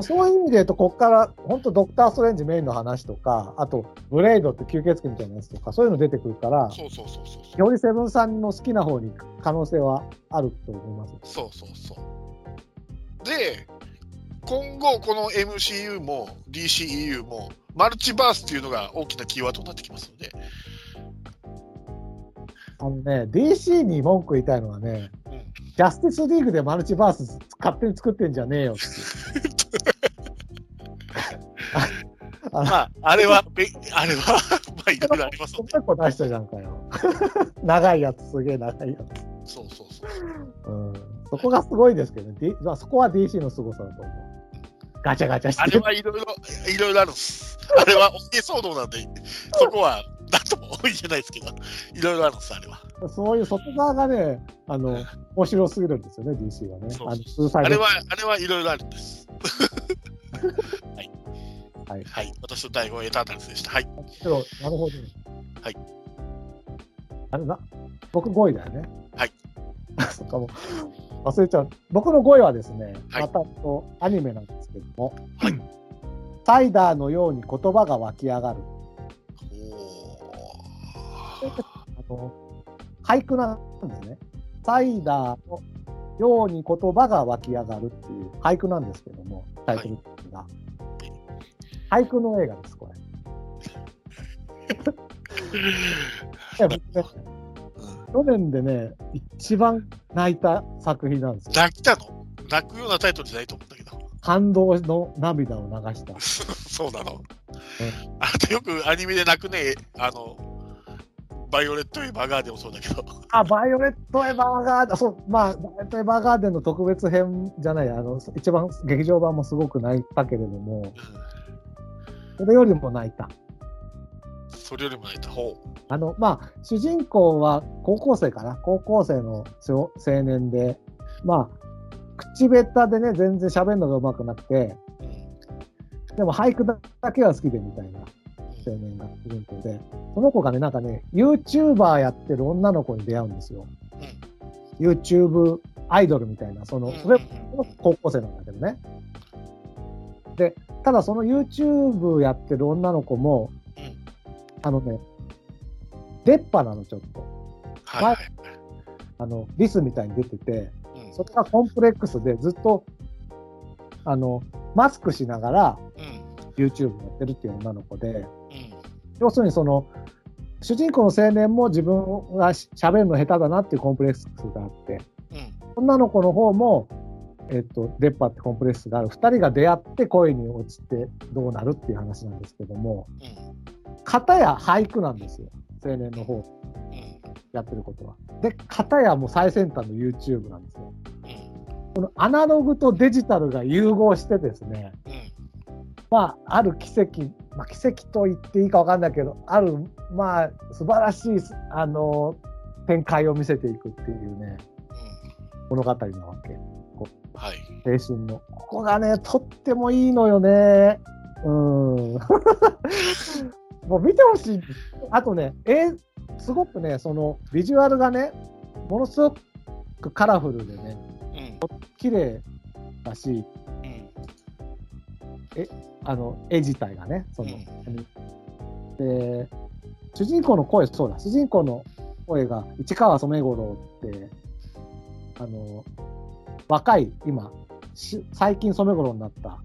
そういう意味で言うと、ここから本当、ドクター・ストレンジメインの話とか、あと、ブレイドって吸血鬼みたいなやつとか、そういうの出てくるから、そうそうそうそう。よりセブンさんの好きな方に可能性はあると思います。そうそうそう。で、今後、この MCU も DCEU も、マルチバースっていうのが大きなキーワードになってきますので、あのね、DC に文句言いたいのはね、うんジャスティスリーグでマルチバース勝手に作ってんじゃねえよって。あ まあ、あれは、べあれは、まあ、いろいろありますので、結構出したじゃんかよ。長いやつ、すげえ長いやそうそうそう。つ。うん。そこがすごいですけどね。D まあ、そこは DC の凄さだと思う。ガチャガチャしてあれはいろいろ、いろいろあるんです。あれは、お家騒動なんで、そこは、なんとも言えないですけど、いろいろあるんです、あれは。そういう外側がね、あの、面白すぎるんですよね、DC はね。そうあれは、あれはいろいろあるんです。はい。はいはい。私の第5エターナルズでした。はい。なるほど。はい。あれな、僕5位だよね。はい。そっかもう、忘れちゃう。僕の5位はですね、はいまたとアニメなんですけども、はいサイダーのように言葉が湧き上がる。おあの俳句なんですね。サイダーのように言葉が湧き上がるっていう俳句なんですけども、タイトルが。俳句の映画です、これ。いや僕ねーうん去年でね、一番泣いた作品なんですよ。泣きたの？泣くようなタイトルじゃないと思うんだけど。感動の涙を流した。そうなの。あなたよくアニメで泣くね、あの、バイオレット・エヴァーガーデンもそうだけど。あ、バイオレット・エヴァーガーデン、そう、まあ、バイオレット・エヴァーガーデンの特別編じゃない、あの、一番劇場版もすごく泣いたけれども、それよりも泣いた。それよりも泣いた方。あの、まあ、主人公は高校生かな高校生の少青年で、まあ、口下手でね、全然喋るのが上手くなくて、うんでも俳句だけは好きでみたいな青年が主人公で、その子がね、なんかね、YouTuber やってる女の子に出会うんですよ。YouTube アイドルみたいな、その、それも高校生なんだけどね。で、ただその YouTube やってる女の子も、うんあのね、出っ歯なの、ちょっと。はいはい。あの、リスみたいに出てて、うんそれがコンプレックスでずっと、あの、マスクしながらうん YouTube やってるっていう女の子で、うん要するにその、主人公の青年も自分がし喋るの下手だなっていうコンプレックスがあって、うん女の子の方も、えっと、出っ歯ってコンプレックスがある。二人が出会って恋に落ちてどうなるっていう話なんですけども、うん片や俳句なんですよ。青年の方うんやってることは。で、片やもう最先端の YouTube なんですよ。うんこのアナログとデジタルが融合してですね、うんまあ、ある奇跡、まあ、奇跡と言っていいか分かんないけど、ある、まあ、素晴らしい、あの、展開を見せていくっていうね、物語なわけ。はい。青春の。ここがね、とってもいいのよね。うん。もう見てほしい。あとね、えすごくね、その、ビジュアルがね、ものすごくカラフルでね、うん綺麗だし、うん。あの、絵自体がね、その、うん。で、主人公の声、そうだ、主人公の声が市川染五郎って、あの、若い、今、し最近染五郎になった、うん。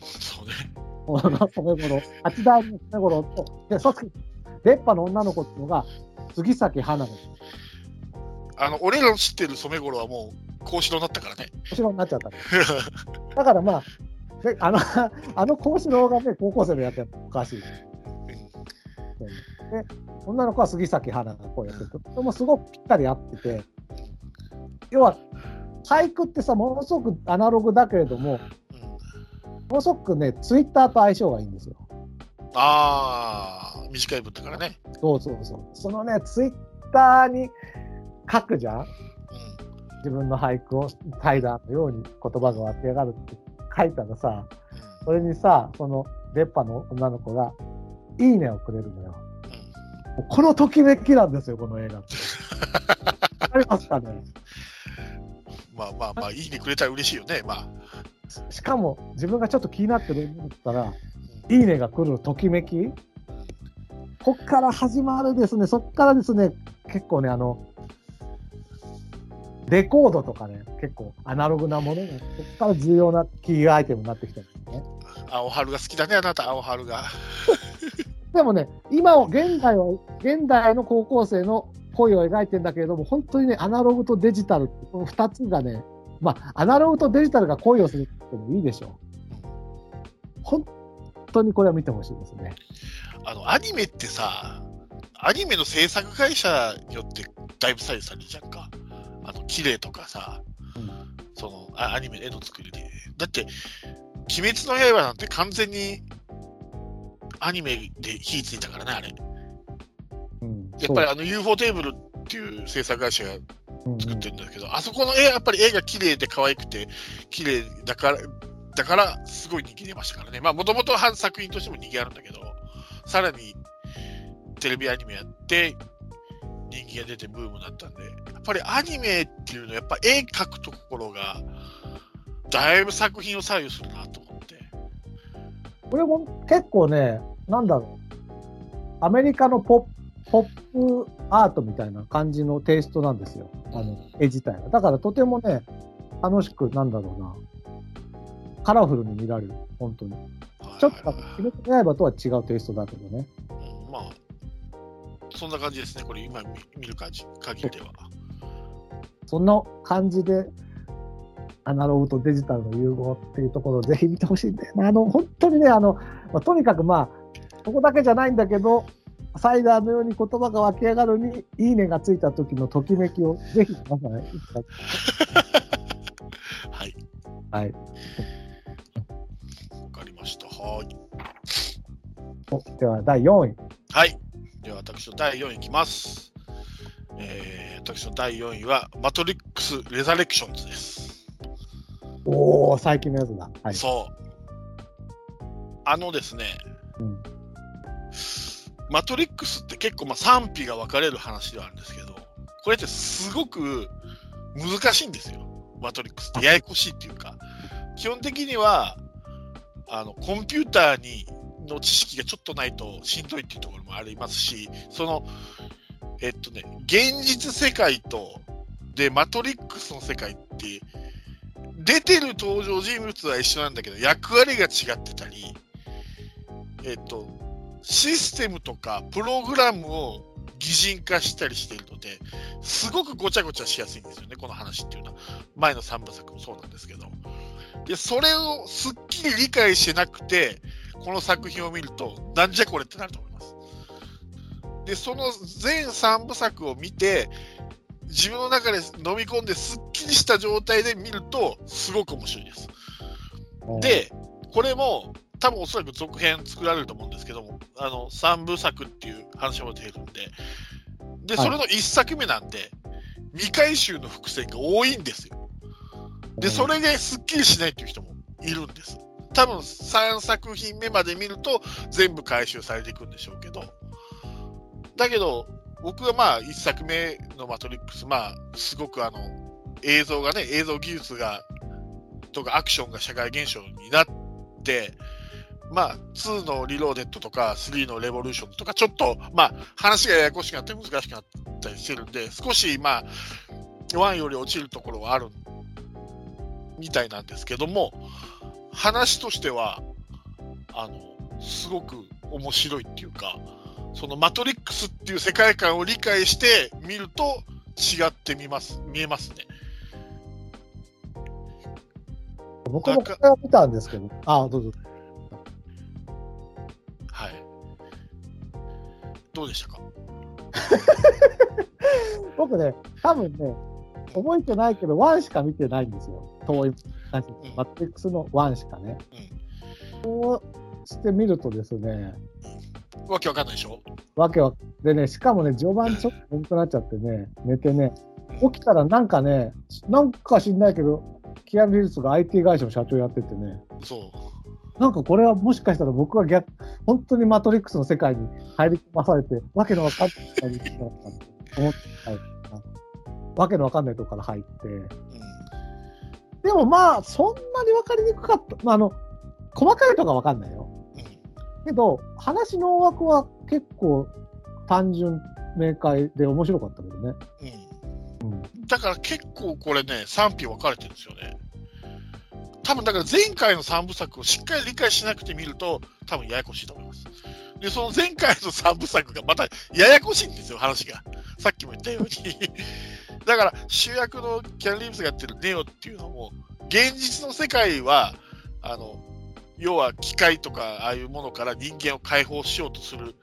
そうね。染五郎、八代目染五郎と、で、出っ歯の女の子っていうのが、杉咲花のあの、俺らの知ってる染五郎はもう、格子になったからね。後ろになっちゃったの。だからまあ、であの、あの幸四郎がね、高校生のやつやおかしい。で、女の子は杉咲花が声やってて、それもすごくぴったり合ってて、要は、俳句ってさ、ものすごくアナログだけれども、ものすごくね、ツイッターと相性がいいんですよ。ああ、短い文だからね。そうそうそう。そのね、ツイッターに書くじゃんうん。自分の俳句を怠惰のように言葉が湧き上がるって書いたらさ、それにさ、その出っ歯の女の子が、いいねをくれるのよ。このときめきなんですよ、この映画って。わかりますかね？うん。まあまあまあ、いいねくれたら嬉しいよね。まあ。しかも、自分がちょっと気になってるんだったら、いいねが来るときめき？こっから始まるですね、そっからですね、結構ね、あの、レコードとかね、結構アナログなものが、こっから重要なキーアイテムになってきてるんですね。青春が好きだね、あなた、青春が。でもね、今を、現代は、現代の高校生の恋を描いてんだけれども、本当にね、アナログとデジタル、この2つがね、まあ、アナログとデジタルが恋をするってもいいでしょう。本当にこれは見てほしいですね。あの、アニメってさ、アニメの制作会社によってだいぶ左右されるじゃんか。あの、綺麗とかさ、うんそのあアニメの絵の作りで。だって、鬼滅の刃なんて完全にアニメで火ついたからね、あれ。うん、やっぱりあの UFO テーブルっていう制作会社が作ってるんだけど、あそこの絵、やっぱり絵が綺麗で可愛くて、綺麗だから、だから、すごい人気出ましたからね。まあ、もともと作品としても人気あるんだけど、さらにテレビアニメやって、人気が出てブームになったんで、やっぱりアニメっていうのは、やっぱ絵描くところが、だいぶ作品を左右するなと思って。これも結構ね、なんだろう、アメリカのポップポップアートみたいな感じのテイストなんですよ、あの絵自体は。だからとてもね、楽しく、なんだろうな、カラフルに見られる、本当に。ちょっと、鬼滅の刃とは違うテイストだけどね。うんまあ、そんな感じですね、これ今見見る感じ、限りでは。そんな感じで、アナログとデジタルの融合っていうところをぜひ見てほしいんだよな。あの、本当にね、あの、まあ、とにかくまあ、そこだけじゃないんだけど、サイダーのように言葉が湧き上がるに、いいねがついた時のときめきをぜひ皆さん、いつかはい。はい。わかりました。はい。おでは、第4位。はい。では、私の第4位いきます。えー、私の第4位は、マトリックス・レザレクションズです。おお、最近のやつだ。はい。そう。あのですね、うんマトリックスって結構まあ賛否が分かれる話ではあるんですけど、これってすごく難しいんですよ。マトリックスってややこしいっていうか、基本的には、あの、コンピューターに、の知識がちょっとないとしんどいっていうところもありますし、その、えっとね、現実世界と、で、マトリックスの世界って、出てる登場人物は一緒なんだけど、役割が違ってたり、えっと、システムとかプログラムを擬人化したりしているので、すごくごちゃごちゃしやすいんですよね、この話っていうのは。前の3部作もそうなんですけど。で、それをすっきり理解してなくて、この作品を見ると、なんじゃこれってなると思います。で、その全3部作を見て、自分の中で飲み込んですっきりした状態で見ると、すごく面白いです。で、これも多分おそらく続編作られると思うんですけども、あの3部作っていう話も出るんで、で、はいそれの1作目なんで、未回収の伏線が多いんですよ。で、それですっきりしないっていう人もいるんです。多分3作品目まで見ると全部回収されていくんでしょうけど、だけど、僕はまあ1作目のマトリックス、まあ、すごくあの、映像がね、映像技術が、とかアクションが社会現象になって、まあ、2のリローデッドとか3のレボリューションとか、ちょっと、まあ、話がややこしくなって難しくなったりしてるんで、少し、まあ、1より落ちるところはあるみたいなんですけども、話としては、あの、すごく面白いっていうか、そのマトリックスっていう世界観を理解して見ると違って見ます、見えますね。僕もこれは見たんですけど、あ、どうぞ。どうでしたか？僕ね、多分ね、覚えてないけど、1しか見てないんですよ。遠い話。マトリックスの1しかね。してみるとですね、わけわかんないでしょ？わけは、でね、しかもね、序盤ちょっと眠くなっちゃってね、寝てね、起きたらなんかね、なんか知んないけど、キアヌ・リーブスが IT 会社の社長やっててね、そう。なんかこれはもしかしたら僕は逆、本当にマトリックスの世界に入り込まされて、わけのわかんない世界思って。わけのわかんないとこから入って。うんでもまあ、そんなにわかりにくかった。まあ、あの、細かいとかわかんないよ。うんけど、話の大枠は結構単純明快で面白かったけどね。うんうん。だから結構これね、賛否分かれてるんですよね。多分だから前回の3部作をしっかり理解しなくて見ると、多分ややこしいと思います。で、その前回の3部作がまたややこしいんですよ、話が。さっきも言ったように。だから主役のキャン・リーブスがやってるネオっていうのも、現実の世界は、あの、要は機械とかああいうものから人間を解放しようとする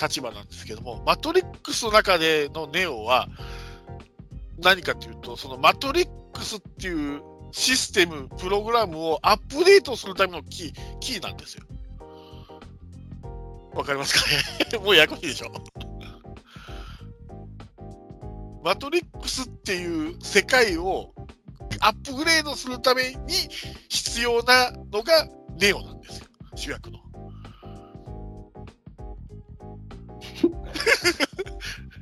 立場なんですけども、マトリックスの中でのネオは、何かというと、そのマトリックスっていうシステム、プログラムをアップデートするためのキー、キーなんですよ。わかりますかね？もうややこしいでしょマトリックスっていう世界をアップグレードするために必要なのがネオなんですよ、主役の。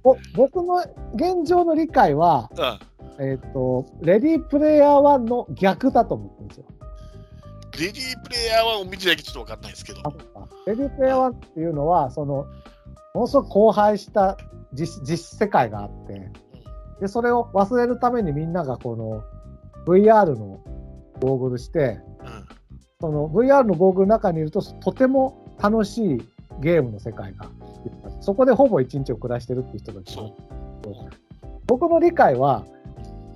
お 僕の現状の理解は、うんえっ、と、レディープレイヤー1の逆だと思ってるんですよ。レディープレイヤーはお見てだけちょっとわかんないですけど。レディープレイヤー1っていうのは、その、ものすごく荒廃した実実世界があって、で、それを忘れるためにみんながこの VR のゴーグルして、うんその VR のゴーグルの中にいると、とても楽しいゲームの世界が、そこでほぼ一日を暮らしてるっていう人たちがそう。僕の理解は、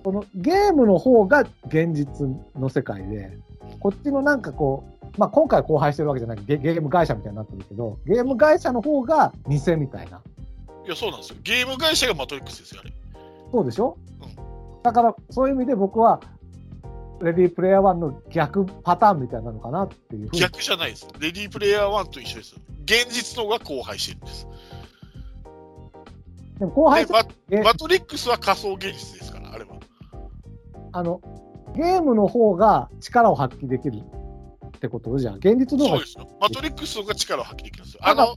このゲームの方が現実の世界で、こっちのなんかこう、まあ、今回荒廃してるわけじゃないゲゲーム会社みたいになってるけど、ゲーム会社の方が偽みたいな。いや、そうなんですよ。ゲーム会社がマトリックスですよ、あれ。そうでしょ、だからそういう意味で僕は、レディープレイヤー1の逆パターンみたいなのかなっていう。逆じゃないです。レディープレイヤー1と一緒です。現実の方が荒廃してるんです。でも荒廃でマえマトリックスは仮想現実ですから、あの、ゲームの方が力を発揮できるってことじゃん。現実の方がそうですよ。マトリックスが力を発揮できるんですよ。あの、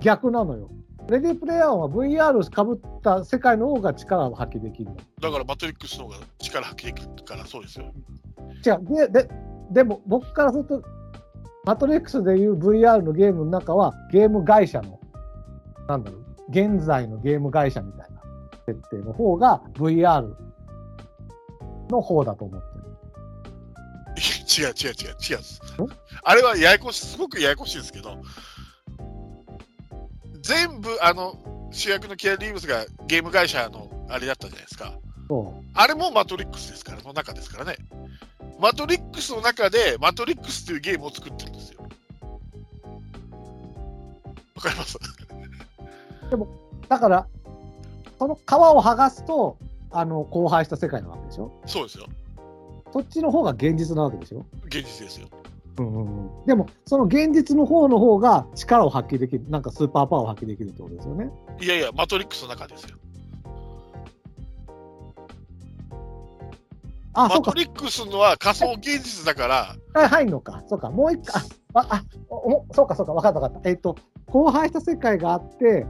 逆なのよ。レディープレイヤー1は VR をかぶった世界の方が力を発揮できるの。だからマトリックスの方が力発揮できるから、そうですよ。違う。で、ででも僕からすると、マトリックスでいう VR のゲームの中は、ゲーム会社の、なんだろう、現在のゲーム会社みたいな設定の方が VR の方だと思ってる。違う違う違う違う。あれはややこしい、すごくややこしいですけど、全部、あの、主役のキアリーブスがゲーム会社のあれだったじゃないですか。あれもマトリックスですから、の中ですからね。マトリックスの中で、マトリックスというゲームを作ってるんですよ。わかります？だから、その皮を剥がすと、あの、荒廃した世界なわけでしょ？そうですよ。そっちの方が現実なわけでしょ？現実ですよ。うんうんうん。でも、その現実の方の方が力を発揮できる、なんかスーパーパワーを発揮できるってことですよね。いやいや、マトリックスの中ですよ。あ、マト。リックスのは仮想現実だから、あ入んのか。そうか。もう一回、あ、あ、あおそうか、そうか。分かった分かった。えっ、と、荒廃した世界があって、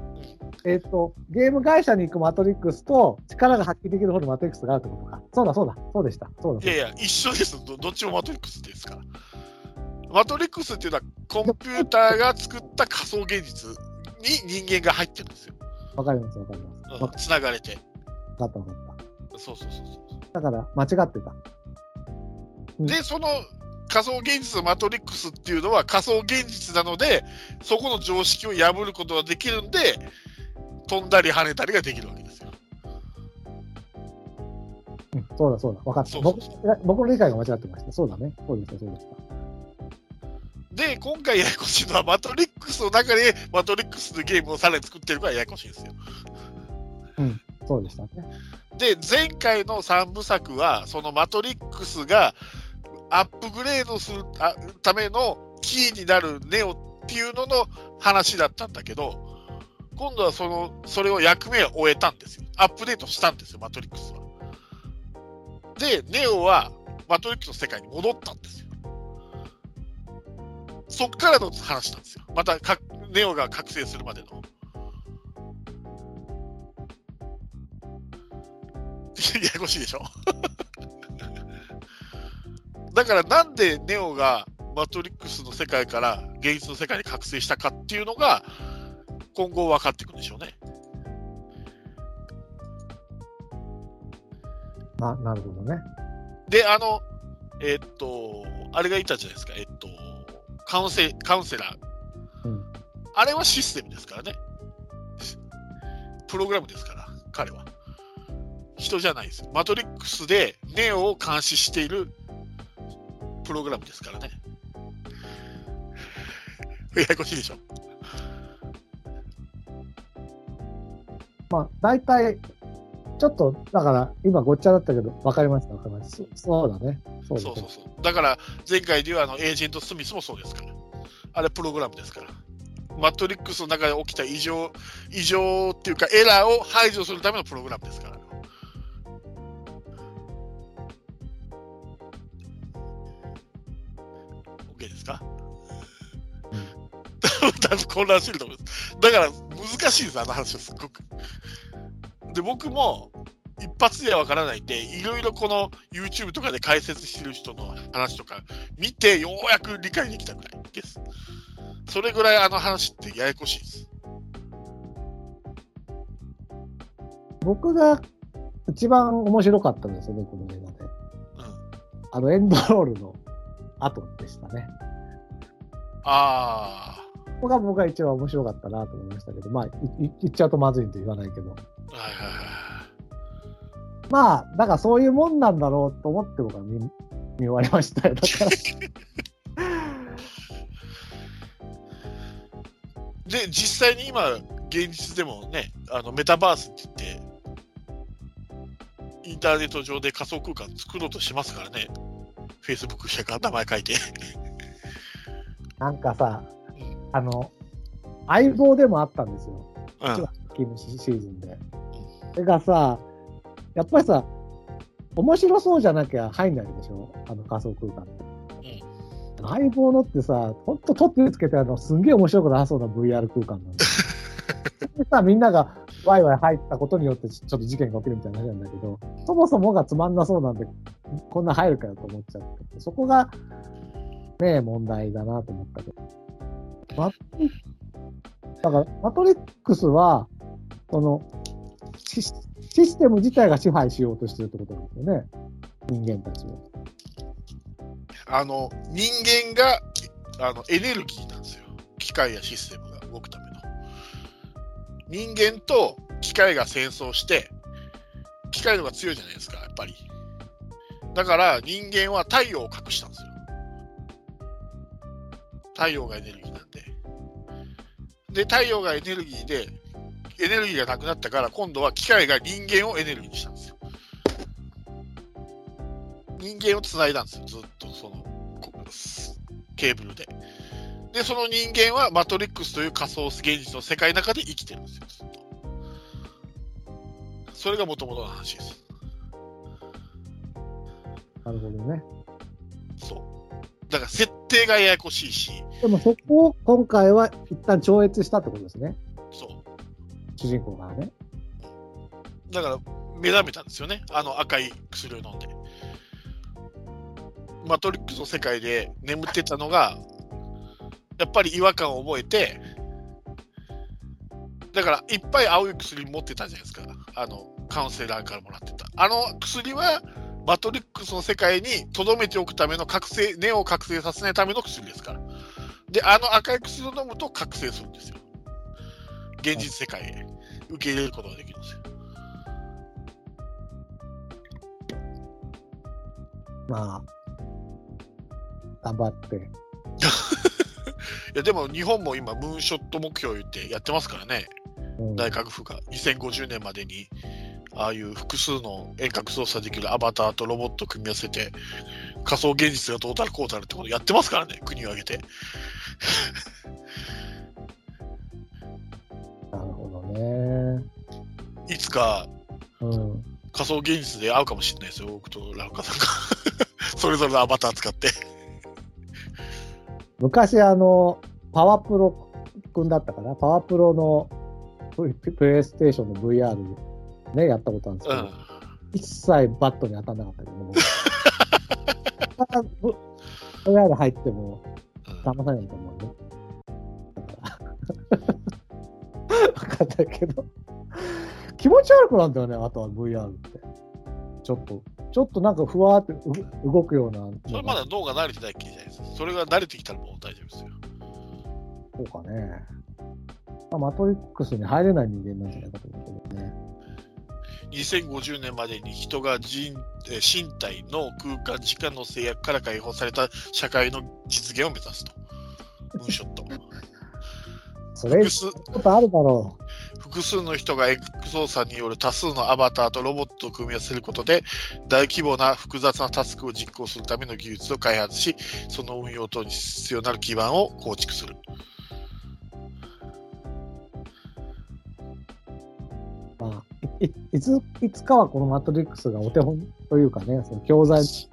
えっ、と、ゲーム会社に行くマトリックスと力が発揮できる方のマトリックスがあるってことか。そうだ、そうだ。そうでした。そうだ。いやいや、一緒ですど。どっちもマトリックスですから。マトリックスっていうのは、コンピューターが作った仮想現実に人間が入ってるんですよ。わかります、わかります。うんわかつながれて。った、わかった。そうそうそうそう。だから、間違ってた。うんで、その仮想現実のマトリックスっていうのは仮想現実なので、そこの常識を破ることができるんで、飛んだり跳ねたりができるわけですよ。うん、そうだ、そうだ。分かった。僕そうそうそう僕の理解が間違ってました。そうだね。そうでした、そうでした。で、今回ややこしいのは、マトリックスの中でマトリックスのゲームをさらに作ってるからややこしいんですよ。そうでしたね。で、前回の3部作は、そのマトリックスがアップグレードするあためのキーになるネオっていうのの話だったんだけど、今度はその、それを役目を終えたんですよ。アップデートしたんですよ、マトリックスは。で、ネオはマトリックスの世界に戻ったんですよ。そっからの話なんですよ。またか、ネオが覚醒するまでの。ややこしいでしょ？だからなんでネオがマトリックスの世界から現実の世界に覚醒したかっていうのが今後分かっていくんでしょうね。ななるほどね。で、あの、えっと、あれがいたじゃないですか、えっと、カウンセカウンセラー。うんあれはシステムですからね。プログラムですから、彼は。人じゃないです。マトリックスでネオを監視しているプログラムですからね。ややこしいでしょ。まあ、大体、ちょっと、だから、今ごっちゃだったけど、わかりました、わかりました。そそうだね。そうだねそうそうそう。だから、前回ではあのエージェント・スミスもそうですから。あれ、プログラムですから。マトリックスの中で起きた異常、異常っていうか、エラーを排除するためのプログラムですから。多分混乱してると思います。だから、難しいです、あの話はすっごく。で、僕も、一発ではわからないんで、いろいろこの YouTube とかで解説してる人の話とか見て、ようやく理解できたぐらいです。それぐらいあの話ってややこしいです。僕が一番面白かったですよね、この映画で。うん。あの、エンドロールの後でしたね。あここが僕が一番面白かったなと思いましたけど、まあ、言っちゃうとまずいんで言わないけど。まあ、だからそういうもんなんだろうと思って僕は見見終わりましたよ。だから。で、実際に今、現実でもね、あのメタバースって言って、インターネット上で仮想空間作ろうとしますからね。Facebook 社が名前書いて。なんかさうん、あの、相棒でもあったんですよ。うん。キムシシーズンで。それがさ、やっぱりさ、面白そうじゃなきゃ入んないでしょ？あの仮想空間って。相棒のってさ、ほんと取ってつけてあの、すんげえ面白くなさそうな VR 空間なんだよ。でさ、みんながワイワイ入ったことによってちょっと事件が起きるみたいな話なんだけど、そもそもがつまんなそうなんで、こんな入るかよと思っちゃって。そこが、ねえ、問題だなと思ったけど。マトリだから、マトリックスは、その、シスシステム自体が支配しようとしてるってことなんですよね。人間たちを。あの、人間があのエネルギーなんですよ。機械やシステムが動くための。人間と機械が戦争して、機械の方が強いじゃないですか、やっぱり。だから人間は太陽を隠したんですよ。太陽がエネルギーなんで。で、太陽がエネルギーで、エネルギーがなくなったから、今度は機械が人間をエネルギーにしたんですよ。人間をつないだんですよ、ずっとそのこケーブルで。で、その人間はマトリックスという仮想現実の世界の中で生きてるんですよ、ずっと。それがもともとの話です。なるほどね。そう。だから設定がややこしいし、でもそこを今回は一旦超越したってことですね。そう。主人公がね。だから目覚めたんですよね、あの赤い薬を飲んで。マトリックスの世界で眠ってたのが、やっぱり違和感を覚えて、だからいっぱい青い薬持ってたじゃないですか、あのカウンセラーからもらってた。あの薬はマトリックスの世界に留めておくための覚醒、根を覚醒させないための薬ですから。で、あの赤い薬を飲むと覚醒するんですよ。現実世界へ受け入れることができるんですよ。まあ、頑張って。いやでも日本も今、ムーンショット目標言ってやってますからね、うん、内閣府が2050年までに、ああいう複数の遠隔操作できるアバターとロボットを組み合わせて、仮想現実がどうたらこうたらってことやってますからね、国を挙げて。なるほどね。いつかうん。仮想現実で会うかもしれないですよ、僕とラウカさんが。それぞれのアバター使って。昔、あの、パワープロ君だったかな？パワープロのププレイステーションの VR ね、やったことあるんですけど、うん。一切バットに当たんなかったけども。あぶ VR 入ってもうん騙されないと思うね。だから。分かんないけど。気持ち悪くなんだよね、あとは VR って。ちょっと、ちょっとなんかふわーってう動くような。それまだ脳が慣れてない系じゃないですか。それが慣れてきたらもう大丈夫ですよ。そうかね。まあ、マトリックスに入れない人間なんじゃないかと思うけどね。2050年までに人が人えー身体の空間、時間の制約から解放された社会の実現を目指すと。ムーンショット。それ、複数ことあるだろ複数の人が X 操作による多数のアバターとロボットを組み合わせることで、大規模な複雑なタスクを実行するための技術を開発し、その運用等に必要なる基盤を構築する。いいいついつかはこのマトリックスがお手本というかね、その教材作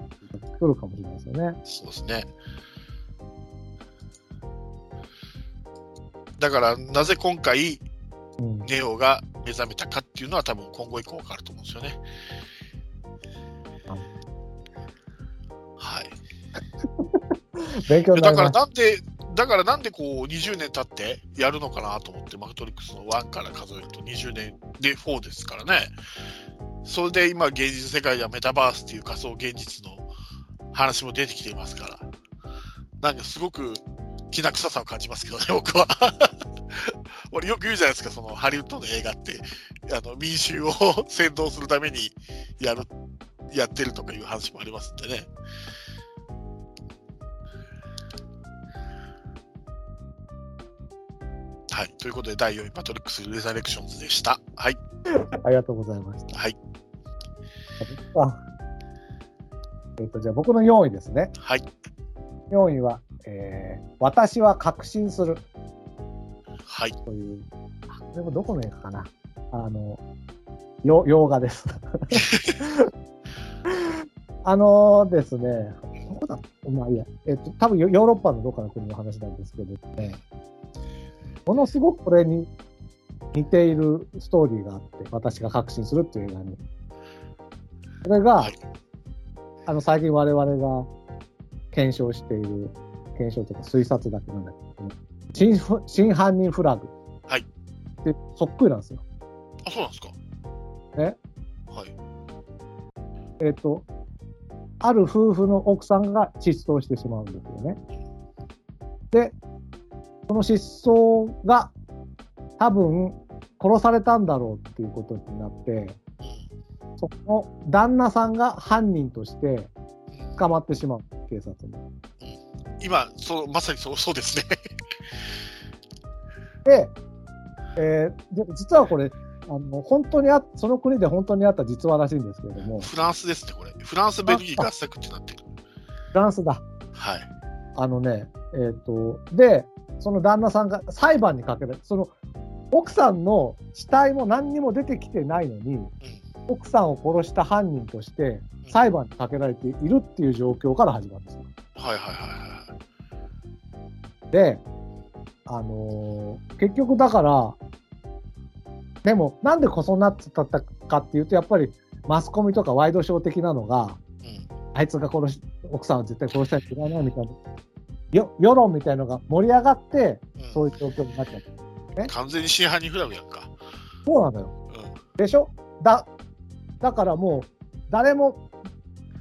るかもしれないですよね。そうですね。だから、なぜ今回、うん。ネオが目覚めたかっていうのは多分今後以降分かると思うんですよね。はい。勉強だから。なんで、だからなんでこう20年経ってやるのかなと思って、マトリックスの1から数えると20年で4ですからね。それで今現実世界ではメタバースっていう仮想現実の話も出てきていますから、なんかすごくきな臭さを感じますけどね、僕は。俺よく言うじゃないですか、そのハリウッドの映画って、あの民衆を 先導するためにやる、やってるとかいう話もありますんでね。はい。ということで、第4位、マトリックス・レザレクションズでした。はい。ありがとうございました。はい。あえっ、と、じゃあ僕の4位ですね。はい。4位は、えー私は確信するはい。という、あこれもどこの映画かな？あの、よ洋画です。あのですね、どこだ？まあいいや、えっ、と、多分ヨヨーロッパのどっかの国の話なんですけどね、ものすごくこれに似ているストーリーがあって、私が確信するっていう映画に。それが、はいあの、最近我々が検証している、検証というか推察だけなんだけど、真ふ真犯人フラグ。はい。で、そっくりなんですよ。あ、そうなんですか？え？はい。えっ、と、ある夫婦の奥さんが失踪してしまうんですよね。で、その失踪が多分殺されたんだろうっていうことになって、その旦那さんが犯人としてうん捕まってしまう、警察に。今、そう、まさにそう、そうですね。で、えーで実はこれ、あの本当にあその国で本当にあった実話らしいんですけれども、フランスですね、これ。フランス、ベルギー合作ってなってる。フランスだ。はい。あのね、えっ、と、で、その旦那さんが裁判にかけられその奥さんの死体も何にも出てきてないのに、うん。奥さんを殺した犯人として裁判にかけられているっていう状況から始まるんですよ。はいはいはいはい。で、あのー結局だから、でもなんでこそなってたかっていうと、やっぱりマスコミとかワイドショー的なのが、うん。あいつが殺し、奥さんは絶対殺したに違いないみたいな、よ世論みたいなのが盛り上がって、うんそういう状況になっちゃう。完全に真犯人フラグやんか。そうなのよ。うん。でしょ？だ、だからもう、誰も、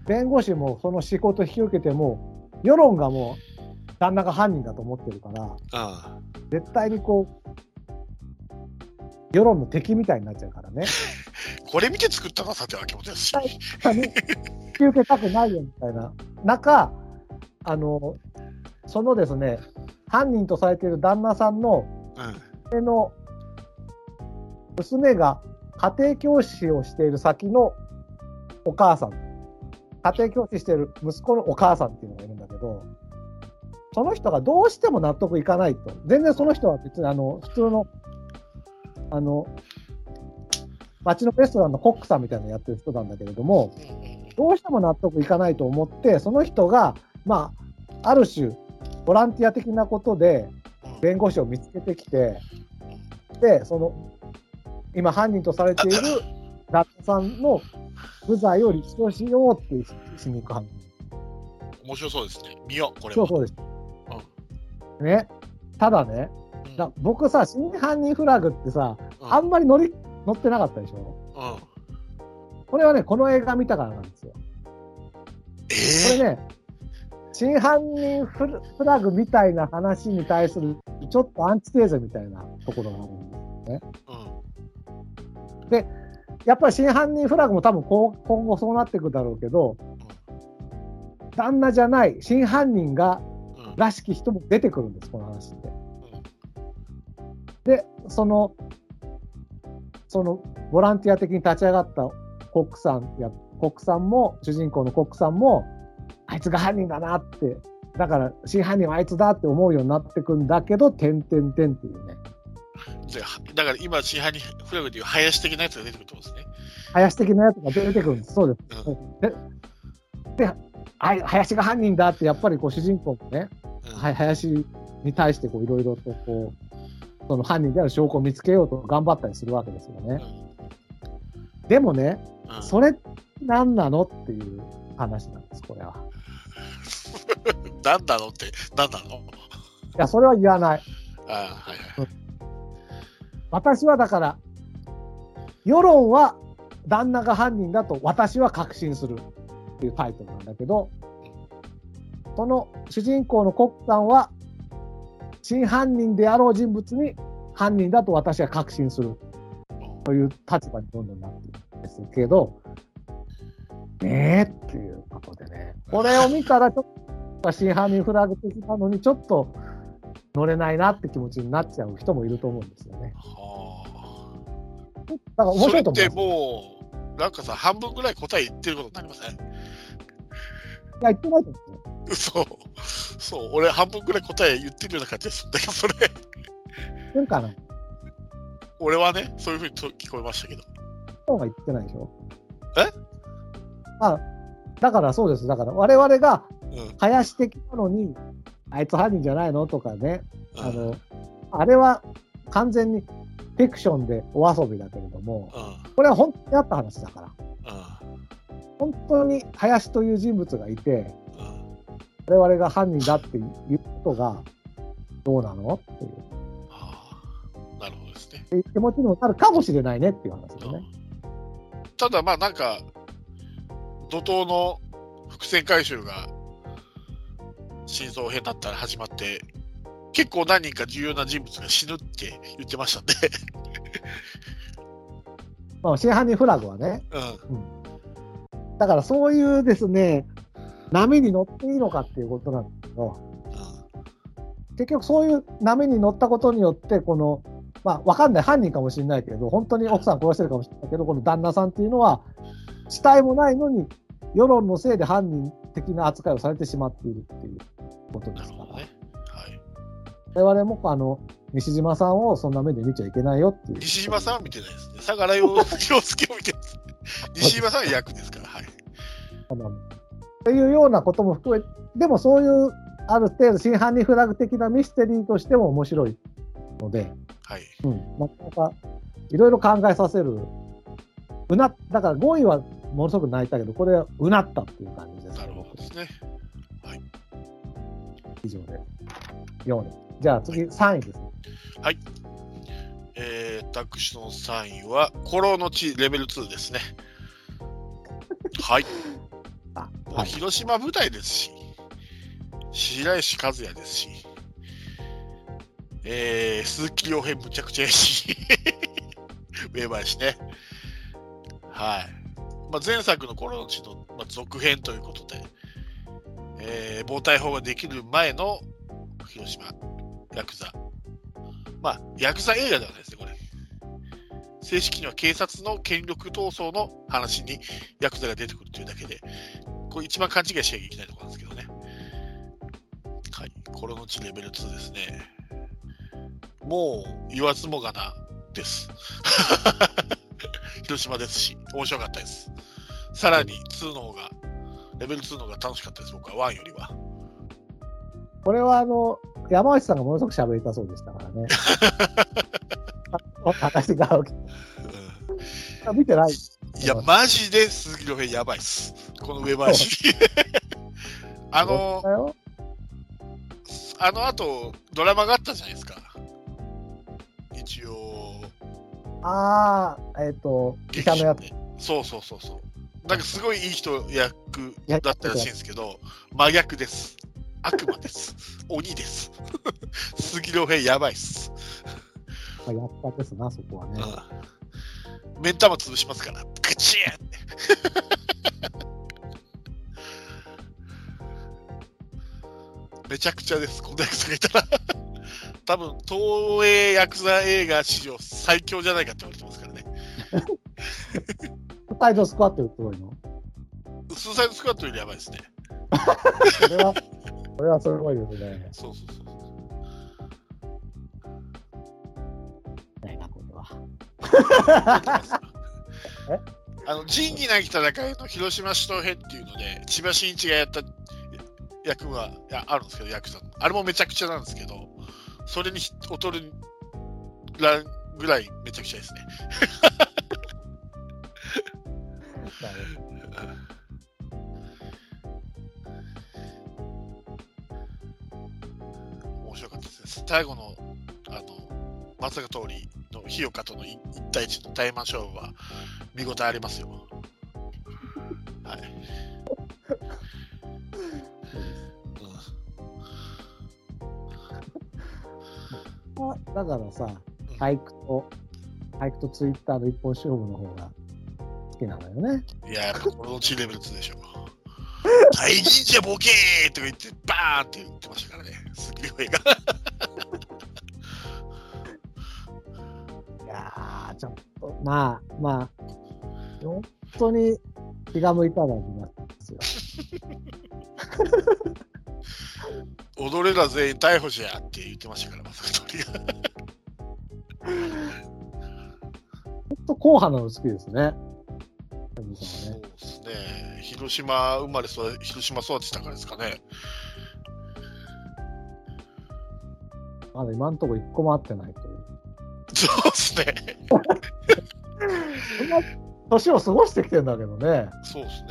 弁護士もその仕事引き受けても、世論がもう、旦那が犯人だと思ってるから、あ絶対にこう、世論の敵みたいになっちゃうからね。あ これ見て作ったのはさては秋元康。はい引き受けたくないよみたいな中、あの、そのですね、犯人とされている旦那さんのうん。娘の娘が家庭教師をしている先のお母さん家庭教師してる息子のお母さんっていうのがいるんだけど、その人がどうしても納得いかないと。全然その人は別にあの普通の、あの、町のレストランのコックさんみたいなのやってる人なんだけれども、どうしても納得いかないと思って、その人が、まあ、ある種、ボランティア的なことでうん弁護士を見つけてきて、で、その、今犯人とされている 旦那さんの無罪を立証しようっていうしに行く犯人。面白そうですね。見よう、これは。そうそうです。ね。ただね、うんだ僕さ、真犯人フラグってさ、うんあんまり乗り乗ってなかったでしょ？うんこれはね、この映画見たからなんですよ。えこれね、真犯人フラグみたいな話に対する、ちょっとアンチテーゼみたいなところがあるんです。ーうんやっぱり真犯人フラグも多分今後そうなっていくだろうけど、旦那じゃない真犯人がらしき人も出てくるんです、この話って。で、その、そのボランティア的に立ち上がったコックさんや、コックさんも、主人公のコックさんも、あいつが犯人だなって、だから真犯人はあいつだって思うようになってくんだけど、てんてんてんっていうね、だから今、真犯人フラグでいう林的なやつが出てくるってことですね。林的なやつが出てくるんです。そうです。うんで、で林が犯人だって、やっぱりこう主人公もね、うんはい、林に対してこういろいろとこう、その犯人である証拠を見つけようと頑張ったりするわけですよね。でもね、うんそれ何なのっていう話なんです、これは。何なのって何なの？いや、それは言わない。ああはいはい。私はだから、世論は旦那が犯人だと私は確信するっていうタイトルなんだけど、その主人公のコックさんは、真犯人であろう人物に犯人だと私は確信するという立場にどんどんなっているんですけど、ねえっていうことでね、これを見たらちょっと真犯人フラグ的なのにちょっと乗れないなって気持ちになっちゃう人もいると思うんですよね。はだからあ面白いと思それって。もう、なんかさ、半分ぐらい答え言ってることになりません？いや、言ってないと思うよ。そう。そう、俺半分ぐらい答え言ってるような感じがするんだけど、それ、言かな？俺はね、そういうふうにと聞こえましたけど。人が言ってないでしょえ？あ、だからそうです。だから我々がうん。林的なのに、あいつ犯人じゃないの？とかね、あうん。の、あれは完全にフィクションでお遊びだけれども、うん。これは本当にあった話だから。うん。本当に林という人物がいて、うん。我々が犯人だっていうことがどうなの？っていうああ、なるほどですね。気持ちにもなるかもしれないねっていう話でね。うんただまあなんか、怒涛の伏線回収が真相編だったら始まって、結構何人か重要な人物が死ぬって言ってましたんで、まあ、真犯人フラグはね、うん。だからそういうですね、波に乗っていいのかっていうことなんですけど、結局そういう波に乗ったことによって、この、まあ、わかんない。犯人かもしれないけど、本当に奥さん殺してるかもしれないけど、この旦那さんっていうのは、死体もないのに、世論のせいで犯人的な扱いをされてしまっているっていうことうん。ですから、ね。はい。我々もあの西島さんをそんな目で見ちゃいけないよっていう。西島さんは見てないですね。相良洋介を見てます。西島さんは役ですから、はい。あのっていうようなことも含め、でもそういうある程度、真犯人フラグ的なミステリーとしても面白いので、はい。うん、なかなかいろいろ考えさせる、うなだから5位はものすごく泣いたけど、これはうなったっていう感じです。なるほどですね。以上で。4位。じゃあ次、3位ですね。えー、私の3位は、古老の地レベル2ですね。はい。あはい、広島舞台ですし、白石和也ですし、えー、鈴木亮平むちゃくちゃやし、上林ね。はい。まあ、前作の頃の地の、まあ、続編ということで、えー、防体法ができる前の広島、ヤクザ。まあ、ヤクザ映画ではないですね、これ。正式には警察の権力闘争の話にヤクザが出てくるというだけで、これ一番勘違いしなきゃいけないところなんですけどね。はい。コロの地レベル2ですね。もう言わずもがなです。広島ですし、面白かったです。さらに2の方が、レベル2の方が楽しかったです、僕は1よりは。これはあの、山内さんがものすごく喋りたそうでしたからね。あ 話が合うけどうんあ見てない。いや、マジで鈴木亮平やばいっす。この上回し。あのあの後、ドラマがあったじゃないですか。一応、ああ、えっ、と、医者のやつ。そうそうそうそう。なんかすごいいい人役やだったらしいんですけど、真逆です。悪魔です。鬼です。鈴木亮平やばいっす。まあ、やったですな、そこはね。うん。目ん玉潰しますから。グチーって。めちゃくちゃです、こんなヤクザがいたら。多分東映ヤクザ映画史上最強じゃないかって言われてますからね。サイドスクワットよりすごいの？スーサイドスクワットよりやばいですね。それは、それはすごいですね。そうそうそう。ないな、これは。え？あの仁義なき戦いの広島市東編っていうので、千葉真一がやった役がいやあるんですけど、役者のあれもめちゃくちゃなんですけど、それに劣るらぐらいめちゃくちゃですね。面白かったですね。最後の、あの、まさか通りの日岡との一対一の対マン勝負は見応えありますよ。はい。うんだからさ、俳句と、俳句とツイッターの一本勝負の方が好きなのよね。いや、やっぱこのチレベル2でしょ。大神社ボケーとか言って、バーンって言ってましたからね。すげえ。いやー、ちょっと、まあまあ、本当に気が向いたら見ますよ。踊れら全員逮捕じゃって言ってましたから、まさか通りが。本当、硬派なの好きですね。そうですね。広島生まれ育広島育ちしたからですかね。まだ今のところ一個も合ってないという。そうですね。そんな年を過ごしてきてんだけどね。そうですね。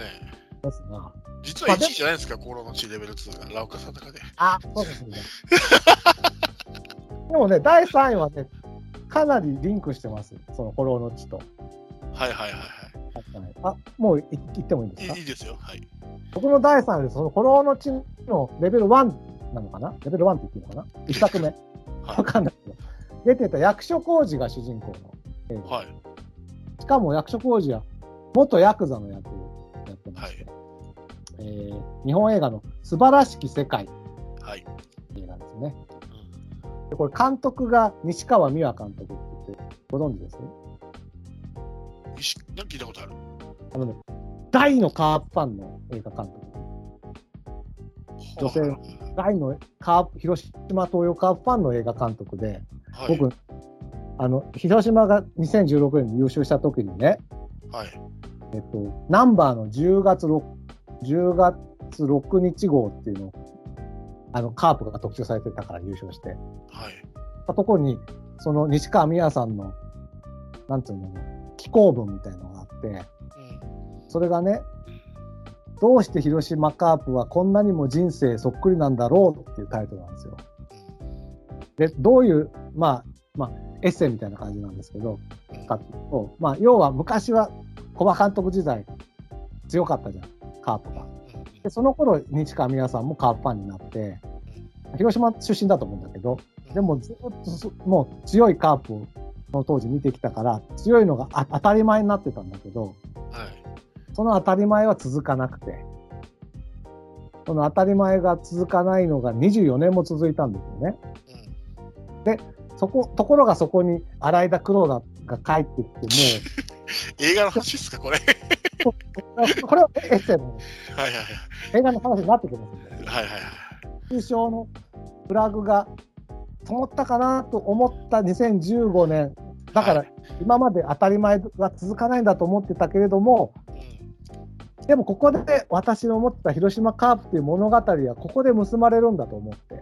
ですな。実は1位じゃないですか、コロの地レベル2が、ラオカさんの中で。あ、そうですね。でもね、第3位はね、かなりリンクしてます。そのフォローの地と。はいはいはいはあ、もうい言ってもいいんですか？い。いいいですよ。はい。僕の第3位で、そのフォローの地のレベル1なのかな？レベル1って言っていいのかな ?1 作目。はわかんないけど。出てた役所広司が主人公の映い。画。はい。しかも役所広司は元ヤクザの役をやってまして、えー日本映画の素晴らしき世界はい。映画ですね。うんでこれ監督が西川美和監督って言って、ご存知です？西なんか聞いたことある。あのね、大のカープファンの映画監督。女性はい大のカープ、広島東洋カープファンの映画監督で、はい。僕、あの、広島が2016年に優勝した時にね、はい。えっと、ナンバーの10月6、10月6日号っていうのを、あの、カープが特集されてたから優勝して、はい。たところに、その西川美和さんの、なんていうの、寄稿文みたいなのがあって、うん。それがね、どうして広島カープはこんなにも人生そっくりなんだろうっていうタイトルなんですよ。で、どういう、まあ、まあ、エッセイみたいな感じなんですけど、うんかまあ、要は昔は小馬監督時代強かったじゃん、カープが。で、その頃、西川美和さんもカープファンになって、広島出身だと思うんだけど、でもずっとそもう強いカープの当時見てきたから、強いのがあ当たり前になってたんだけど、はい。その当たり前は続かなくて、その当たり前が続かないのが24年も続いたんですよね。うん。そこ、ところがそこに洗田黒田が帰ってきて、も 映画の話ですか、これ。これはエッセイのはいはい映画の話になってきますんで、はい。はいはいはい。優勝のフラグが灯ったかなと思った2015年、だから今まで当たり前が続かないんだと思ってたけれども、うん。でもここで私の思ってた広島カープっていう物語はここで結ばれるんだと思って、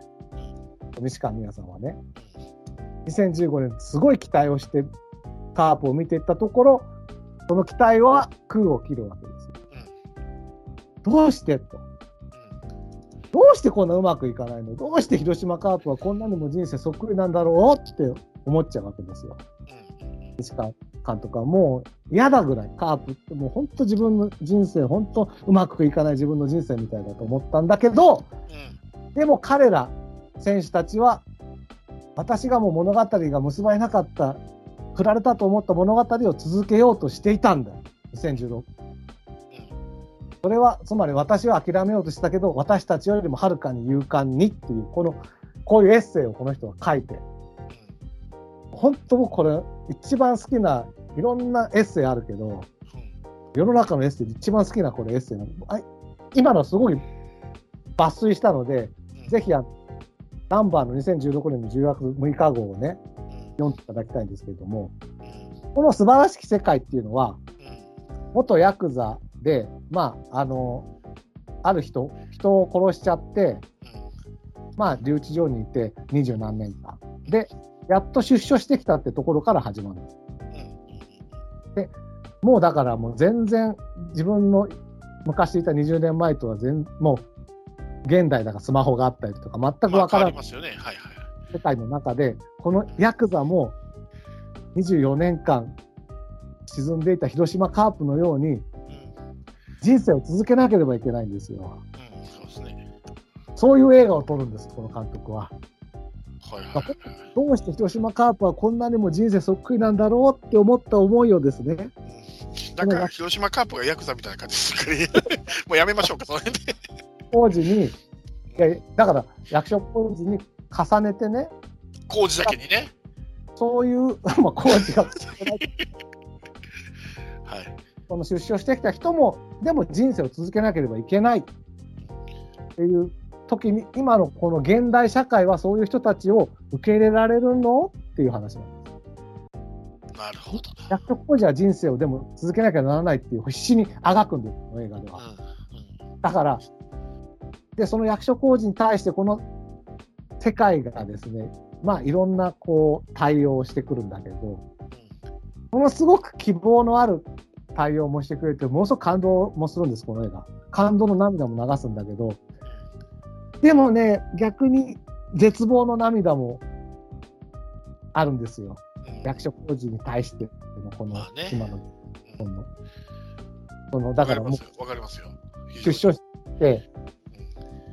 西川美也さんはね、2015年すごい期待をしてカープを見ていったところ、その期待は空を切るわけですよ。どうしてと。どうしてこんなうまくいかないの？どうして広島カープはこんなにも人生そっくりなんだろうって思っちゃうわけですよ。うん。西川監督はもう嫌だぐらい、カープってもう本当自分の人生、本当うまくいかない自分の人生みたいだと思ったんだけど、でも彼ら選手たちは、私がもう物語が結ばれなかった、振られたと思った物語を続けようとしていたんだ、2016。それは、つまり私は諦めようとしたけど、私たちよりもはるかに勇敢にっていう、この、こういうエッセイをこの人は書いて、本当僕これ一番好きないろんなエッセイあるけど、世の中のエッセイで一番好きなこれエッセイなの。今のすごい抜粋したので、ぜひあナンバーの2016年の10月6日号をね、読んでいただきたいんですけれども、この素晴らしき世界っていうのは、元ヤクザで、まあ、あの、ある人、人を殺しちゃって、まあ、留置場にいて二十何年間。で、やっと出所してきたってところから始まるんです。もうだからもう全然自分の昔いた20年前とは全もう現代だからスマホがあったりとか全くまあ、わからないますよね。はいはい。世界の中でこのヤクザも24年間沈んでいた広島カープのように。人生を続けなければいけないんですよ。そうですね。そういう映画を撮るんです、この監督は。はいはいはい。どうして広島カープはこんなにも人生そっくりなんだろうって思った思いをですね、なんか広島カープがヤクザみたいな感じでする もうやめましょうか、その辺で。工事に、いやだから役所工事に重ねてね、工事だけにね。そういう、まあ、工事が はい。その出所してきた人も、でも人生を続けなければいけないっていう時に、今のこの現代社会はそういう人たちを受け入れられるの？っていう話なんです。なるほど。役所工事は人生をでも続けなきゃならないっていう必死にあがくんです、この映画では。うん。だから、で、その役所工事に対してこの世界がですね、まあいろんなこう対応をしてくるんだけど、ものすごく希望のある対応もしてくれて、ものすごく感動もするんです、この映画。感動の涙も流すんだけど、でもね、逆に絶望の涙もあるんですよ。うん。役所工事に対してのこの今のうんこの、そのだかもうわからりますよ。出所して、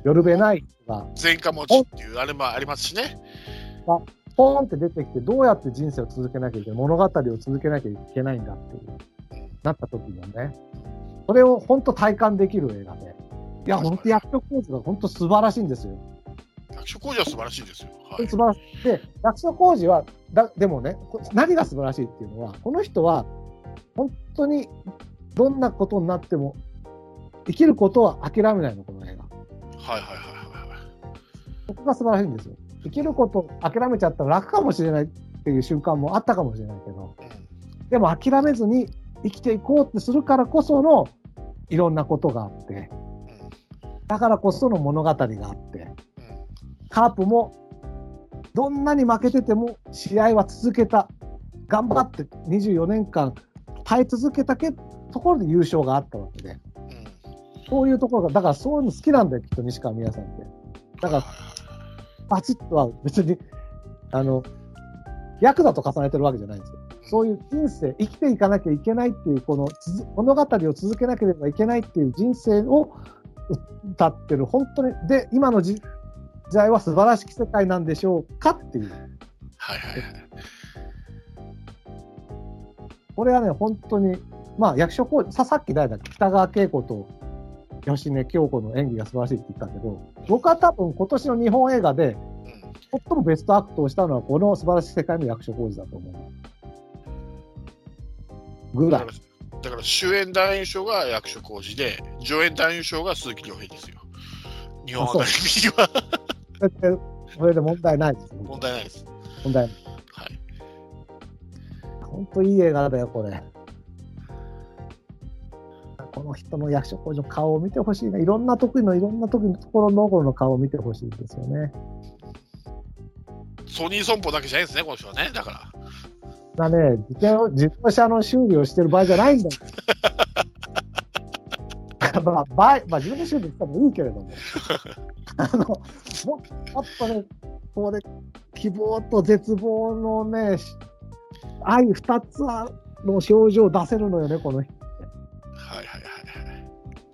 夜べない人が前科持ちっていうあれもありますしね。ポーンって出てきて、どうやって人生を続けなきゃいけない、物語を続けなきゃいけないんだっていう、なった時のね、それを本当体感できる映画で、いや、本当役所工事が本当素晴らしいんですよ。役所工事は素晴らしいですよ。はい。素晴らしい。で、役所工事は、だでもね、こ何が素晴らしいっていうのは、この人は、本当にどんなことになっても、生きることは諦めないの、この映画。はいはいはいはいはい。そこが素晴らしいんですよ。生きることを諦めちゃったら楽かもしれないっていう瞬間もあったかもしれないけど、うん。でも諦めずに生きていこうってするからこそのいろんなことがあって、だからこその物語があって、カープもどんなに負けてても試合は続けた。頑張って24年間耐え続けたけところで優勝があったわけで、うん。そういうところが、だからそういうの好きなんだよ、きっと西川美也さんって。だから、バチッとは別に、あの、ヤクザと重ねてるわけじゃないんですよ。そういう人生、生きていかなきゃいけないっていう、この物語を続けなければいけないっていう人生を歌ってる、本当に、で、今の時代は素晴らしき世界なんでしょうかっていう。はいはいはい。これはね、本当に、まあ、役所工事、ささっき誰だっけ、北川景子と吉根京子の演技が素晴らしいって言ったけど、僕は多分今年の日本映画で、うん。最もベストアクトをしたのは、この素晴らしい世界の役所工事だと思う。ぐらい。だから主演男優賞が役所広司で、助演男優賞が鈴木亮平ですよ。日本アカデミーはそれで問題ないです。問題ないです。問題ない。はい。本当いい映画だよ、これ。この人の役所広司の顔を見てほしいね。いろんな時のいろんな時のところのの顔を見てほしいですよね。ソニー損保だけじゃないですね、この人はね。だから。だね、自転自動車の修理をしてる場合じゃないんだよ。まあ、場合まあ、自動車修理してもいいけれども、あのももっとね、これ、希望と絶望のね、し愛二つの表情を出せるのよね、この人。はいはいはいはい。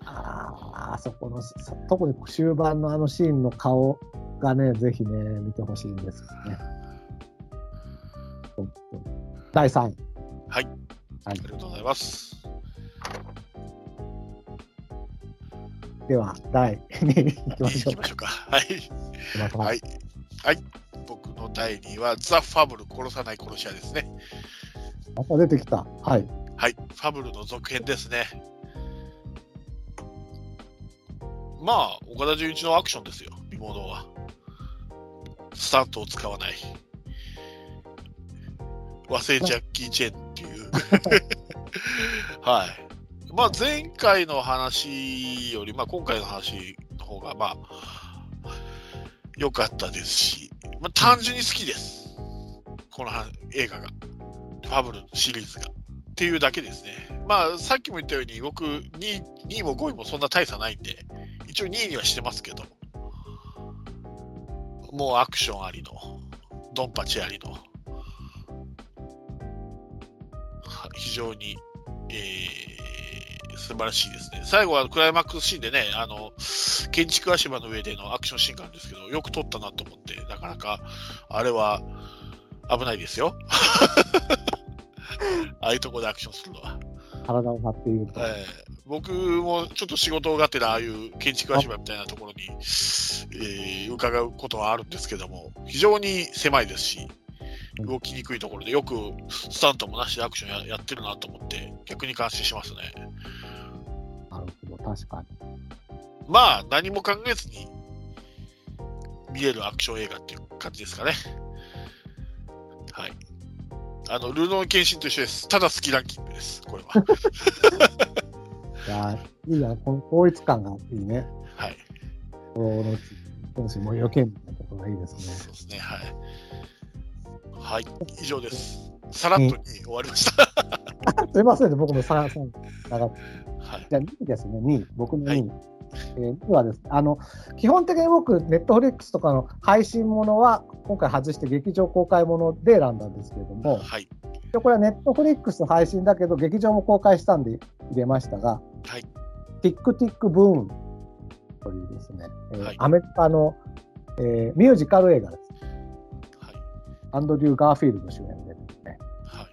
あーあそこの、そ特に終盤のあのシーンの顔がね、ぜひね、見てほしいんですよね。第3位。はい。はいありがとうございます。では、第2位いきましょう行きましょうか。はい。はい。はい。僕の第2位は、ザ・ファブル殺さない殺し屋ですね。また出てきた。はい。はい。ファブルの続編ですね。まあ、岡田准一のアクションですよ、リモードは。スタントを使わない。和製ジャッキー・チェンっていう。はい。まあ、前回の話より、まあ、今回の話の方が、まあ、良かったですし、まあ、単純に好きです。この映画が。ファブルシリーズが。っていうだけですね。まあ、さっきも言ったように、僕2、2位も5位もそんな大差ないんで、一応2位にはしてますけど、もうアクションありの、ドンパチありの、非常に、えー、素晴らしいですね。最後はクライマックスシーンでね、あの、建築足場の上でのアクションシーンがあるんですけど、よく撮ったなと思って、なかなか、あれは危ないですよ。ああいうところでアクションするのは。体を張っていると。えー僕もちょっと仕事がてらああいう建築足場みたいなところに、えー伺うことはあるんですけども非常に狭いですしうん動きにくいところでよくスタントもなしでアクションややってるなと思って逆に感心しますねなるほど、確かに。まあ何も考えずに見れるアクション映画っていう感じですかねはいあのルノー検診と一緒ですただ好きランキングですこれはいやーいいや、この統一感がいいね。はいこの選手も余計なところがいいですね。そうですね、はい。はい、以上です。さらっとに終わりました。すいませんね、僕もささ長くはい。じゃあ2位ですね、2位。僕の2位。はいえー2位はですね、あの、基本的に僕、ネットフリックスとかの配信ものは、今回外して劇場公開もので選んだんですけれども、はい。でこれはネットフリックス配信だけど、劇場も公開したんで入れましたが、はいティックティックブーンというですね、えーはいアメリカの、えーミュージカル映画です。はい。アンドリュー・ガーフィールド主演でですね。はい。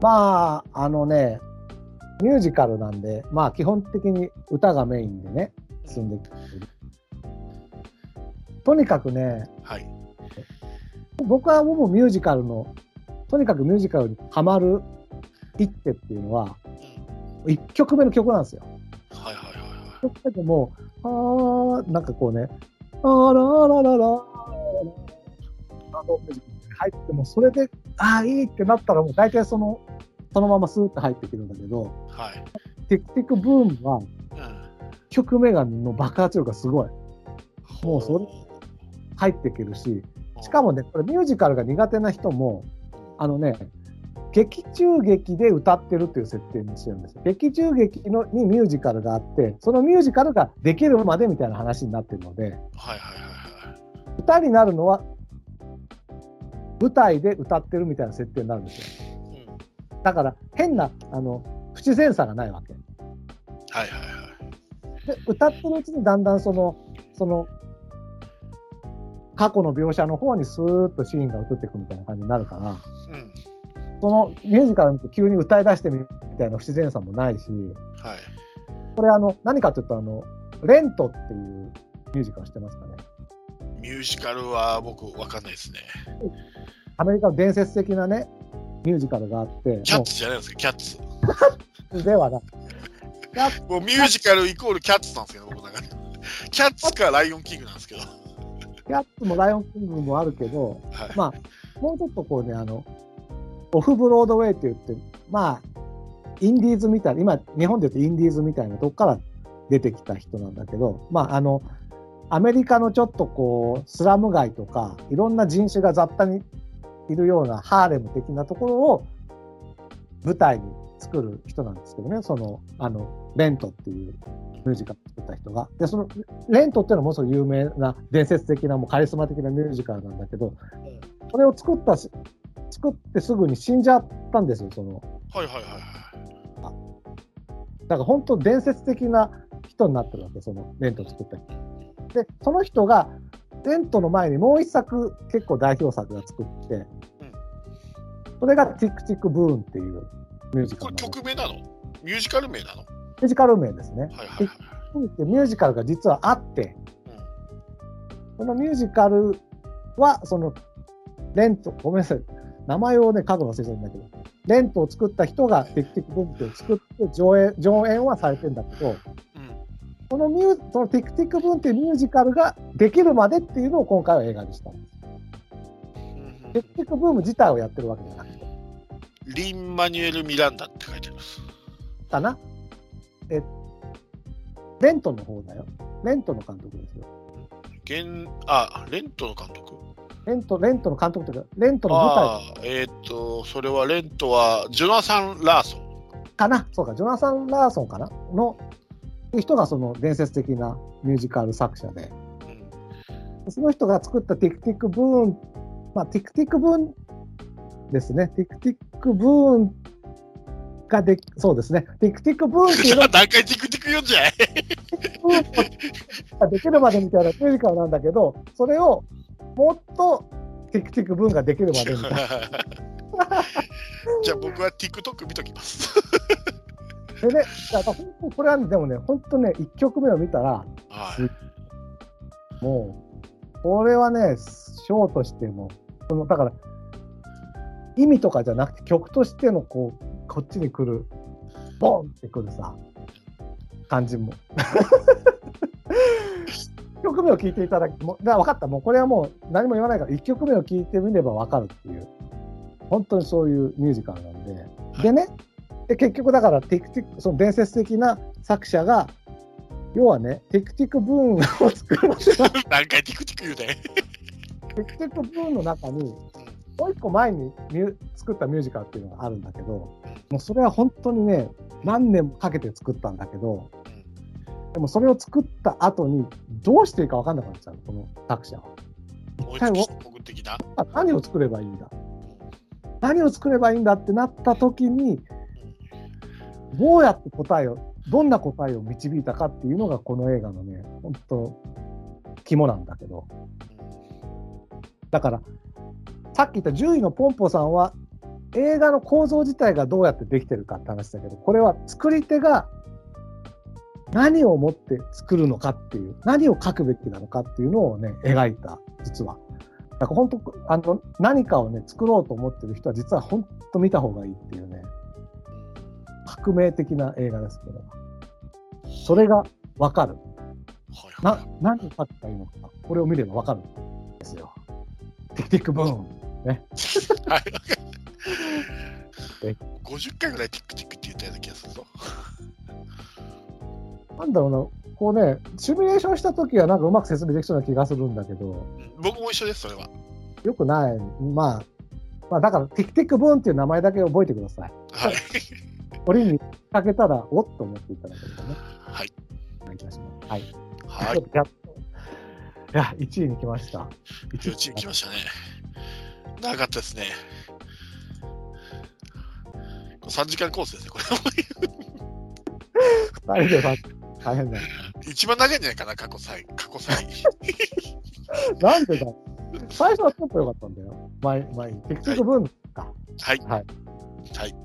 まあ、あのね、ミュージカルなんで、まあ基本的に歌がメインでね、進んでいく。とにかくね、はい。僕はもうミュージカルの、とにかくミュージカルにハマる一手っていうのは、うん。1曲目の曲なんですよ。はいはいはいは曲目でもう、あー、なんかこうね、あーらららららあのミュー入っても、それで、ああ、いいってなったら、もう大体その、そのままスーッと入ってくるんだけど、い。はい。テクテクブームは、うん。曲目がの爆発力がすごいもうそれほ入ってくるし、うしかもね、これミュージカルが苦手な人も、あのね、劇中劇で歌ってるっていう設定にしてるんですよ。劇中劇のにミュージカルがあって、そのミュージカルができるまでみたいな話になってるので、はいはいはいはい。歌になるのは舞台で歌ってるみたいな設定になるんですよ。うん。だから変なあの不自然さがないわけ。はいはいはい。で歌ってるうちにだんだんそのその過去の描写の方にスーッとシーンが移っていくみたいな感じになるからうん。そのミュージカル見て急に歌い出してみるみたいな不自然さもないしはい。これあの何かというとあのレントっていうミュージカル知ってますかね？ミュージカルは僕わかんないですね。アメリカの伝説的なねミュージカルがあってキャッもツじゃないですか、キャッツ。うではなく もうミュージカルイコールキャッツなんですけど、僕の中で。キャッツかライオンキングなんですけど。キャッツもライオンキングもあるけど、はい。まあ、もうちょっとこうね、あの、オフブロードウェイって言って、まあ、インディーズみたいな、今、日本で言うとインディーズみたいなとこから出てきた人なんだけど、まあ、あの、アメリカのちょっとこう、スラム街とか、いろんな人種が雑多にいるようなハーレム的なところを舞台に作る人なんですけどね、その、あの、レントっていうミュージカルを作った人が。で、その、レントっていうのはものすごい有名な伝説的なもうカリスマ的なミュージカルなんだけど、それを作ったし、作ってすぐに死んじゃったんですよ、その。はいはいはいはい。だから本当伝説的な人になってるわけ、そのレントを作った人。で、その人が、レントの前にもう一作結構代表作が作って、それがティックティックブーンっていうミュージカル。曲名なの？ミュージカル名なの？ミュージカル名ですね。はいはいはい。ミュージカルが実はあって、うんそのミュージカルは、その、レント、ごめんなさい。名前をね、書くの忘れちゃうんだけど、レントを作った人がティックティックブーンって作って上演、上演はされてんだけど、うんそのミュー、そのティックティックブーンっていうミュージカルができるまでっていうのを今回は映画にしたんです。うんティックティックブーム自体をやってるわけじゃなくて、リン・マニュエル・ミランダって書いてあります。かな？え、レントの方だよ。レントの監督ですよ。現あ、レントの監督？レント、レントの監督というか、レントの舞ああ、えーっと、それはレントはジョナサン・ラーソン。台かな？そうか、ジョナサン・ラーソンかな？の、いう人がその伝説的なミュージカル作者で、うんその人が作った tick tick BOOM、まあ、 tick tick BOOM ですね。 tick tick BOOM がで、そうですね。 tick tick BOOM っていうの何回 ティクティク言うんじゃないができるまでみたいなミュージカルなんだけど、それをもっと tick tick BOOM ができるまでみたいな。じゃあ僕は TikTok 見ときます。でね、だから本当これはね、でもね、本当ね、1曲目を見たら、はい。もう、これはね、ショーとしても、そのだから、意味とかじゃなくて、曲としてのこう、こっちに来る、ボンってくるさ、感じも。1曲目を聴いていただき、もうだ分かった、もうこれはもう何も言わないから、1曲目を聴いてみれば分かるっていう、本当にそういうミュージカルなんで、でね、で結局だから、ティックティック、その伝説的な作者が、要はね、ティックティックブーンを作るまでは 何回 TikTok 言うね。ティックティックブーンの中に、もう一個前にミュ作ったミュージカルっていうのがあるんだけど、もうそれは本当にね、何年もかけて作ったんだけど、でもそれを作った後に、どうしていいか分かんなくなっちゃう、この作者は。一体何を作ればいいんだ？何を作ればいいんだってなった時に、どうやって答えを、どんな答えを導いたかっていうのがこの映画のね、本当肝なんだけど。だから、さっき言った10位のポンポさんは、映画の構造自体がどうやってできてるかって話だけど、これは作り手が何をもって作るのかっていう、何を書くべきなのかっていうのをね、描いた、実は。だから本当、あの、何かをね、作ろうと思ってる人は、実は本当見た方がいいっていうね、革命的な映画ですけど、それがわかる。はいなは、何を書けばいいのか、これを見ればわかるんですよ。ティクティックブーン。い。はいえ？50回ぐらい TikTok って言ったような気がするぞ。なんだろうな、こうね、シミュレーションしたときはなんかうまく説明できそうな気がするんだけど、うん僕も一緒です、それは。よくない。まあ、まあだから、ティクティックブーンっていう名前だけ覚えてください。はい。折にかけたら、おっと思っていただければね。はい。はい。はい。やっといや、1位に来ました。幼稚園来ましたね。長かったですね。3時間コースですね、これ。二人でさ、大変だよ。一番長いんじゃないかな、過去最。過去最。なんでだ最初はちょっと良かったんだよ。前、前に。ティクティックブーンか。はい。はい。はい。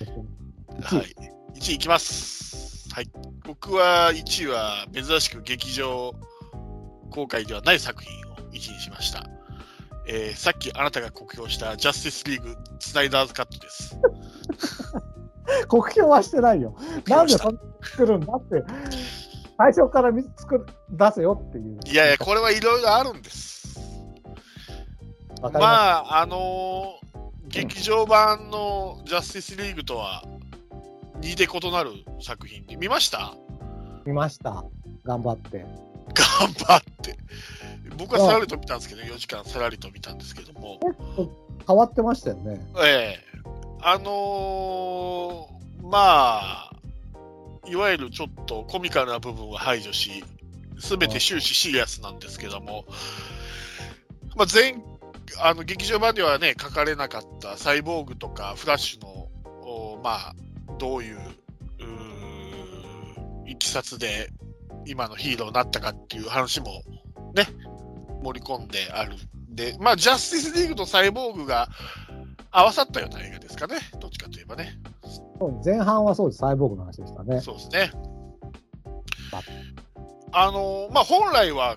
一位はい。1位いきます。はい。僕は1位は珍しく劇場公開ではない作品を1位にしました。えーさっきあなたが酷評したジャスティスリーグスナイダーズカットです。酷評はしてないよ。なんでそんな作るんだって、最初から見作る出せよっていう。いやいや、これはいろいろあるんです。ままあ、あのー劇場版のジャスティスリーグとは似て異なる作品で見ました？す見ました。頑張って。頑張って。僕はさらりと見たんですけど、4時間さらりと見たんですけども、変わってましたよね。ええあのーまあ、いわゆるちょっとコミカルな部分は排除し、すべて終始シリアスなんですけども、まあ、前あの劇場版ではね、書かれなかったサイボーグとかフラッシュの、おまあ、どういういきさつで今のヒーローになったかっていう話もね、盛り込んであるんで、まあ、ジャスティスリーグとサイボーグが合わさったような映画ですかね、どっちかといえばね。前半はそうです。サイボーグの話でしたね。そうですねあ。あのまあ、本来は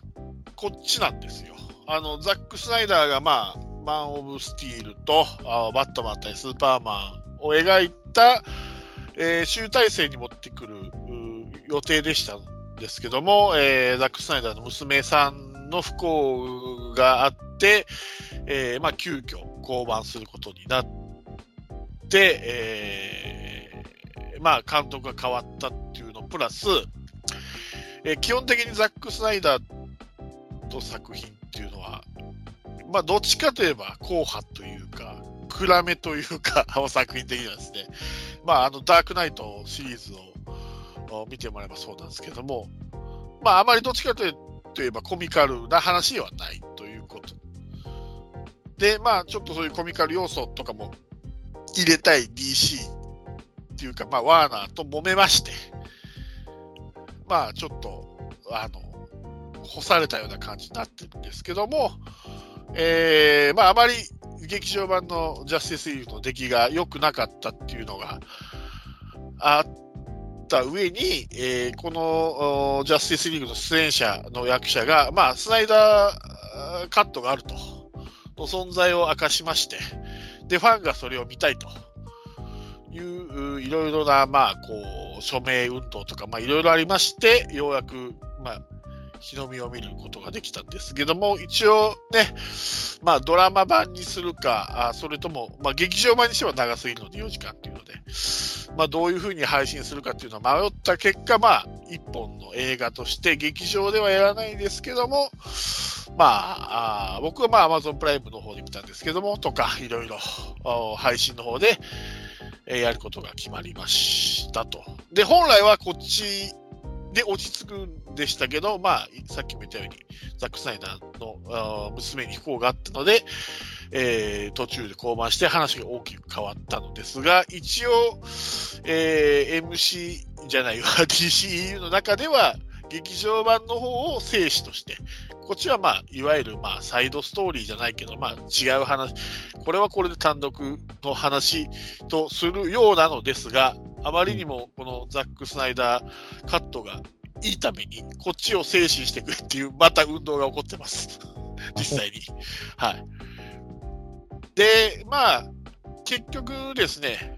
こっちなんですよ。あのザック・スナイダーが、まあ、マン・オブ・スティールとあバットマン対スーパーマンを描いた、えー集大成に持ってくる予定でしたんですけども、えーザック・スナイダーの娘さんの不幸があって、えーまあ、急遽降板することになって、えーまあ、監督が変わったっていうのプラス、えー基本的にザック・スナイダーと作品っていうのは、まあ、どっちかといえば硬派というか、暗めというか、の 作品的にはですね、まあ、あのダークナイトシリーズを見てもらえばそうなんですけども、まあ、あまりどっちかといえばコミカルな話ではないということ。で、まあ、ちょっとそういうコミカル要素とかも入れたい DC っていうか、まあ、ワーナーと揉めまして、まあ、ちょっと、あの、干されたような感じになってるんですけども、えーまあ、あまり劇場版のジャスティスリーグの出来が良くなかったっていうのがあった上に、えーこのジャスティスリーグの出演者の役者が、まあ、スナイダーカットがあると、の存在を明かしまして、で、ファンがそれを見たいと。いう、ういろいろな、まあ、こう、署名運動とか、まあ、いろいろありまして、ようやく、まあ、日の目を見ることができたんですけども、一応ね、まあ、ドラマ版にするか、あそれとも、まあ、劇場版にしては長すぎるので4時間っていうので、まあ、どういうふうに配信するかっていうのは迷った結果、まあ、一本の映画として劇場ではやらないんですけども、まあ、あ僕はまあ Amazon プライムの方で見たんですけども、とか、いろいろ配信の方で、えやることが決まりましたと。で、本来はこっちで落ち着くんでしたけど、まあ、さっきも言ったように、ザック・スナイダーの娘に不幸があったので、えー途中で降板して話が大きく変わったのですが、一応、えー MC じゃないわ、DCEU の中では、劇場版の方を生死として、こっちはまあ、いわゆるまあ、サイドストーリーじゃないけど、まあ、違う話、これはこれで単独の話とするようなのですが、あまりにもこのザック・スナイダーカットがいいために、こっちを静止してくれっていう、また運動が起こってます。実際に。はい。で、まあ、結局ですね、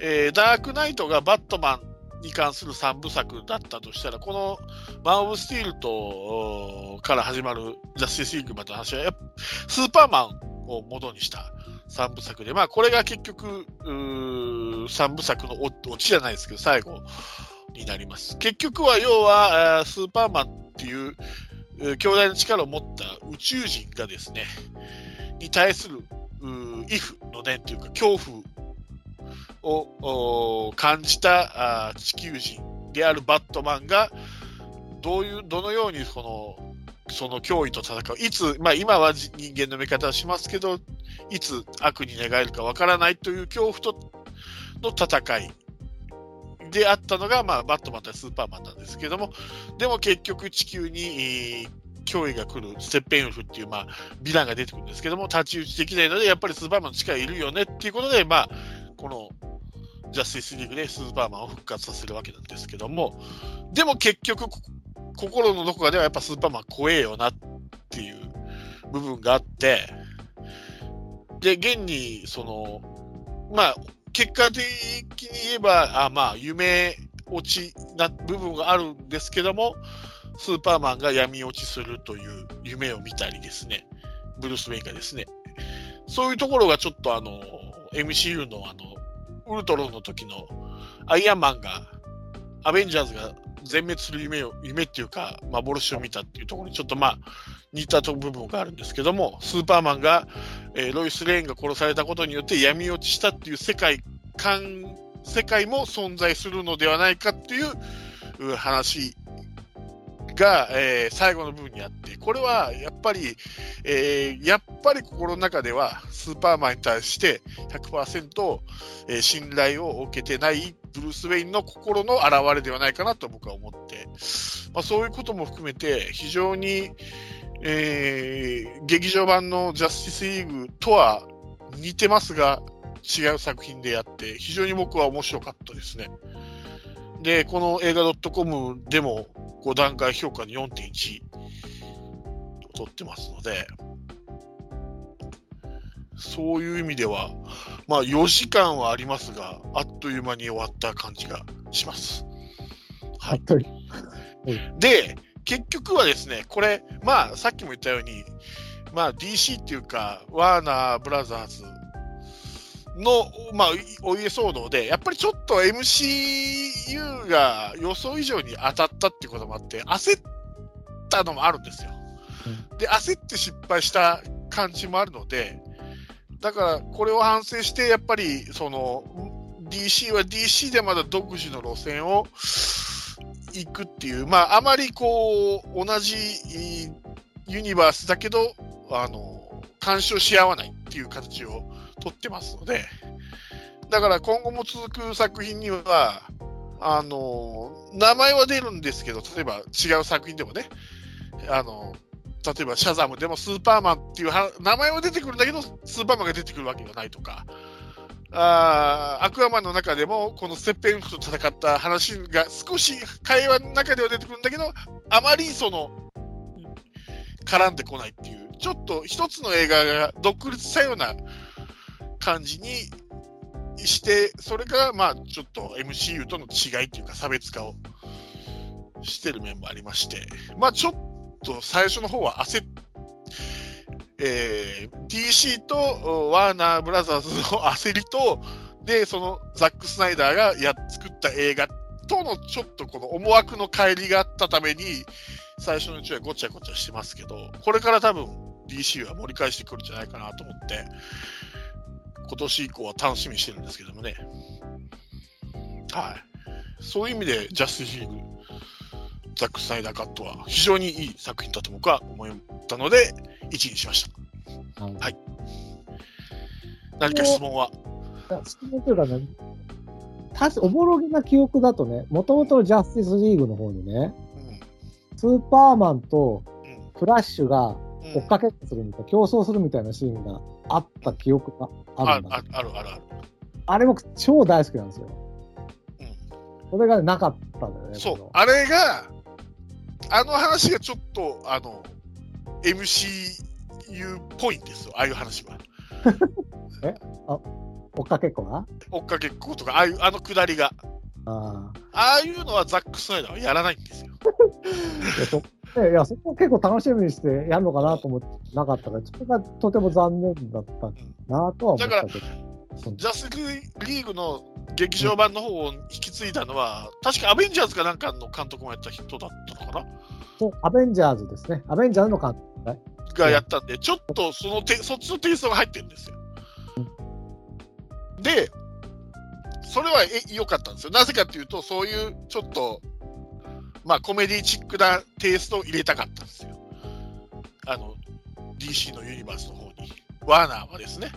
えーダークナイトがバットマンに関する3部作だったとしたら、このマン・オブ・スティールとから始まるジャスティス・リーグまでの話は、スーパーマンを元にした3部作で、まあ、これが結局、う3部作のオチじゃないですけど、最後になります。結局は、要は、スーパーマンっていう、強大な力を持った宇宙人がですね、に対する、うーイフの念というか、恐怖を感じた地球人であるバットマンが、どういう、どのようにその、その脅威と戦う。いつ、まあ今は人間の見方をしますけど、いつ悪に寝返るかわからないという恐怖との戦いであったのが、まあバットマンとスーパーマンなんですけども、でも結局地球に、脅威が来るステッペンウルフっていう、まあ、ヴィランが出てくるんですけども、太刀打ちできないので、やっぱりスーパーマンの力いるよねっていうことで、まあ、このジャスティスリーグでスーパーマンを復活させるわけなんですけども、でも結局、心のどこかではやっぱスーパーマン怖えよなっていう部分があって、で、現に、その、まあ、結果的に言えば、あまあ、夢落ちな部分があるんですけども、スーパーマンが闇落ちするという夢を見たりですね、ブルース・ウェインがですね、そういうところがちょっとあの、MCU のあの、ウルトロンの時のアイアンマンが、アベンジャーズが全滅する夢を、夢っていうか、幻を見たっていうところにちょっとまあ、似た部分があるんですけども、スーパーマンが、えーロイス・レーンが殺されたことによって闇落ちしたっていう世界観、世界も存在するのではないかっていう話が、えー最後の部分にあって、これはやっぱり、えーやっぱり心の中ではスーパーマンに対して100%、えー信頼を受けてないブルース・ウェインの心の表れではないかなと僕は思って、まあ、そういうことも含めて非常に、えー劇場版のジャスティスリーグとは似てますが違う作品でやって非常に僕は面白かったですね。で、この映画 .com でも5段階評価に4.1を取ってますので、そういう意味では、まあ4時間はありますが、あっという間に終わった感じがします。はい。で、結局はですね、これ、まあさっきも言ったように、まあ DC っていうか、ワーナーブラザーズの、まあ、お家騒動で、やっぱりちょっと MCU が予想以上に当たったっていうこともあって、焦ったのもあるんですよ。で、焦って失敗した感じもあるので、だからこれを反省して、やっぱりその DC は DC でまだ独自の路線を行くっていう、まあ、あまりこう同じユニバースだけど、あの干渉し合わないっていう形を取ってますので、だから今後も続く作品には、あの名前は出るんですけど、例えば違う作品でもね、あの例えばシャザムでもスーパーマンっていう名前は出てくるんだけど、スーパーマンが出てくるわけがないとか、あアクアマンの中でも、このステッペンフと戦った話が少し会話の中では出てくるんだけど、あまりその絡んでこないっていう、ちょっと一つの映画が独立したような感じにして、それがまあちょっと MCU との違いっていうか差別化をしてる面もありまして、まあちょっと最初の方は焦っえー DC とワーナーブラザーズの 焦りと、で、そのザック・スナイダーがや作った映画とのちょっとこの思惑の乖離があったために、最初のうちはごちゃごちゃしてますけど、これから多分 DC は盛り返してくるんじゃないかなと思って、今年以降は楽しみにしてるんですけどもね。はい。そういう意味で、ジャスティスリーグ、ザック・スナイダーカットは非常にいい作品だと僕は思ったので、1位にしました。はい何か質問は？質問というかね、たしおぼろげな記憶だとね、もともとのジャスティスリーグの方にね、スーパーマンとうん。うん。フラッシュがうん追っかけするみたいな、競争するみたいなシーンがあった記憶がああるんだああるあるある。あれ僕超大好きなんですよ。うん。それがなかったんだよね。こ。そうあれが、あの話がちょっと、あの、MCU っぽいんですよ、ああいう話は。の追っかけっこが？追っかけっことか、ああいう、あのくだりが。あああいうのはザック・スナイダーはやらないんですよ。あ。いやそねいや、そこ結構楽しみにしてやるのかなと思ってなかったから、それがとても残念だったなとは思ったけど。ジャスティスリーグの劇場版の方を引き継いだのは、確かアベンジャーズかなんかの監督もやった人だったのかな？そうアベンジャーズですね。アベンジャーズの監督ね。がやったんで、ちょっとそのてそっちのテイストが入ってるんですよ。で、それはえ良かったんですよ。なぜかっていうと、そういうちょっと、まあ、コメディチックなテイストを入れたかったんですよ。あの、DC のユニバースの方に。ワーナーはですね。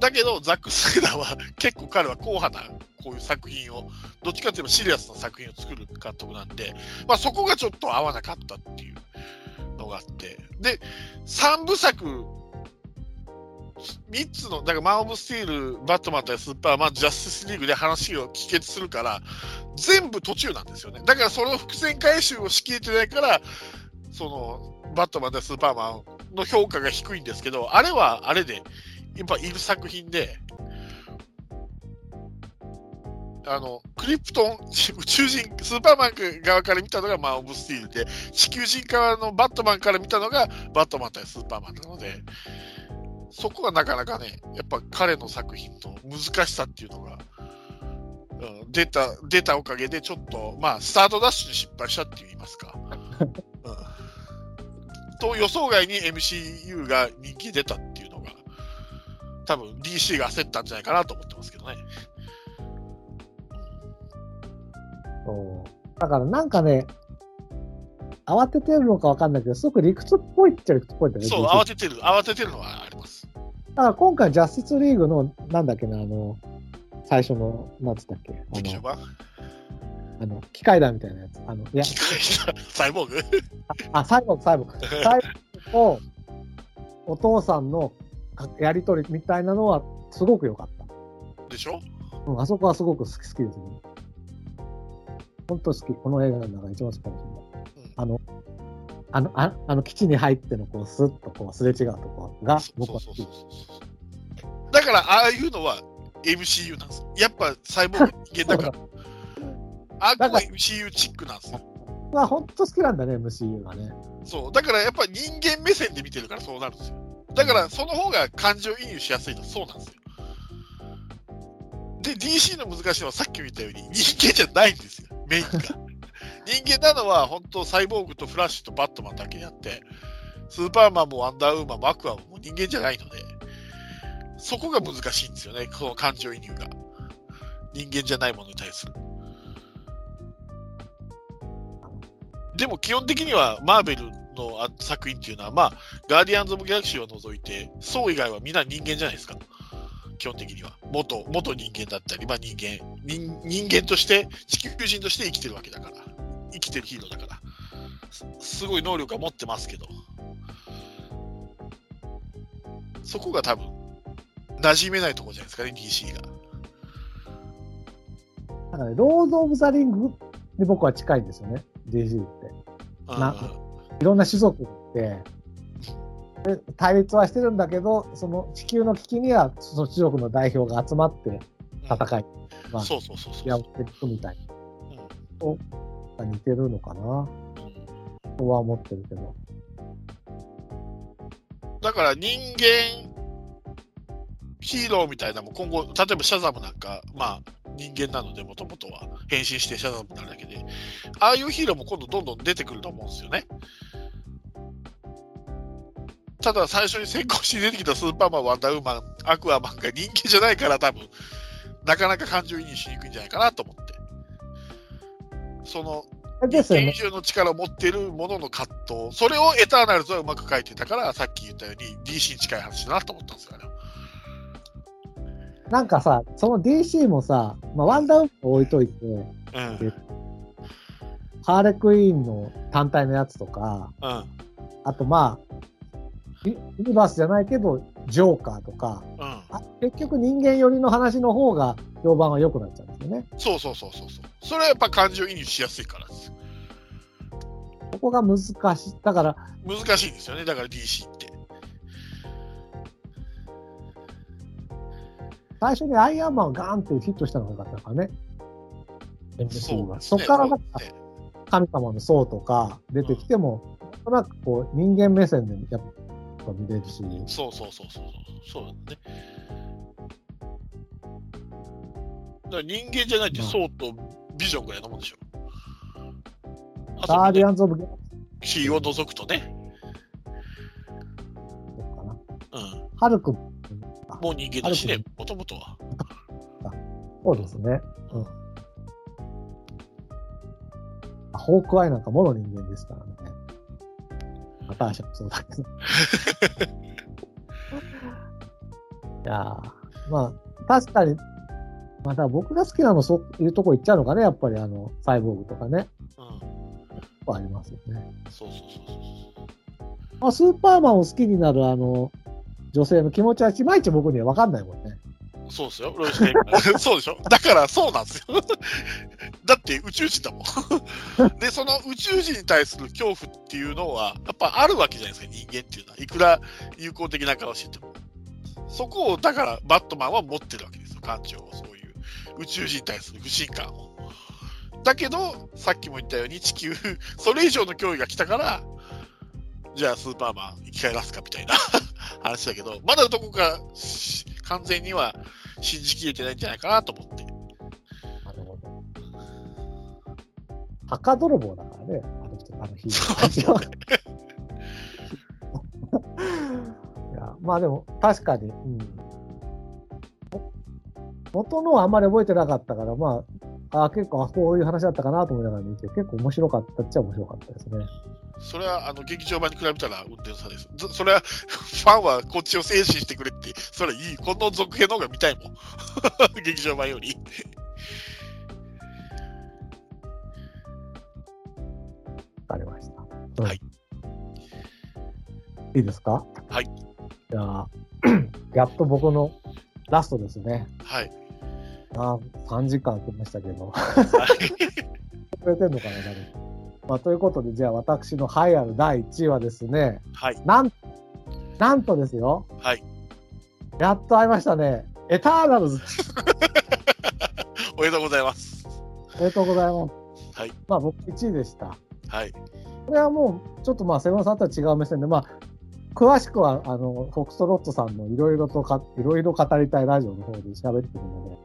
だけど、ザック・スナイダーは結構彼は硬派なこういう作品を、どっちかというとシリアスな作品を作る監督なんで、まあ、そこがちょっと合わなかったっていうのがあって。で、3部作、3つの、だからマン・オブ・スティール、バットマン対スーパーマン、ジャスティス・リーグで話を帰結するから、全部途中なんですよね。だからその伏線回収をしきれてないから、その、バットマン対スーパーマンの評価が低いんですけど、あれはあれで、やっぱいる作品で、あのクリプトン、宇宙人、スーパーマン側から見たのがマン・オブ・スティールで、地球人側のバットマンから見たのがバットマン対スーパーマンなので、そこはなかなかね、やっぱ彼の作品の難しさっていうのが、うん、出た出たおかげで、ちょっと、まあ、スタートダッシュに失敗したって言いますか。うん、と予想外に MCU が人気出たっていう多分 DC が焦ったんじゃないかなと思ってますけどね。そうだからなんかね、慌ててるのかわかんないけど、すごく理屈っぽいっちゃ理屈っぽいんだよね。そう、慌ててる、慌ててるのはあります。だから今回、ジャスティスリーグの、なんだっけな、あの、最初の、なんつったっけ、あの、あの機械だみたいなやつ。あの、いや、機械だサイボーグ？あ、サイボーグ、サイボーグ。サイボーグと、お父さんのかやりとりみたいなのは、すごく良かった。でしょ？うん、あそこはすごく好き好きですね。本当好き。この映画の中で一番好きかもしれない。うんあの、あの、ああの基地に入っての、こう、スッとこう、すれ違うとこが、僕は好きだから、ああいうのは MCU なんですよ。やっぱサイボーグ人間だから。ああ MCU チックなんですよ。僕は本当好きなんだね、MCU がね。そう。だからやっぱ人間目線で見てるからそうなるんですよ。だからその方が感情移入しやすいのはそうなんですよ。で、DC の難しいのはさっきも言ったように人間じゃないんですよ、メインが。人間なのは本当サイボーグとフラッシュとバットマンだけであって、スーパーマンもワンダーウーマンもアクアも人間じゃないので、そこが難しいんですよね、この感情移入が。人間じゃないものに対する。でも基本的にはマーベルのあ作品っていうのは、まあ、ガーディアンズ・オブ・ギャラクシーを除いて、ソウ以外はみんな人間じゃないですか。基本的には。元、元人間だったり、まあ人間人、人間として、地球人として生きてるわけだから。生きてるヒーローだから。すすごい能力は持ってますけど。そこが多分、馴染めないところじゃないですかね、DC が。だからね、ロード・オブ・ザ・リングに僕は近いんですよね、DC って。なうんいろんな種族って、で対立はしてるんだけど、その地球の危機には、その種族の代表が集まって戦い、まあ、そうそうそうそう。やっていくみたいうん。な似てるのかな。とは思ってるけど。だから人間ヒーローみたいなのも今後、例えばシャザムなんか、まあ人間なので、もともとは変身してシャザムになるだけで、ああいうヒーローも今度どんどん出てくると思うんですよね。ただ最初に先行して出てきたスーパーマン、ワンダーウーマン、アクアマンが人間じゃないから多分、なかなか感情移入しにくいんじゃないかなと思って。その人間あれですよね。以上の力を持っているものの葛藤、それをエターナルズはうまく書いてたから、さっき言ったように DC に近い話だなと思ったんですよね。なんかさ、その DC もさ、まあ、ワンダーウーマン置いといて、うん。うん。ハーレクイーンの単体のやつとか、あとまあ、ユユニバースじゃないけど、ジョーカーとか、うん。あ結局人間寄りの話の方が評判は良くなっちゃうんですよね。そうそうそうそうそう。それはやっぱ感情移入しやすいからです。ここが難しい。だから、難しいですよね、だから DC って。最初にアイアンマンがガーンってヒットしたのが良かったのからね。MCU は。ですねから神様の層とか出てきても、なんとなくこう人間目線でやっぱ見れるし、そうそうそうそう。そうだね。だから人間じゃないって、まあソウとビジョンぐらいのもんでしょ。あガーディアアンズ・オブ・ギャラクシーを除くとね。シーかな。うん。ハルクも、もう人間だしねもともとは。そうですね。うん。あホークアイなんかもろ人間ですからね。ナターシャもそうだけど。いやーまあ、確かに、また僕が好きなのそういうとこ行っちゃうのかね、やっぱりあの、サイボーグとかね。うん。ありますよね。そうそうそうそう。まあ、スーパーマンを好きになるあの、女性の気持ちはいまいち僕には分かんないもんね。そうですよ、ロイス・レインそうでしょだからそうなんですよ。だって宇宙人だもん。で、その宇宙人に対する恐怖っていうのは、やっぱあるわけじゃないですか、人間っていうのは。いくら友好的な顔してても。そこを、だからバットマンは持ってるわけですよ、感情を、そういう。宇宙人に対する不信感を。だけど、さっきも言ったように地球、それ以上の脅威が来たから、じゃあスーパーマン生き返らすかみたいな話だけど、まだどこかし完全には信じきれてないんじゃないかなと思って。なるほど。墓泥棒だからね、あの人、あの日。そうね いやまあでも、確かに、うん。元のはあんまり覚えてなかったから、まあ、あ結構、あこういう話だったかなと思いながら見て、結構面白かったっちゃ面白かったですね。それはあの劇場版に比べたら運転差です。ずそれはファンはこっちを制止してくれって、それはいい。この続編の方が見たいもん。劇場版より。わかりました。うんはい。いいですか？はい。じゃあ、やっと僕のラストですね。はい。あ3時間来ましたけど。はいくれてんのかな、誰かまあ、ということで、じゃあ私の栄えある第1位はですね、はい。なん、なんとですよ。はい。やっと会いましたね。エターナルズ。おめでとうございます。おめでとうございます。はい。まあ僕1位でした。はい。これはもう、ちょっとまあ、瀬村さんとは違う目線で、まあ、詳しくは、あの、フォックストロットさんのいろいろとか、いろいろ語りたいラジオの方で喋ってるので、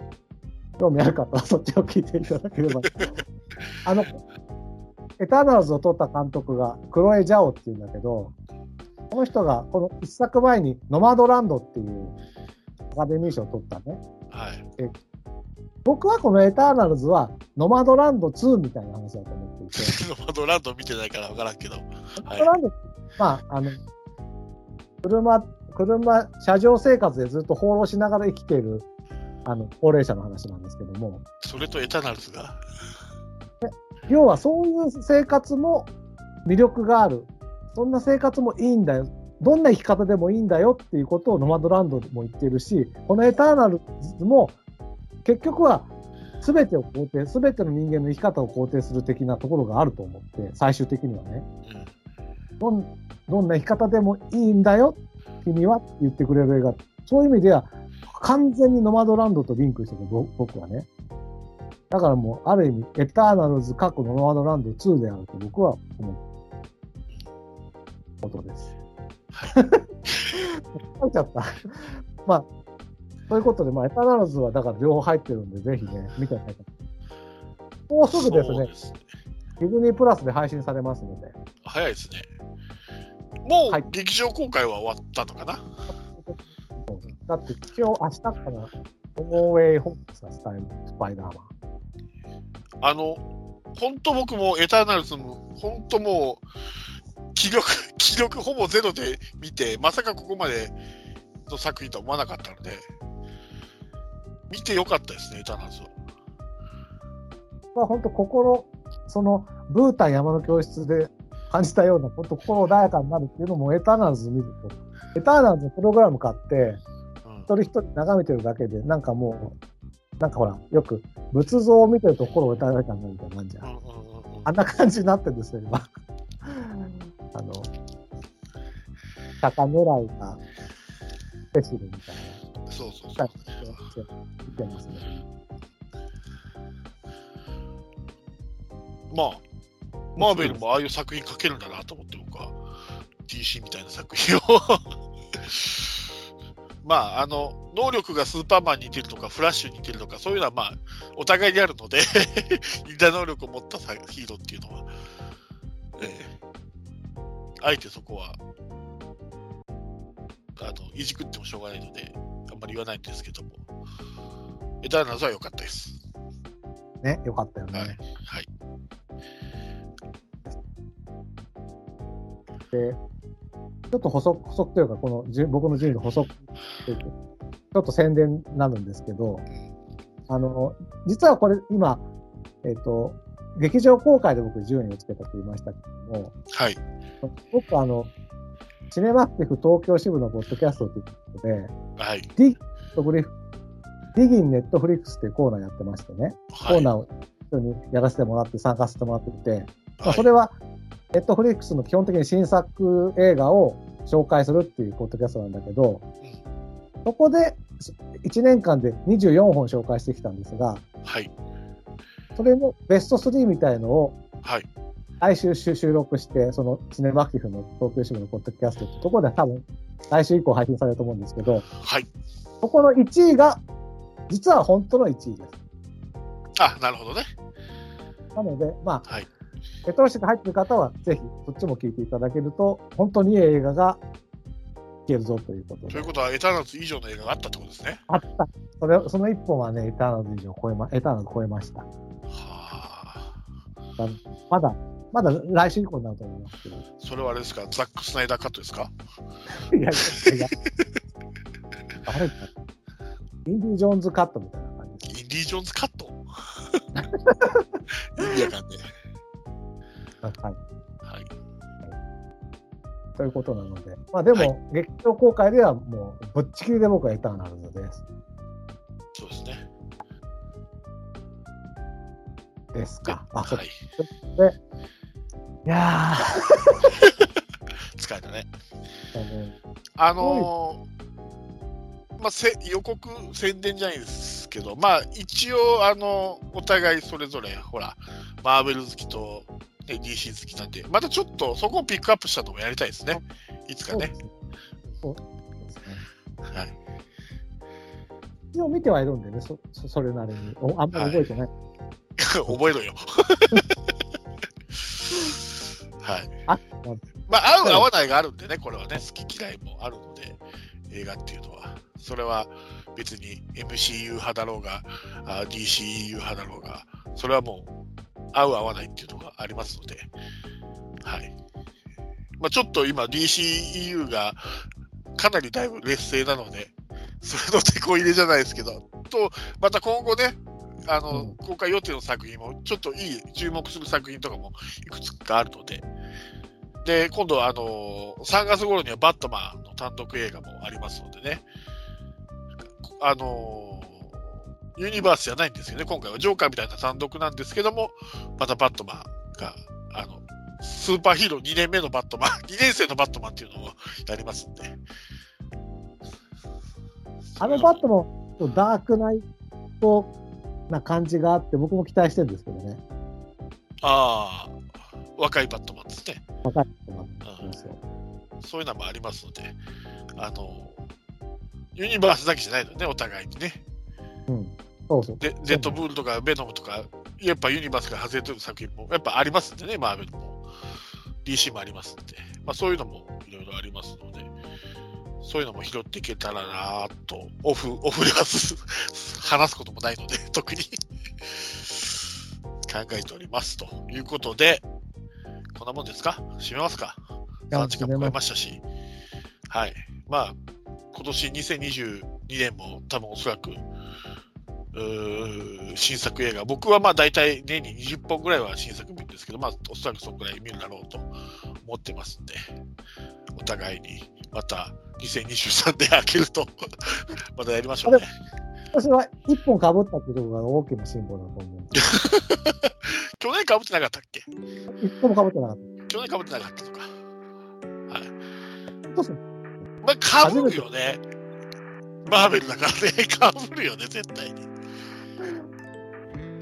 興味ある方はそっちを聞いていただければ。あの、エターナルズを撮った監督が、クロエ・ジャオっていうんだけど、この人が、この一作前に、ノマドランドっていうアカデミー賞を取ったね。はい。僕はこのエターナルズは、ノマドランド2みたいな話だと思っていて、ノマドランド見てないから分からんけど。ノマドランド、まあ、あの、車、車、車上生活でずっと放浪しながら生きている、あの、高齢者の話なんですけども、それとエターナルズが？要はそういう生活も魅力がある。そんな生活もいいんだよ。どんな生き方でもいいんだよっていうことをノマドランドでも言ってるし、このエターナルズも結局は全てを肯定、全ての人間の生き方を肯定する的なところがあると思って、最終的にはね。うん。どんどんな生き方でもいいんだよ、君はって言ってくれる映画。そういう意味では、完全にノマドランドとリンクしてる、ぼ僕はね。だからもう、ある意味、エターナルズ過去のノマドランド2であると僕は思うことです。はい。書いちゃった。まあ、ということで、まあ、エターナルズはだから両方入ってるんで、ぜひね、見てください。もうすぐですね、すね。ディズニープラスで配信されますので、早いですね。もはいう劇場公開は終わったのかな、だって今日、明日から、ノーウェイホーム、スタイル、スパイダーマン。あの、本当僕もエターナルズも、本当もう、気力、気力ほぼゼロで見て、まさかここまでの作品とは思わなかったので、見てよかったですね、エターナルズは。まあ、本当心、その、ブータン山の教室で感じたような、本当心穏やかになるっていうのもエターナルズ見ると、エターナルズのプログラム買って、人一人眺めてるだけで、なんかもう、なんかほら、よく仏像を見てると心を穏やかになるみたいな感じじゃん。うんあんな感じになってるんですよ、今。あの、鷹狙いが、ペシルみたいそうそうな、そう。見てますね。まあ、マーベルもああいう作品書けるんだなと思って、僕は DC みたいな作品を。まあ、あの、能力がスーパーマンに似てるとか、フラッシュに似てるとか、そういうのはまあ、お互いにあるので、似た能力を持ったさヒーローっていうのは、ええあえてそこは、あの、いじくってもしょうがないので、あんまり言わないんですけども、エターナルズは良かったです。ね、よかったよね。はい。はい。で、ちょっと補足、補足というか、この僕の順位の補足というかちょっと宣伝になるんですけど、うんあの、実はこれ今、えっ、と、劇場公開で僕順位をつけたと言いましたけども、はい。僕あの、シネマティフ東京支部のポッドキャストということで、はい。 Diggin' フリ Diggin' Netflix っていうコーナーやってましてね、コはい。ーナーを一緒にやらせてもらって参加させてもらってて、まあ、はいそれは、ネットフリックスの基本的に新作映画を紹介するっていうポッドキャストなんだけど、そこで1年間で24本紹介してきたんですが、はい。それのベスト3みたいのをはい。来週収録して、そのシネマアクティフの東京支部のポッドキャストってところで多分来週以降配信されると思うんですけど、はい。そこの1位が、実は本当の1位です。あ、なるほどね。なので、まあ、はいレトロシが入ってる方は、ぜひそっちも聞いていただけると、本当にいい映画が聞けるぞということでという。ことは、エターナルズ以上の映画があったってことですね。あった。それ、その1本はね、エターナルズ以上超えま、エターナルズ超えました。はあ。まだ、まだ来週以降になると思いますけど。いそれはあれですか、ザック・スナイダーカットですか？やいやいや。あれか。インディ・ジョーンズカットみたいな感じ。インディ・ジョーンズカット？意味わかんねはい。え。はい。ということなので。まあでも、はい劇場公開ではもう、ぶっちぎりで僕はエターナルズです。そうですね。ですか。あ、はいい。や使えたね。ー、あのーまあ、せ予告宣伝じゃないですけど、まあ、一応、あのお互いそれぞれ、ほら、マーベル好きと、ね、DC 好きなんで、またちょっとそこをピックアップしたのもやりたいですね。いつかねそうで。すね。はい。一応見てはいるんでね、そそそれなりに。おあんまり覚えてない。覚えろよ。はい。あまあ、合う合わないがあるんでね、これはね、好き嫌いもあるので、映画っていうのは。それは別に MCU 派だろうが、あ DCEU 派だろうが、それはもう合う合わないっていうのがありますので、はい。まあ、ちょっと今 DCEU がかなりだいぶ劣勢なので、それの手こ入れじゃないですけど、と、また今後ね、あの、うん。公開予定の作品も、ちょっといい、注目する作品とかもいくつかあるので、で、今度、あの、3月頃にはバットマンの単独映画もありますのでね、あの、ユニバースじゃないんですよね、今回はジョーカーみたいな単独なんですけども、またバットマンが、あの、スーパーヒーロー2年目のバットマン、2年生のバットマンっていうのをやりますんで。あのバットもダークナイトな感じがあって、僕も期待してるんですけどね。ああ、若いバットマンですね。若い人がそうそうそういうのもありますので、あの、ユニバースだけじゃないのね、お互いにね。うん。そうそう。で、デッドブールとかベノムとか、やっぱユニバースから外れてる作品もやっぱありますんでね、マーベルも。DC もありますんで、まあそういうのもいろいろありますので、そういうのも拾っていけたらなぁと、オフ、オフではす話すこともないので、特に。考えておりますと。いうことで、こんなもんですか？締めますか。や ?3 時間も超えまましたし、はい。まあ、今年2022年も多分おそらく、新作映画、僕はまあ大体年に20本ぐらいは新作見るんですけど、まあおそらくそのぐらい見るだろうと思ってますんで、お互いにまた2023年開けると、またやりましょうね。私は一本かぶったってところが大きな進歩だと思う。去年かぶってなかったっけ？一本もかぶってなかっ去年かぶってなかったとか。はい。た。どうするまあ、かぶるよね。マーベルだからね、かぶるよね、絶対に。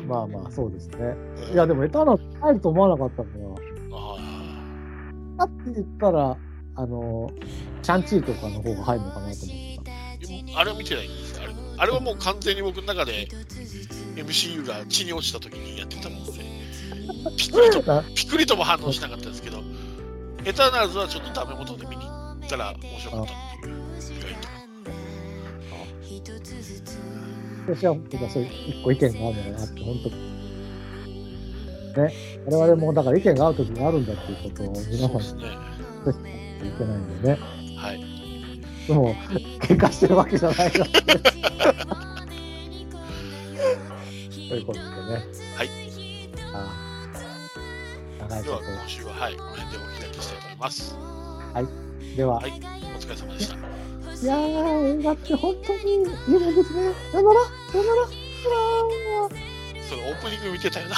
まあまあ、そうですね。うんいや、でもエターナルズ入ると思わなかったんだよ。あだって言ったら、あの、シャンチーとかの方が入るのかなと思ってーあれを見てないんですよあれあれはもう完全に僕の中で MCU が地に落ちた時にやってたもので、ピクリとた。ピクリとも反応しなかったですけど、エターナルズはちょっとダメ元で見に行ったら面白かったっていう、意外と。私は本当にそういう一個意見があるのかなって、本当ね、我々もだから意見が合う時があるんだっていうことを皆さんにね。いけないんでね。はい。でも、喧嘩してるわけじゃないなって。ということでね。はい。ああ長いでは、こと。今週は、はい、この辺でお開きしたいと思います。では、はい、お疲れ様でした。いやー、映画って本当に夢ですね。さよなら、さよなら、それオープニング見てたよな。